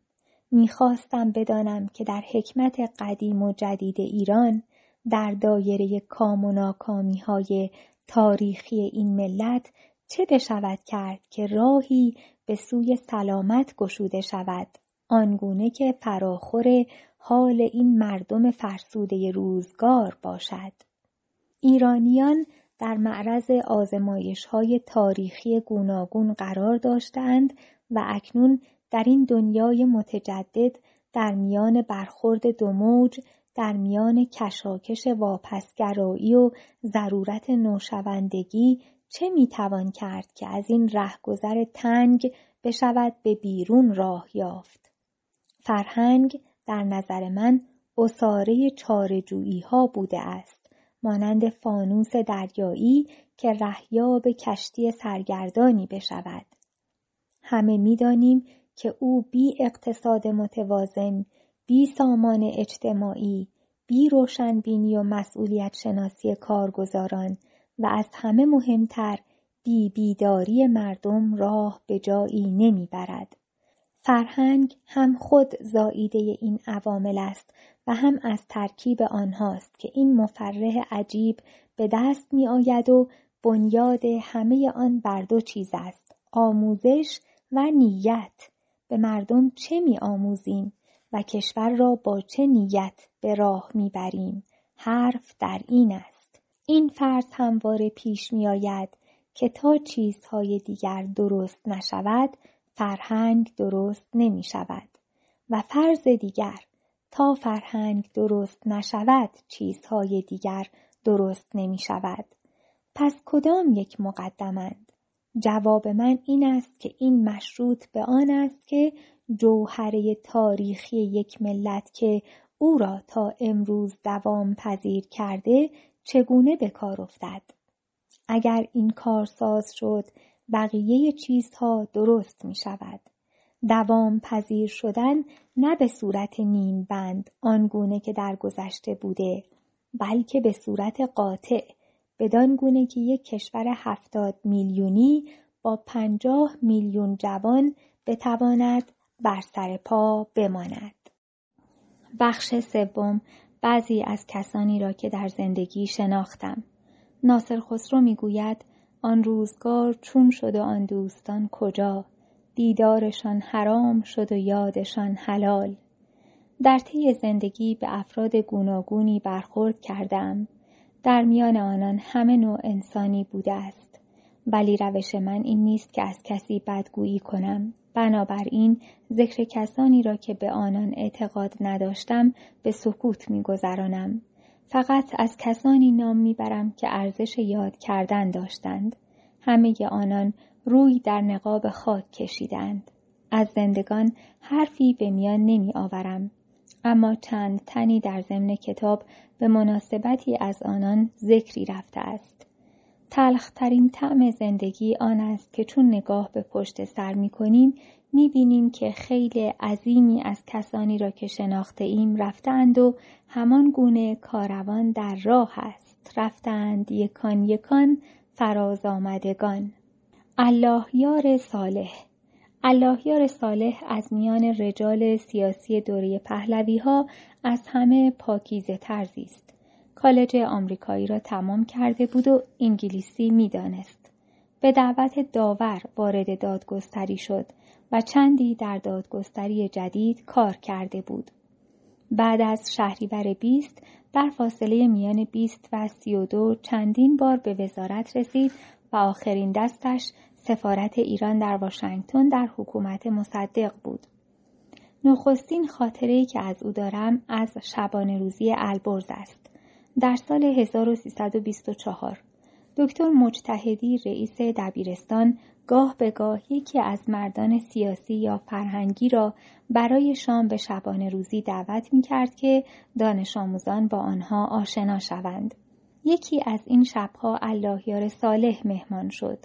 می‌خواستم بدانم که در حکمت قدیم و جدید ایران در دایره کام و ناکامی های تاریخی این ملت چه بشود کرد که راهی به سوی سلامت گشوده شود؟ آنگونه که فراخور حال این مردم فرسوده روزگار باشد. ایرانیان در معرض آزمایش های تاریخی گوناگون قرار داشتند و اکنون در این دنیای متجدد در میان برخورد دو موج در میان کشاکش واپسگرایی و ضرورت نوشوندگی چه می‌توان کرد که از این رهگذر تنگ بشود به بیرون راه یافت؟ فرهنگ در نظر من اصاره چارجویی ها بوده است مانند فانوس دریایی که رهیاب کشتی سرگردانی بشود. همه می‌دانیم که او بی اقتصاد متوازن بی سامان اجتماعی بی روشنبینی و مسئولیت شناسی کارگزاران و از همه مهمتر بی بیداری مردم راه به جایی نمی‌برد. فرهنگ هم خود زاییده این عوامل است و هم از ترکیب آنهاست که این مفرح عجیب به دست می آید و بنیاد همه آن بر دو چیز است آموزش و نیت به مردم چه می آموزیم و کشور را با چه نیت به راه می بریم حرف در این است. این فرض همواره پیش می آید که تا چیزهای دیگر درست نشود فرهنگ درست نمی شود و فرض دیگر تا فرهنگ درست نشود چیزهای دیگر درست نمی شود پس کدام یک مقدمند؟ جواب من این است که این مشروط به آن است که جوهره تاریخی یک ملت که او را تا امروز دوام پذیر کرده چگونه به کار افتد اگر این کارساز شد بقیه چیزها درست می شود. دوام پذیر شدن نه به صورت نیم بند آنگونه که در گذشته بوده بلکه به صورت قاطع بدان گونه که یک کشور هفتاد میلیونی با پنجاه میلیون جوان بتواند بر سر پا بماند. بخش سوم بعضی از کسانی را که در زندگی شناختم. ناصر خسرو می‌گوید آن روزگار چون شد و آن دوستان کجا؟ دیدارشان حرام شد و یادشان حلال. در طی زندگی به افراد گوناگونی برخورد کردم. در میان آنان همه نوع انسانی بوده است. ولی روش من این نیست که از کسی بدگویی کنم. بنابراین ذکر کسانی را که به آنان اعتقاد نداشتم به سکوت میگذرانم فقط از کسانی نام می‌برم که ارزش یاد کردن داشتند. همه آنان روی در نقاب خاک کشیدند. از زندگان حرفی به میان نمی آورم. اما چند تنی در ضمن کتاب به مناسبتی از آنان ذکری رفته است. تلخترین طعم زندگی آن است که چون نگاه به پشت سر می کنیم می که خیلی عظیمی از کسانی را که شناخته ایم رفتند و همان گونه کاروان در راه است. رفتند یکان یکان فراز آمدگان. الله یار صالح. الله یار صالح از میان رجال سیاسی دوره پهلوی ها از همه پاکیزه ترزی است. کالج آمریکایی را تمام کرده بود و انگلیسی می‌دانست. به دعوت داور وارد دادگستری شد و چندی در دادگستری جدید کار کرده بود. بعد از شهریور بیست در فاصله میان بیست و سی و دو چندین بار به وزارت رسید و آخرین دستش سفارت ایران در واشنگتن در حکومت مصدق بود. نخستین خاطره که از او دارم از شبانه روزی البرز است. در سال 1324 دکتر مجتهدی رئیس دبیرستان گاه به گاه یکی از مردان سیاسی یا فرهنگی را برای شام به شبانه روزی دعوت می کرد که دانش آموزان با آنها آشنا شوند. یکی از این شبها اللهیار صالح مهمان شد.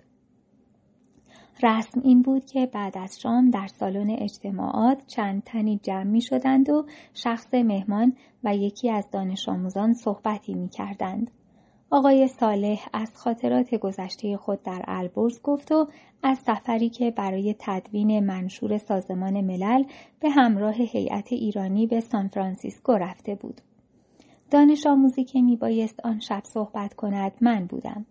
رسم این بود که بعد از شام در سالن اجتماعات چند تنی جمع می شدند و شخص مهمان و یکی از دانش آموزان صحبتی می کردند. آقای صالح از خاطرات گذشته خود در البرز گفت و از سفری که برای تدوین منشور سازمان ملل به همراه هیئت ایرانی به سانفرانسیسکو رفته بود. دانش آموزی که می بایست آن شب صحبت کند من بودم.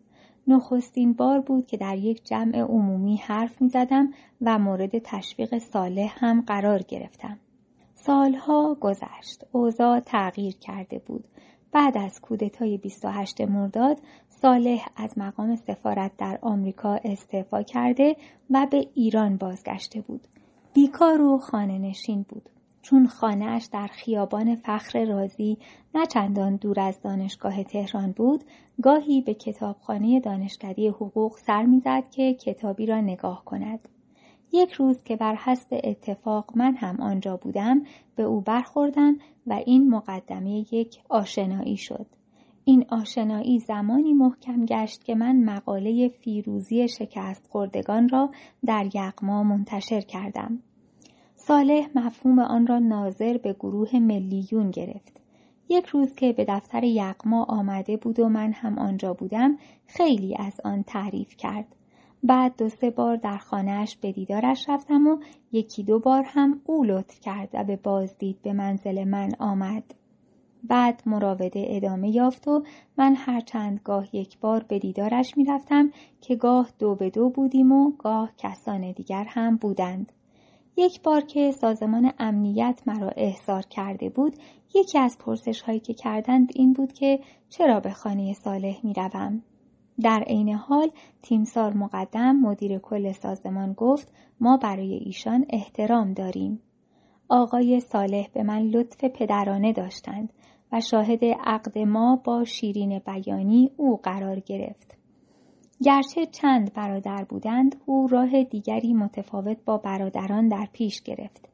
نخستین بار بود که در یک جمع عمومی حرف می زدم و مورد تشویق صالح هم قرار گرفتم. سالها گذشت. اوضاع تغییر کرده بود. بعد از کودتای 28 مرداد صالح از مقام سفارت در آمریکا استعفا کرده و به ایران بازگشته بود. بیکار و خانه نشین بود. چون خانهاش در خیابان فخر رازی نه چندان دور از دانشگاه تهران بود گاهی به کتابخانه دانشکده حقوق سر می‌زد که کتابی را نگاه کند یک روز که بر حسب اتفاق من هم آنجا بودم به او برخوردم و این مقدمه یک آشنایی شد. این آشنایی زمانی محکم گشت که من مقاله فیروزی شکست خوردگان را در یقما منتشر کردم. صالح مفهوم آن را ناظر به گروه ملیون گرفت. یک روز که به دفتر یقما آمده بود و من هم آنجا بودم خیلی از آن تعریف کرد. بعد دو سه بار در خانهاش به دیدارش رفتم و یکی دو بار هم او لطف کرد و به بازدید به منزل من آمد. بعد مراوده ادامه یافت و من هر چند گاه یک بار به دیدارش می رفتم که گاه دو به دو بودیم و گاه کسان دیگر هم بودند. یک بار که سازمان امنیت مرا احضار کرده بود یکی از پرسش هایی که کردند این بود که چرا به خانه صالح می روم. در عین حال تیمسار مقدم مدیر کل سازمان گفت ما برای ایشان احترام داریم. آقای صالح به من لطف پدرانه داشتند و شاهد عقد ما با شیرین بیانی او قرار گرفت. گرچه چند برادر بودند او راه دیگری متفاوت با برادران در پیش گرفت.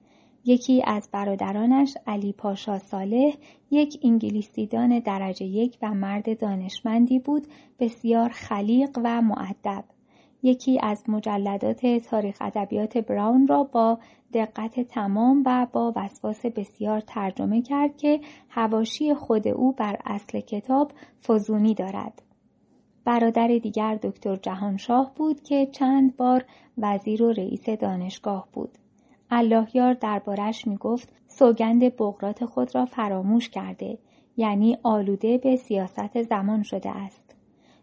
یکی از برادرانش علی پاشا صالح یک انگلیسیدان درجه یک و مرد دانشمندی بود بسیار خلیق و معدب. یکی از مجلدات تاریخ ادبیات براون را با دقت تمام و با وسواس بسیار ترجمه کرد که هواشی خود او بر اصل کتاب فزونی دارد. برادر دیگر دکتر جهانشاه بود که چند بار وزیر و رئیس دانشگاه بود. اللهیار دربارش می گفت سوگند بغرات خود را فراموش کرده یعنی آلوده به سیاست زمان شده است.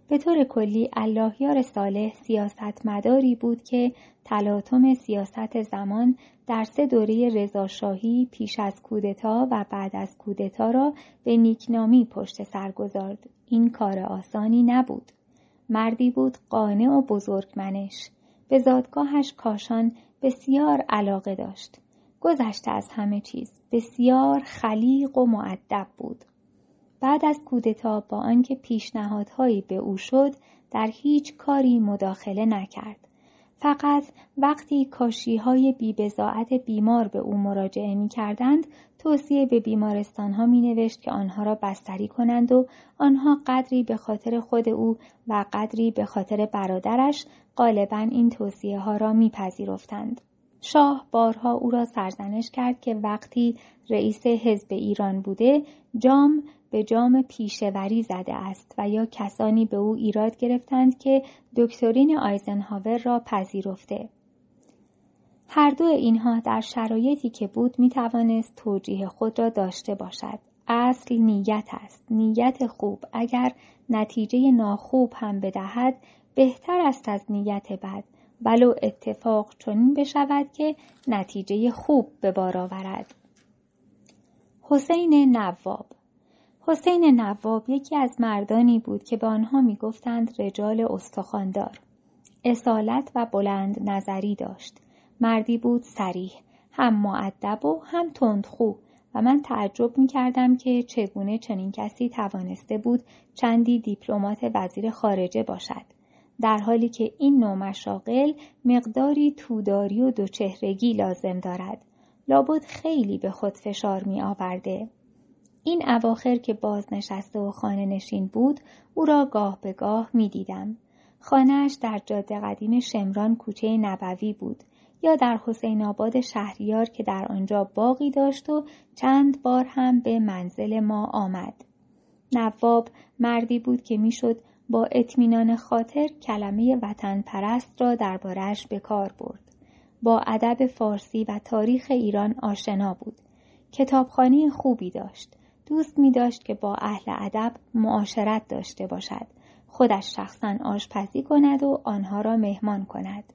به طور کلی اللهیار صالح سیاست مداری بود که تلاطم سیاست زمان در سه دوره رضاشاهی پیش از کودتا و بعد از کودتا را به نیکنامی پشت سر گذارد. این کار آسانی نبود. مردی بود قانع و بزرگمنش. به زادگاهش کاشان بسیار علاقه داشت. گذشته از همه چیز بسیار خلیق و معدب بود. بعد از کودتا با آنکه پیشنهادهایی به او شد در هیچ کاری مداخله نکرد. فقط وقتی کاشی های بیبزاعت بیمار به او مراجعه می کردند توصیه به بیمارستان ها می نوشت که آنها را بستری کنند و آنها قدری به خاطر خود او و قدری به خاطر برادرش غالبا این توصیه ها را میپذیرفتند. شاه بارها او را سرزنش کرد که وقتی رئیس حزب ایران بوده جام به جام پیشوری زده است و یا کسانی به او ایراد گرفتند که دکترین آیزنهاور را پذیرفته. هر دو اینها در شرایطی که بود می توانست توجیه خود را داشته باشد. اصل نیت است. نیت خوب اگر نتیجه ناخوب هم بدهد بهتر است از نیت بد ولو اتفاق چنین بشود که نتیجه خوب به بار آورد. حسین نواب حسین نواب یکی از مردانی بود که به آنها می‌گفتند رجال استخواندار. اصالت و بلند نظری داشت. مردی بود سریح، هم معدب و هم تندخو و من تعجب می کردم که چگونه چنین کسی توانسته بود چندی دیپلمات وزیر خارجه باشد. در حالی که این نوع مشاقل مقداری توداری و دوچهرگی لازم دارد. لابد خیلی به خود فشار می آورده. این اواخر که بازنشسته و خانه نشین بود او را گاه به گاه می دیدم. خانهاش در جاده قدیم شمران کوچه نبوی بود یا در حسین آباد شهریار که در آنجا باقی داشت و چند بار هم به منزل ما آمد. نواب مردی بود که می‌شد با اطمینان خاطر کلمه وطن پرست را دربارش به کار برد. با ادب فارسی و تاریخ ایران آشنا بود. کتابخانه خوبی داشت. دوست می داشت که با اهل ادب معاشرت داشته باشد. خودش شخصا آشپزی کند و آنها را مهمان کند.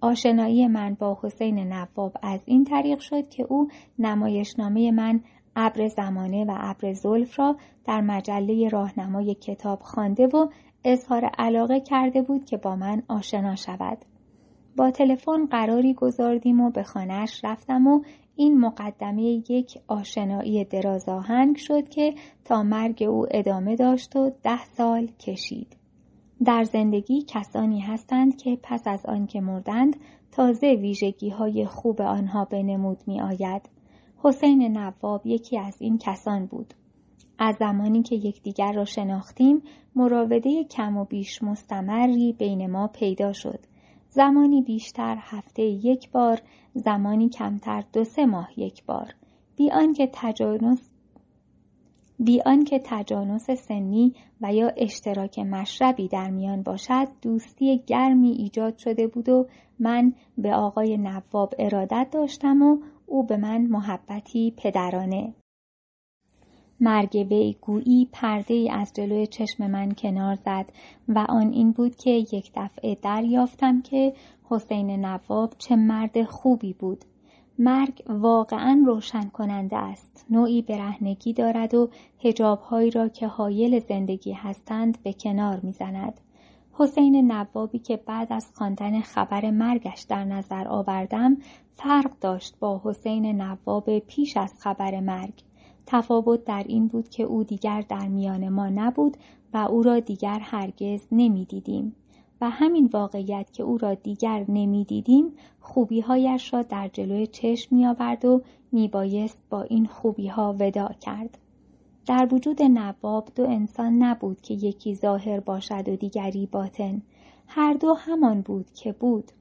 آشنایی من با حسین نواب از این طریق شد که او نمایشنامه من ابر زمانه و ابر زلف را در مجله راهنمای کتاب خوانده و اظهار علاقه کرده بود که با من آشنا شود. با تلفن قراری گذاردیم و به خانهاش رفتم و این مقدمه یک آشنایی درازاهنگ شد که تا مرگ او ادامه داشت و ده سال کشید. در زندگی کسانی هستند که پس از آنکه مردند تازه ویژگی های خوب آنها به نمود می آید. حسین نواب یکی از این کسان بود. از زمانی که یکدیگر را شناختیم مراوده کم و بیش مستمری بین ما پیدا شد. زمانی بیشتر هفته یک بار، زمانی کمتر دو سه ماه یک بار. بی آنکه تجانس بی آنکه تجانس سنی و یا اشتراک مشربی در میان باشد دوستی گرمی ایجاد شده بود و من به آقای نواب ارادت داشتم و او به من محبتی پدرانه مرگ وی گویی پرده ای از جلوی چشم من کنار زد و آن این بود که یک دفعه دریافتم که حسین نواب چه مرد خوبی بود. مرگ واقعا روشن کننده است. نوعی برهنگی دارد و هجابهایی را که حایل زندگی هستند به کنار می‌زند. حسین نوابی که بعد از خواندن خبر مرگش در نظر آوردم فرق داشت با حسین نواب پیش از خبر مرگ. تفاوت در این بود که او دیگر در میان ما نبود و او را دیگر هرگز نمی‌دیدیم. و همین واقعیت که او را دیگر نمی‌دیدیم خوبیهایش را در جلوی چشم میآورد و میبایست با این خوبیها وداع کرد. در وجود نواب دو انسان نبود که یکی ظاهر باشد و دیگری باطن. هر دو همان بود که بود.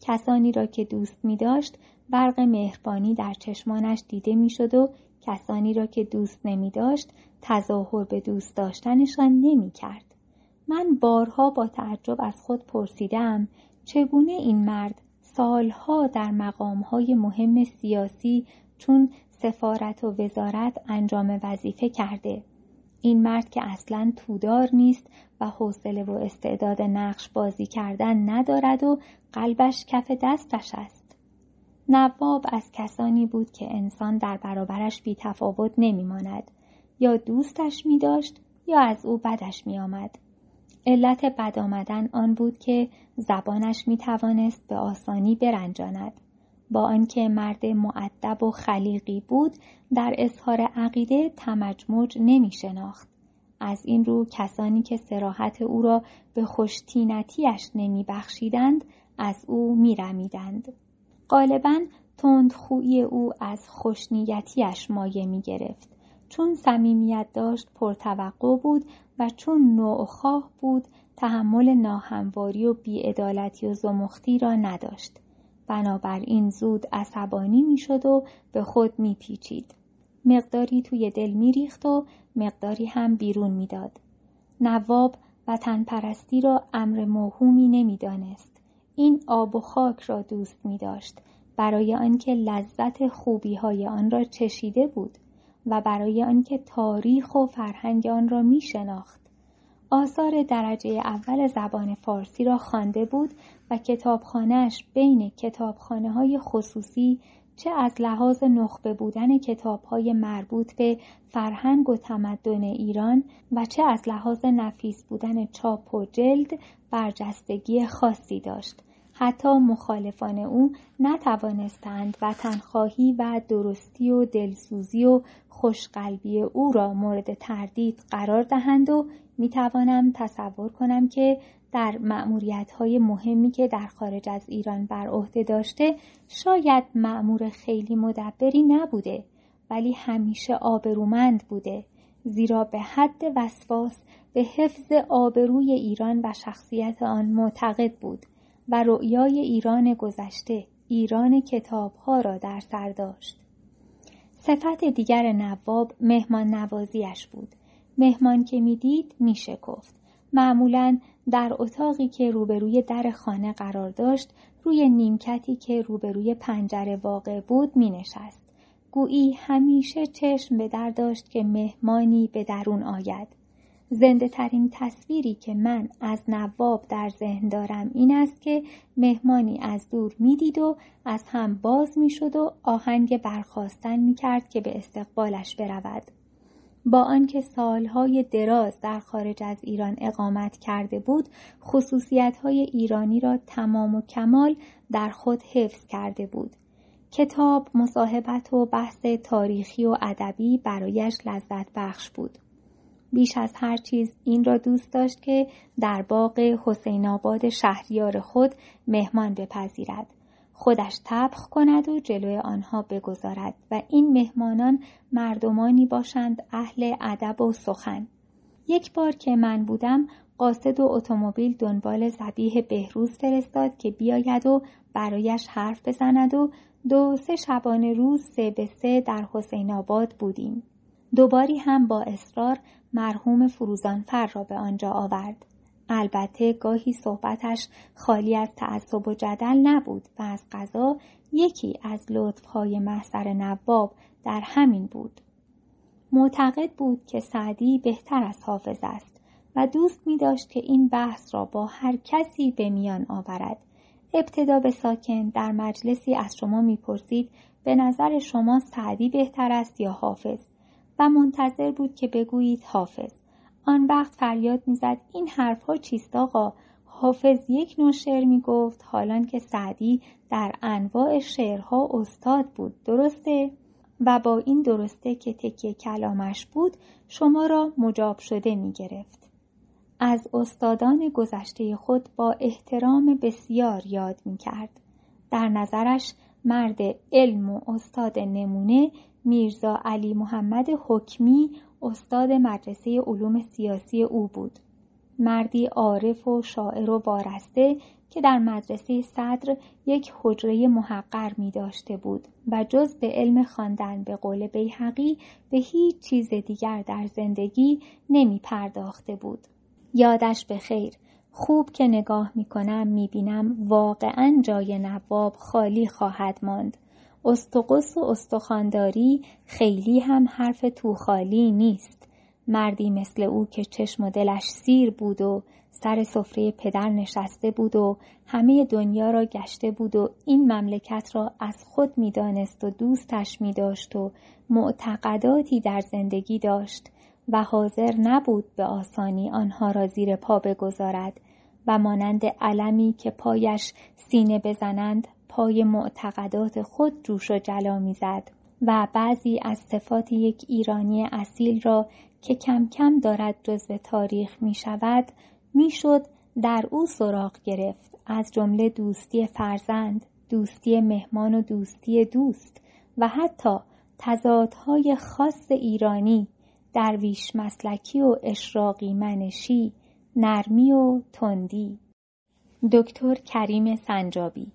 کسانی را که دوست می داشت برق مهربانی در چشمانش دیده می‌شد و کسانی را که دوست نمی داشت تظاهر به دوست داشتنشان نمی کرد. من بارها با تعجب از خود پرسیدم چگونه این مرد سالها در مقامهای مهم سیاسی چون سفارت و وزارت انجام وظیفه کرده این مرد که اصلا تودار نیست و حوصله و استعداد نقش بازی کردن ندارد و قلبش کف دستش است نواب از کسانی بود که انسان در برابرش بی تفاوت نمی ماند. یا دوستش می داشت یا از او بدش می آمد. علت بد آمدن آن بود که زبانش می توانست به آسانی برنجاند. با آنکه مرد معدب و خلیقی بود در اظهار عقیده تمجمج نمی شناخت. از این رو کسانی که سراحت او را به خوشتینتیش نمی بخشیدند از او می رمیدند. غالبا تندخویی او از خوشنیتیش مایه می گرفت. چون صمیمیت داشت پرتوقع بود و چون نوعخواه بود تحمل ناهمواری و بیعدالتی و زمختی را نداشت. بنابراین زود عصبانی می‌شد و به خود میپیچید. مقداری توی دل میریخت و مقداری هم بیرون می‌داد. نواب وطن پرستی را امر موهومی نمی‌دانست. این آب و خاک را دوست می داشت برای آنکه لذت خوبی های آن را چشیده بود و برای آنکه تاریخ و فرهنگ آن را می شناخت. آثار درجه اول زبان فارسی را خوانده بود و کتابخانهاش بین کتابخانه های خصوصی چه از لحاظ نخبه بودن کتاب های مربوط به فرهنگ و تمدن ایران و چه از لحاظ نفیس بودن چاپ و جلد برجستگی خاصی داشت. حتی مخالفان او نتوانستند وطنخواهی و درستی و دلسوزی و خوشقلبی او را مورد تردید قرار دهند و می‌توانم تصور کنم که در معمولیت های مهمی که در خارج از ایران بر عهده داشته شاید معمور خیلی مدبری نبوده ولی همیشه آبرومند بوده زیرا به حد وسواس به حفظ آبروی ایران و شخصیت آن معتقد بود. و رؤیای ایران گذشته ایران کتابها را در سر داشت صفت دیگر نواب مهمان نوازیش بود مهمان که می‌دید میشکفت معمولا در اتاقی که روبروی در خانه قرار داشت روی نیمکتی که روبروی پنجره واقع بود می نشست. گویی همیشه چشم به در داشت که مهمانی به درون آید. زنده ترین تصویری که من از نواب در ذهن دارم این است که مهمانی از دور می‌دید و از هم باز می‌شد و آهنگ برخواستن می‌کرد که به استقبالش برود. با آنکه سالهای دراز در خارج از ایران اقامت کرده بود خصوصیتهای ایرانی را تمام و کمال در خود حفظ کرده بود کتاب مصاحبت و بحث تاریخی و ادبی برایش لذت بخش بود بیش از هر چیز این را دوست داشت که در باغ حسین آباد شهریار خود مهمان بپذیرد. خودش تبخ کند و جلوی آنها بگذارد و این مهمانان مردمانی باشند اهل ادب و سخن. یک بار که من بودم قاصد و اتومبیل دنبال زبیه بهروز فرستاد که بیاید و برایش حرف بزند و دو سه شبانه روز سه به سه در حسین آباد بودیم. دوباری هم با اصرار مرحوم فروزانفر را به آنجا آورد. البته گاهی صحبتش خالی از تعصب و جدل نبود و از قضا یکی از لطفهای محضر نواب در همین بود. معتقد بود که سعدی بهتر از حافظ است و دوست می داشت که این بحث را با هر کسی به میان آورد. ابتدا به ساکن در مجلسی از شما می‌پرسید به نظر شما سعدی بهتر است یا حافظ و منتظر بود که بگویید حافظ آن وقت فریاد می‌زد این حرفها چیست آقا حافظ یک نوع شعر می گفت حالان که سعدی در انواع شعرها استاد بود درسته؟ و با این درسته که تکیه کلامش بود شما را مجاب شده می گرفت. از استادان گذشته خود با احترام بسیار یاد می کرد. در نظرش مرد علم و استاد نمونه میرزا علی محمد حکمی استاد مدرسه علوم سیاسی او بود. مردی عارف و شاعر و وارسته که در مدرسه صدر یک حجره محقر می داشته بود و جز به علم خواندن به قول بیحقی به هیچ چیز دیگر در زندگی نمی پرداخته بود. یادش به خیر خوب که نگاه می کنم می بینم واقعا جای نواب خالی خواهد ماند. استقص و استخانداری خیلی هم حرف تو خالی نیست. مردی مثل او که چشم و دلش سیر بود و سر سفره پدر نشسته بود و همه دنیا را گشته بود و این مملکت را از خود می‌دانست و دوستش می داشت و معتقداتی در زندگی داشت و حاضر نبود به آسانی آنها را زیر پا بگذارد و مانند علمی که پایش سینه بزنند پای معتقدات خود جوش و جلا می‌زد و بعضی از صفات یک ایرانی اصیل را که کم کم دارد جزو تاریخ می شود می‌شد در او سراغ گرفت. از جمله دوستی فرزند دوستی مهمان و دوستی دوست و حتی تضادهای خاص ایرانی درویش مسلکی و اشراقی منشی نرمی و تندی. دکتر کریم سنجابی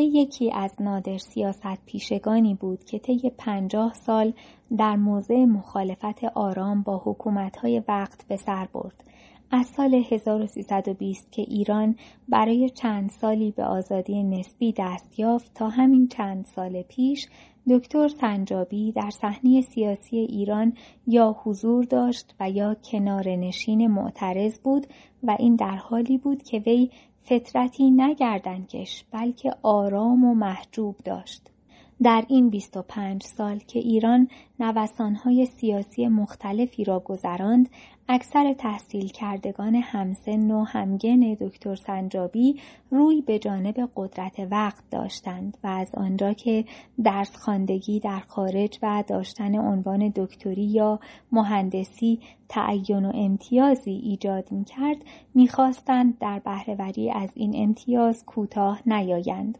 یکی از نادر سیاست پیشگانی بود که طی پنجاه سال در موضع مخالفت آرام با حکومتهای وقت به سر برد. از سال 1320 که ایران برای چند سالی به آزادی نسبی دست یافت تا همین چند سال پیش دکتر سنجابی در صحنه سیاسی ایران یا حضور داشت و یا کنار نشین معترض بود و این در حالی بود که وی فطرتی نگردنکش بلکه آرام و محجوب داشت. در این 25 سال که ایران نوسانهای سیاسی مختلفی را گذراند اکثر تحصیل کردگان همسن و همگن دکتر سنجابی روی به جانب قدرت وقت داشتند و از آنجا که درس خواندگی در خارج و داشتن عنوان دکتری یا مهندسی تعین و امتیازی ایجاد می کرد می‌خواستند در بهرهوری از این امتیاز کوتاه نیایند.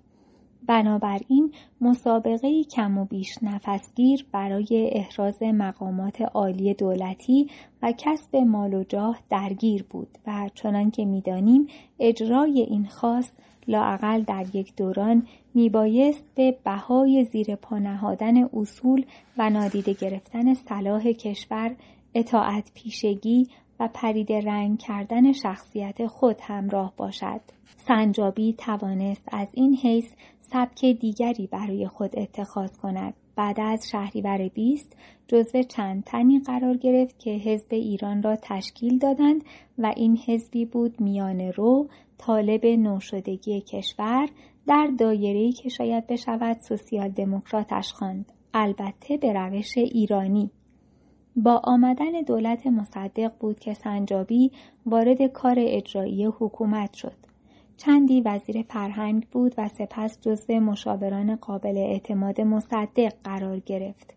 بنابراین مسابقه کم و بیش نفسگیر برای احراز مقامات عالی دولتی و کسب مال و جاه درگیر بود و چنان که می‌دانیم اجرای این خواست لاعقل در یک دوران میبایست به بهای زیر پا نهادن اصول و نادیده گرفتن صلاح کشور اطاعت پیشگی و پرید رنگ کردن شخصیت خود همراه باشد. سنجابی توانست از این حیث سبک دیگری برای خود اتخاذ کند. بعد از شهریور 20 جزو چند تنی قرار گرفت که حزب ایران را تشکیل دادند و این حزبی بود میان رو طالب نوشدگی کشور در دایره‌ای که شاید بشود سوسیال دموکراتش خواند البته به روش ایرانی با آمدن دولت مصدق بود که سنجابی وارد کار اجرایی حکومت شد چندی وزیر فرهنگ بود و سپس جزو مشاوران قابل اعتماد مصدق قرار گرفت.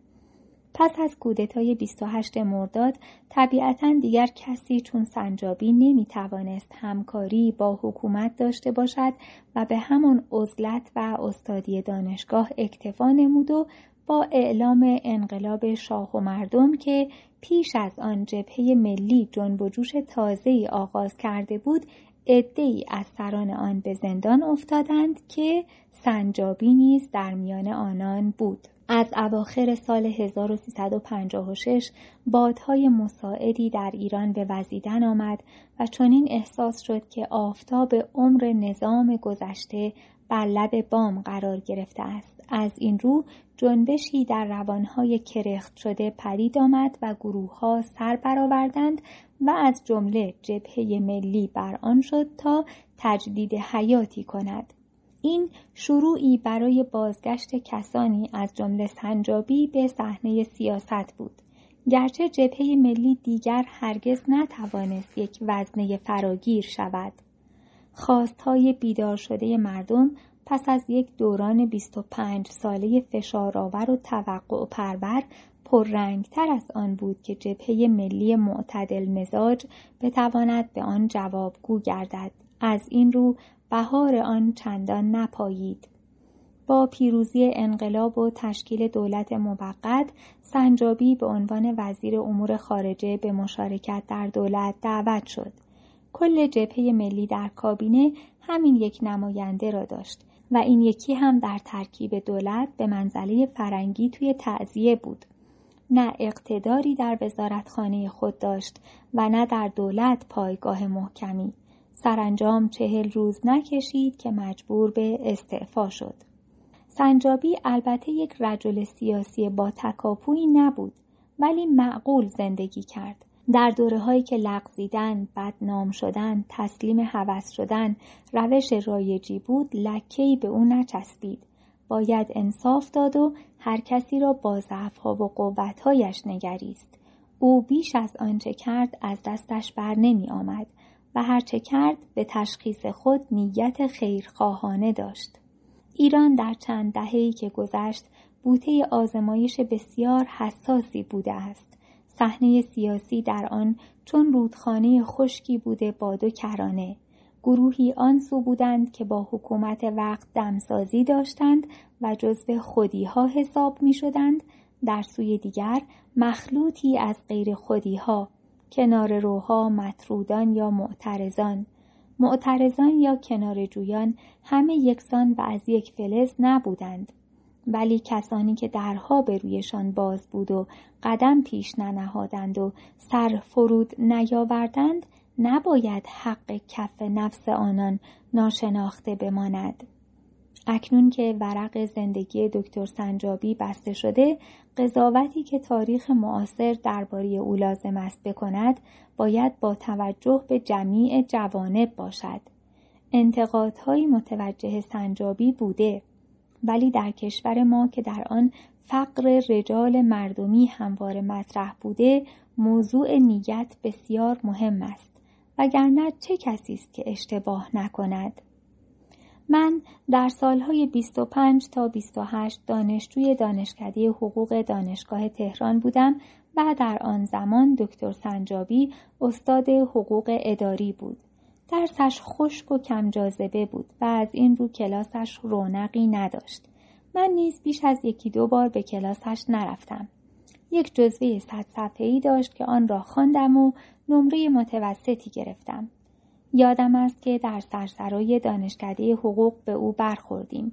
پس از کودتای 28 مرداد طبیعتا دیگر کسی چون سنجابی نمی توانست همکاری با حکومت داشته باشد و به همان عزلت و استادی دانشگاه اکتفا نمود و با اعلام انقلاب شاه و مردم که پیش از آن جبهه ملی جنب و جوش تازه‌ای آغاز کرده بود ای از سران آن به زندان افتادند که سنجابی نیز در میان آنان بود. از اواخر سال 1356 بادهای مساعدی در ایران به وزیدن آمد و چنین احساس شد که آفتاب عمر نظام گذشته بر لب بام قرار گرفته است. از این رو جنبشی در روانهای کرخت شده پدید آمد و گروه ها سر برآوردند و از جمله جبهه ملی بر آن شد تا تجدید حیاتی کند. این شروعی برای بازگشت کسانی از جمله سنجابی به صحنه سیاست بود. گرچه جبهه ملی دیگر هرگز نتوانست یک وزنه فراگیر شود. خواستهای بیدار شده مردم پس از یک دوران 25 ساله فشارآور و توقع پرور پررنگتر از آن بود که جبهه ملی معتدل مزاج بتواند به آن جوابگو گردد. از این رو بهار آن چندان نپایید. با پیروزی انقلاب و تشکیل دولت موقت سنجابی به عنوان وزیر امور خارجه به مشارکت در دولت دعوت شد. کل جبهه ملی در کابینه همین یک نماینده را داشت و این یکی هم در ترکیب دولت به منزله فرنگی توی تعذیه بود. نه اقتداری در وزارتخانه خود داشت و نه در دولت پایگاه محکمی. سرانجام چهل روز نکشید که مجبور به استعفا شد. سنجابی البته یک رجل سیاسی با تکاپویی نبود ولی معقول زندگی کرد. در دوره هایی که لغزیدن، بدنام شدن، تسلیم هوس شدن روش رایجی بود لکهی به او نچسبید. باید انصاف داد و هر کسی را با ضعفها و قوتهایش نگریست. او بیش از آنچه کرد از دستش بر نمی آمد و هرچه کرد به تشخیص خود نیت خیرخواهانه داشت. ایران در چند دهه‌ای که گذشت بوته آزمایش بسیار حساسی بوده است. صحنه سیاسی در آن چون رودخانه خشکی بوده با دو کرانه. گروهی آن سو بودند که با حکومت وقت دمسازی داشتند و جزو خودیها حساب می شدند در سوی دیگر مخلوطی از غیر خودیها کنار روها مطرودان یا معترضان. معترضان یا کنار جویان همه یکسان و از یک فلز نبودند. ولی کسانی که درها به رویشان باز بود و قدم پیش ننهادند و سر فرود نیاوردند نباید حق کف نفس آنان ناشناخته بماند. اکنون که ورق زندگی دکتر سنجابی بسته شده قضاوتی که تاریخ معاصر درباره او لازم است بکند باید با توجه به جمیع جوانب باشد. انتقادهایی متوجه سنجابی بوده. ولی در کشور ما که در آن فقر رجال مردمی همواره مطرح بوده موضوع نیت بسیار مهم است وگرنه چه کسی است که اشتباه نکند؟ من در سالهای 25 تا 28 دانشجوی دانشکده حقوق دانشگاه تهران بودم و در آن زمان دکتر سنجابی استاد حقوق اداری بود. درسش خشک و کم جاذبه بود و از این رو کلاسش رونقی نداشت. من نیز بیش از یکی دو بار به کلاسش نرفتم. یک جزوه صد صفحه‌ای داشت که آن را خواندم و نمره متوسطی گرفتم. یادم است که در سرسرای دانشکده حقوق به او برخوردیم.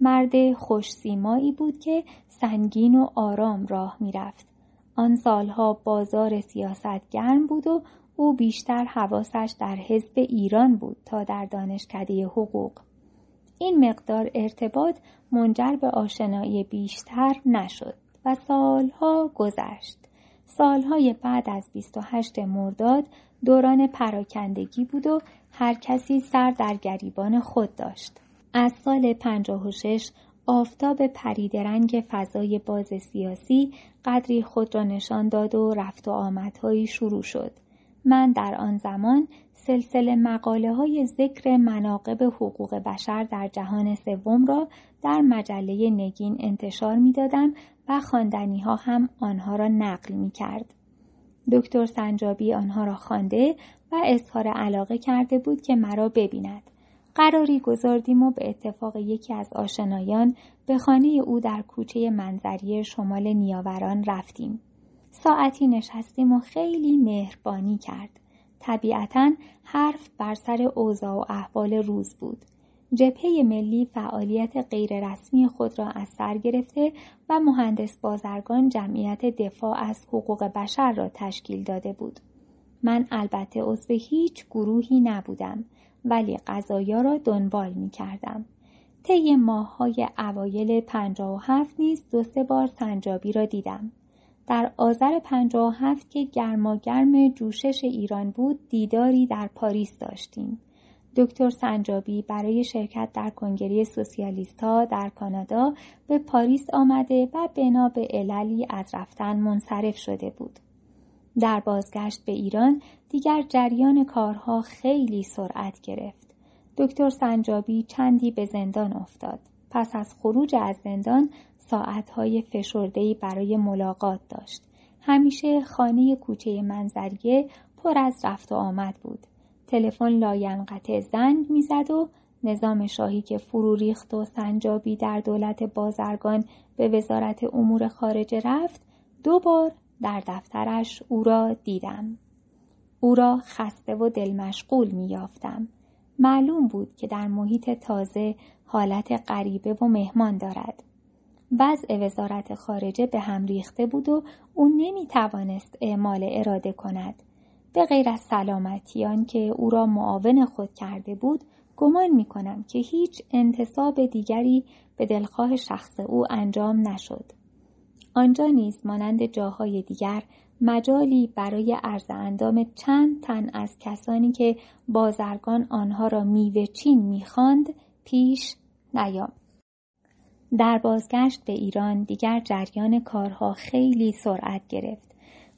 مرد خوش سیمایی بود که سنگین و آرام راه می‌رفت. آن سالها بازار سیاست گرم بود و او بیشتر حواسش در حزب ایران بود تا در دانشکده حقوق. این مقدار ارتباط منجر به آشنایی بیشتر نشد و سالها گذشت. سالهای بعد از 28 مرداد دوران پراکندگی بود و هر کسی سر در گریبان خود داشت. از سال 56 آفتاب پریدرنگ فضای باز سیاسی قدری خود را نشان داد و رفت و آمدهایی شروع شد. من در آن زمان سلسله مقاله های ذکر مناقب حقوق بشر در جهان سوم را در مجله نگین انتشار می دادم و خواندنی ها هم آنها را نقل می کرد. دکتر سنجابی آنها را خوانده و اظهار علاقه کرده بود که مرا ببیند. قراری گذاردیم و به اتفاق یکی از آشنایان به خانه او در کوچه منظری شمال نیاوران رفتیم. ساعتی نشستیم و خیلی مهربانی کرد. طبیعتا حرف بر سر اوضاع و احوال روز بود. جبهه ملی فعالیت غیررسمی خود را از سر گرفته و مهندس بازرگان جمعیت دفاع از حقوق بشر را تشکیل داده بود. من البته عضو هیچ گروهی نبودم ولی قضایا را دنبال می کردم. طی ماههای اوایل پنجاه و هفت نیز دو سه بار سنجابی را دیدم. در آذر پنجاه و هفت که گرماگرم جوشش ایران بود دیداری در پاریس داشتیم. دکتر سنجابی برای شرکت در کنگره سوسیالیستها در کانادا به پاریس آمده و بنا به عللی از رفتن منصرف شده بود. در بازگشت به ایران دیگر جریان کارها خیلی سرعت گرفت. دکتر سنجابی چندی به زندان افتاد. پس از خروج از زندان ساعتهای فشردهی برای ملاقات داشت. همیشه خانه کوچه منظریه پر از رفت و آمد بود. تلفن لاینقطع زنگ می‌زد و نظام شاهی که فرو ریخت و سنجابی در دولت بازرگان به وزارت امور خارجه رفت دو بار در دفترش او را دیدم. او را خسته و دل مشغول می یافتم. معلوم بود که در محیط تازه حالت غریبه و مهمان دارد. وضع وزارت خارجه به هم ریخته بود و او نمی توانست اعمال اراده کند. به غیر از سلامتیان که او را معاون خود کرده بود گمان می کنم که هیچ انتصاب دیگری به دلخواه شخص او انجام نشد. آنجا نیز مانند جاهای دیگر مجالی برای عرض اندام چند تن از کسانی که بازرگان آنها را میوه چین می‌خواند پیش نیام. در بازگشت به ایران دیگر جریان کارها خیلی سرعت گرفت.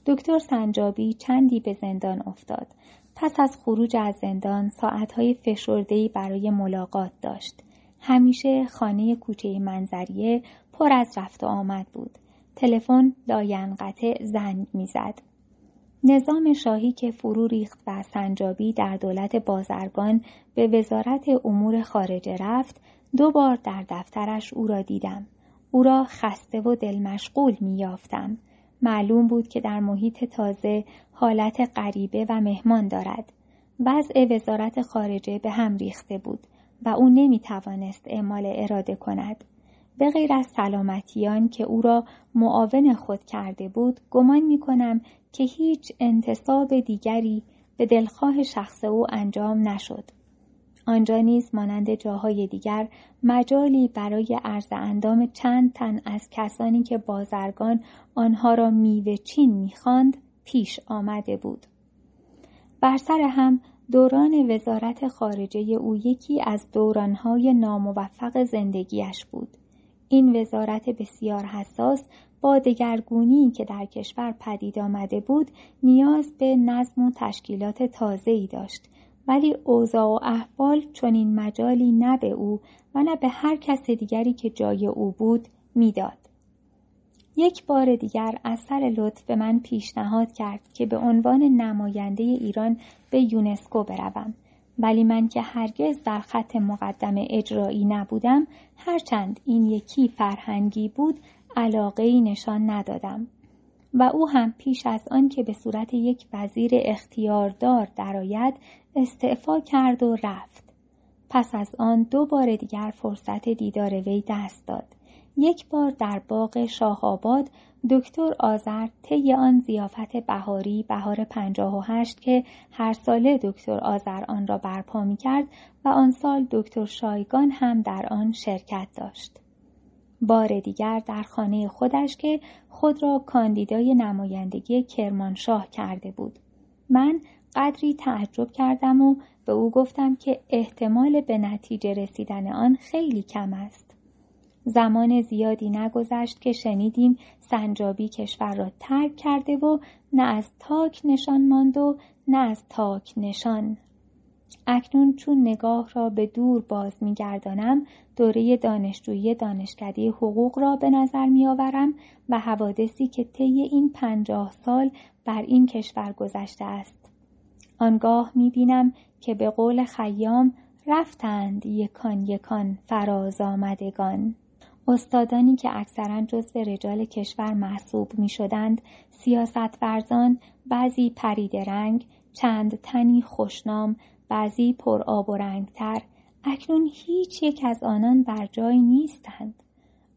دکتر سنجابی چندی به زندان افتاد. پس از خروج از زندان ساعتهای فشردهی برای ملاقات داشت. همیشه خانه کوچه منظریه پر از رفت و آمد بود. تلفن لاینقطع زنگ می‌زد. نظام شاهی که فرو ریخت و سنجابی در دولت بازرگان به وزارت امور خارجه رفت دو بار در دفترش او را دیدم. او را خسته و دل مشغول می یافتم. معلوم بود که در محیط تازه حالت غریبه و مهمان دارد. وضع وزارت خارجه به هم ریخته بود و او نمی توانست اعمال اراده کند. به غیر از سلامتیان که او را معاون خود کرده بود گمان می کنم که هیچ انتصاب دیگری به دلخواه شخص او انجام نشد. آنجا نیز مانند جاهای دیگر مجالی برای عرض اندام چند تن از کسانی که بازرگان آنها را میوه چین می‌خواند پیش آمده بود. بر سر هم دوران وزارت خارجه او یکی از دورانهای ناموفق زندگیش بود. این وزارت بسیار حساس با دگرگونی که در کشور پدید آمده بود نیاز به نظم و تشکیلات تازه‌ای داشت ولی اوضاع و احوال چنین مجالی نه به او و نه به هر کس دیگری که جای او بود می‌داد. یک بار دیگر از سر لطف به من پیشنهاد کرد که به عنوان نماینده ایران به یونسکو بروم ولی من که هرگز در خط مقدم اجرایی نبودم هرچند این یکی فرهنگی بود علاقه نشان ندادم و او هم پیش از آن که به صورت یک وزیر اختیاردار درآید استعفا کرد و رفت پس از آن دو بار دیگر فرصت دیدار وی دست داد یک بار در باغ شاه دکتر آذر طی آن زیافت بهاری بهار پنجاه و هشت که هر ساله دکتر آذر آن را برپا می کرد و آن سال دکتر شایگان هم در آن شرکت داشت. بار دیگر در خانه خودش که خود را کاندیدای نمایندگی کرمانشاه کرده بود. من قدری تعجب کردم و به او گفتم که احتمال به نتیجه رسیدن آن خیلی کم است. زمان زیادی نگذشت که شنیدیم سنجابی کشور را ترک کرده و نه از تاک نشان ماند و نه از تاک نشان اکنون چون نگاه را به دور باز میگردانم دوره دانشجویی دانشکده حقوق را به نظر میآورم و حوادثی که طی این پنجاه سال بر این کشور گذشته است. آنگاه می‌بینم که به قول خیام رفتند یکان یکان فراز آمدگان. استادانی که اکثرا جزو رجال کشور محسوب می شدند سیاست ورزان بعضی پرید رنگ چند تنی خوشنام بعضی پر آب و رنگتر اکنون هیچ یک از آنان بر جای نیستند.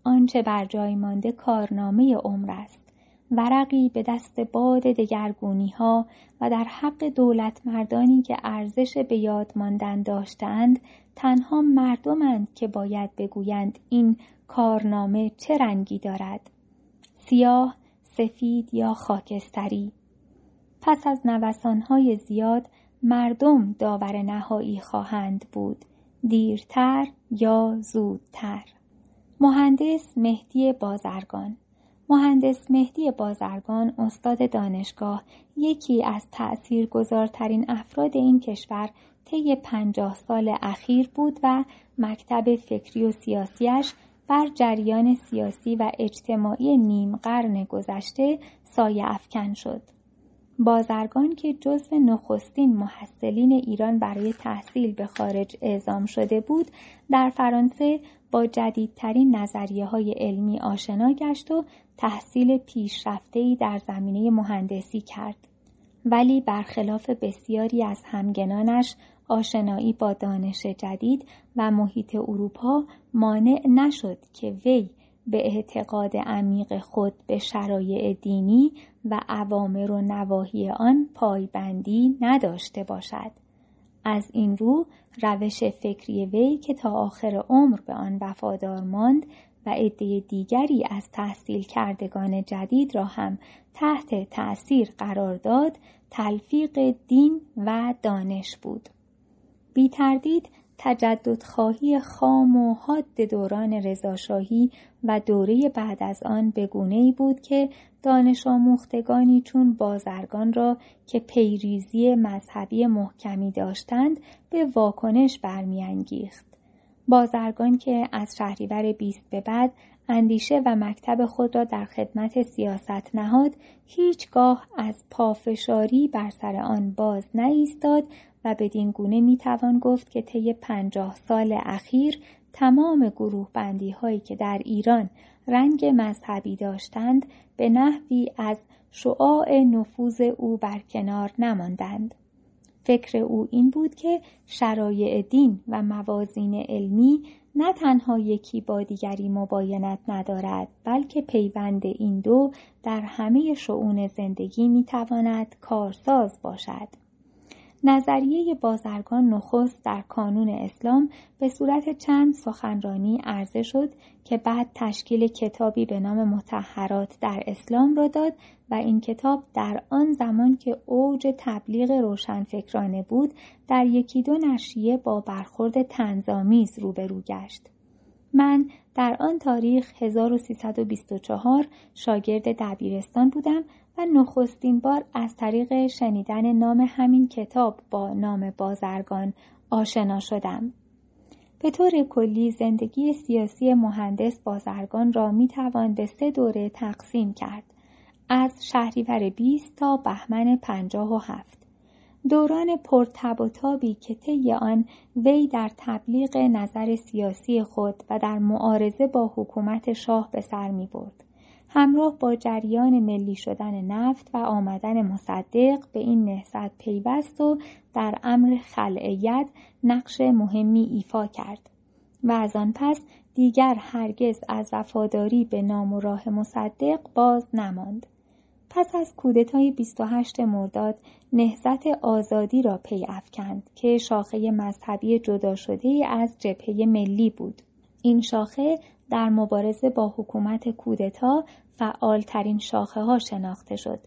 آنچه بر جای مانده کارنامه عمر است. ورقی به دست باد دگرگونی ها و در حق دولت مردانی که ارزش به یاد ماندن داشتند تنها مردمند که باید بگویند این کارنامه چه رنگی دارد. سیاه سفید یا خاکستری. پس از نوسانهای زیاد مردم داور نهایی خواهند بود دیرتر یا زودتر مهندس مهدی بازرگان مهندس مهدی بازرگان استاد دانشگاه یکی از تأثیرگذارترین افراد این کشور طی پنجاه سال اخیر بود و مکتب فکری و سیاسیش بر جریان سیاسی و اجتماعی نیم قرن گذشته سایه افکن شد. بازرگان که جزو نخستین محصلین ایران برای تحصیل به خارج اعزام شده بود در فرانسه با جدیدترین نظریه های علمی آشنا گشت و تحصیل پیشرفتهای در زمینه مهندسی کرد. ولی برخلاف بسیاری از همگنانش آشنایی با دانش جدید و محیط اروپا مانع نشد که وی به اعتقاد عمیق خود به شرایع دینی و عوامر و نواحی آن پایبندی نداشته باشد. از این رو روش فکری وی که تا آخر عمر به آن وفادار ماند و عده دیگری از تحصیل کردگان جدید را هم تحت تأثیر قرار داد تلفیق دین و دانش بود. بی تردید تجددخواهی خام و حاد دوران رضاشاهی و دوره بعد از آن به ای بود که دانش آموختگانی چون بازرگان را که پیریزی مذهبی محکمی داشتند به واکنش برمیانگیخت. بازرگان که از شهریور بیست به بعد اندیشه و مکتب خود را در خدمت سیاست نهاد هیچگاه از پافشاری بر سر آن باز نایستاد بدین گونه می توان گفت که طی پنجاه سال اخیر تمام گروه بندی هایی که در ایران رنگ مذهبی داشتند به نحوی از شعاع نفوذ او برکنار نماندند. فکر او این بود که شرایع دین و موازین علمی نه تنها یکی با دیگری مباینت ندارد بلکه پیوند این دو در همه شعون زندگی می‌تواند کارساز باشد. نظریه بازرگان نخست در کانون اسلام به صورت چند سخنرانی عرضه شد که بعد تشکیل کتابی به نام متحرات در اسلام را داد و این کتاب در آن زمان که اوج تبلیغ روشنفکرانه بود در یکی دو نشریه با برخورد تنظامیز روبرو گشت. من در آن تاریخ 1324 شاگرد دبیرستان بودم و نخستین بار از طریق شنیدن نام همین کتاب با نام بازرگان آشنا شدم. به طور کلی زندگی سیاسی مهندس بازرگان را می توان به سه دوره تقسیم کرد. از شهریور 20 تا بهمن 57. دوران پرتب و تابی که طی آن وی در تبلیغ نظر سیاسی خود و در معارضه با حکومت شاه به سر می برد. همراه با جریان ملی شدن نفت و آمدن مصدق به این نهضت پیوست و در امر خلعیت نقش مهمی ایفا کرد و از آن پس دیگر هرگز از وفاداری به نام و راه مصدق باز نماند. پس از کودتای 28 مرداد نهضت آزادی را پی افکند که شاخه مذهبی جدا شده از جبهه ملی بود. این شاخه در مبارزه با حکومت کودتا فعالترین شاخه ها شناخته شد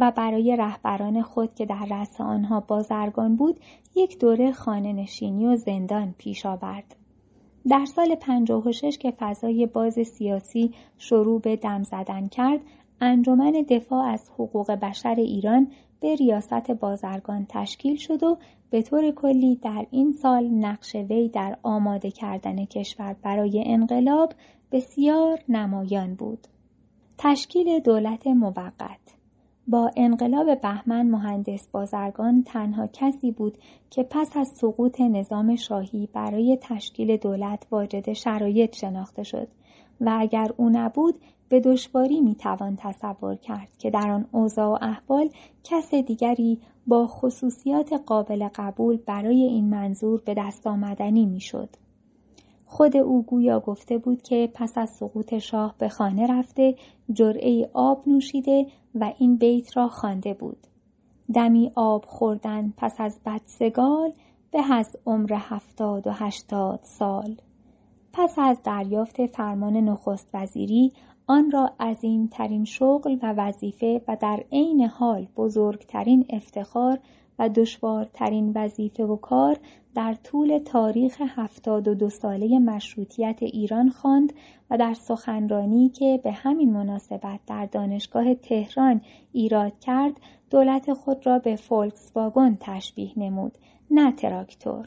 و برای رهبران خود که در رأس آنها بازرگان بود یک دوره خانه نشینی و زندان پیش آورد. در سال 56 که فضای باز سیاسی شروع به دم زدن کرد انجمن دفاع از حقوق بشر ایران به ریاست بازرگان تشکیل شد و به طور کلی در این سال نقش وی در آماده کردن کشور برای انقلاب بسیار نمایان بود. تشکیل دولت موقت با انقلاب بهمن مهندس بازرگان تنها کسی بود که پس از سقوط نظام شاهی برای تشکیل دولت واجد شرایط شناخته شد و اگر او نبود به دشواری می‌توان تصور کرد که در آن اوضاع و احوال کس دیگری با خصوصیات قابل قبول برای این منظور به دست آمدنی می‌شد. خود او گویا گفته بود که پس از سقوط شاه به خانه رفته جرعه آب نوشیده و این بیت را خوانده بود. دمی آب خوردن پس از بدسگال به از عمر هفتاد و هشتاد سال. پس از دریافت فرمان نخست وزیری آن را ترین شغل و وظیفه و در عین حال بزرگترین افتخار و دشوارترین وظیفه و کار در طول تاریخ هفتاد و دو ساله مشروطیت ایران خواند و در سخنرانی که به همین مناسبت در دانشگاه تهران ایراد کرد دولت خود را به فولکس واگن تشبیه نمود نه تراکتور.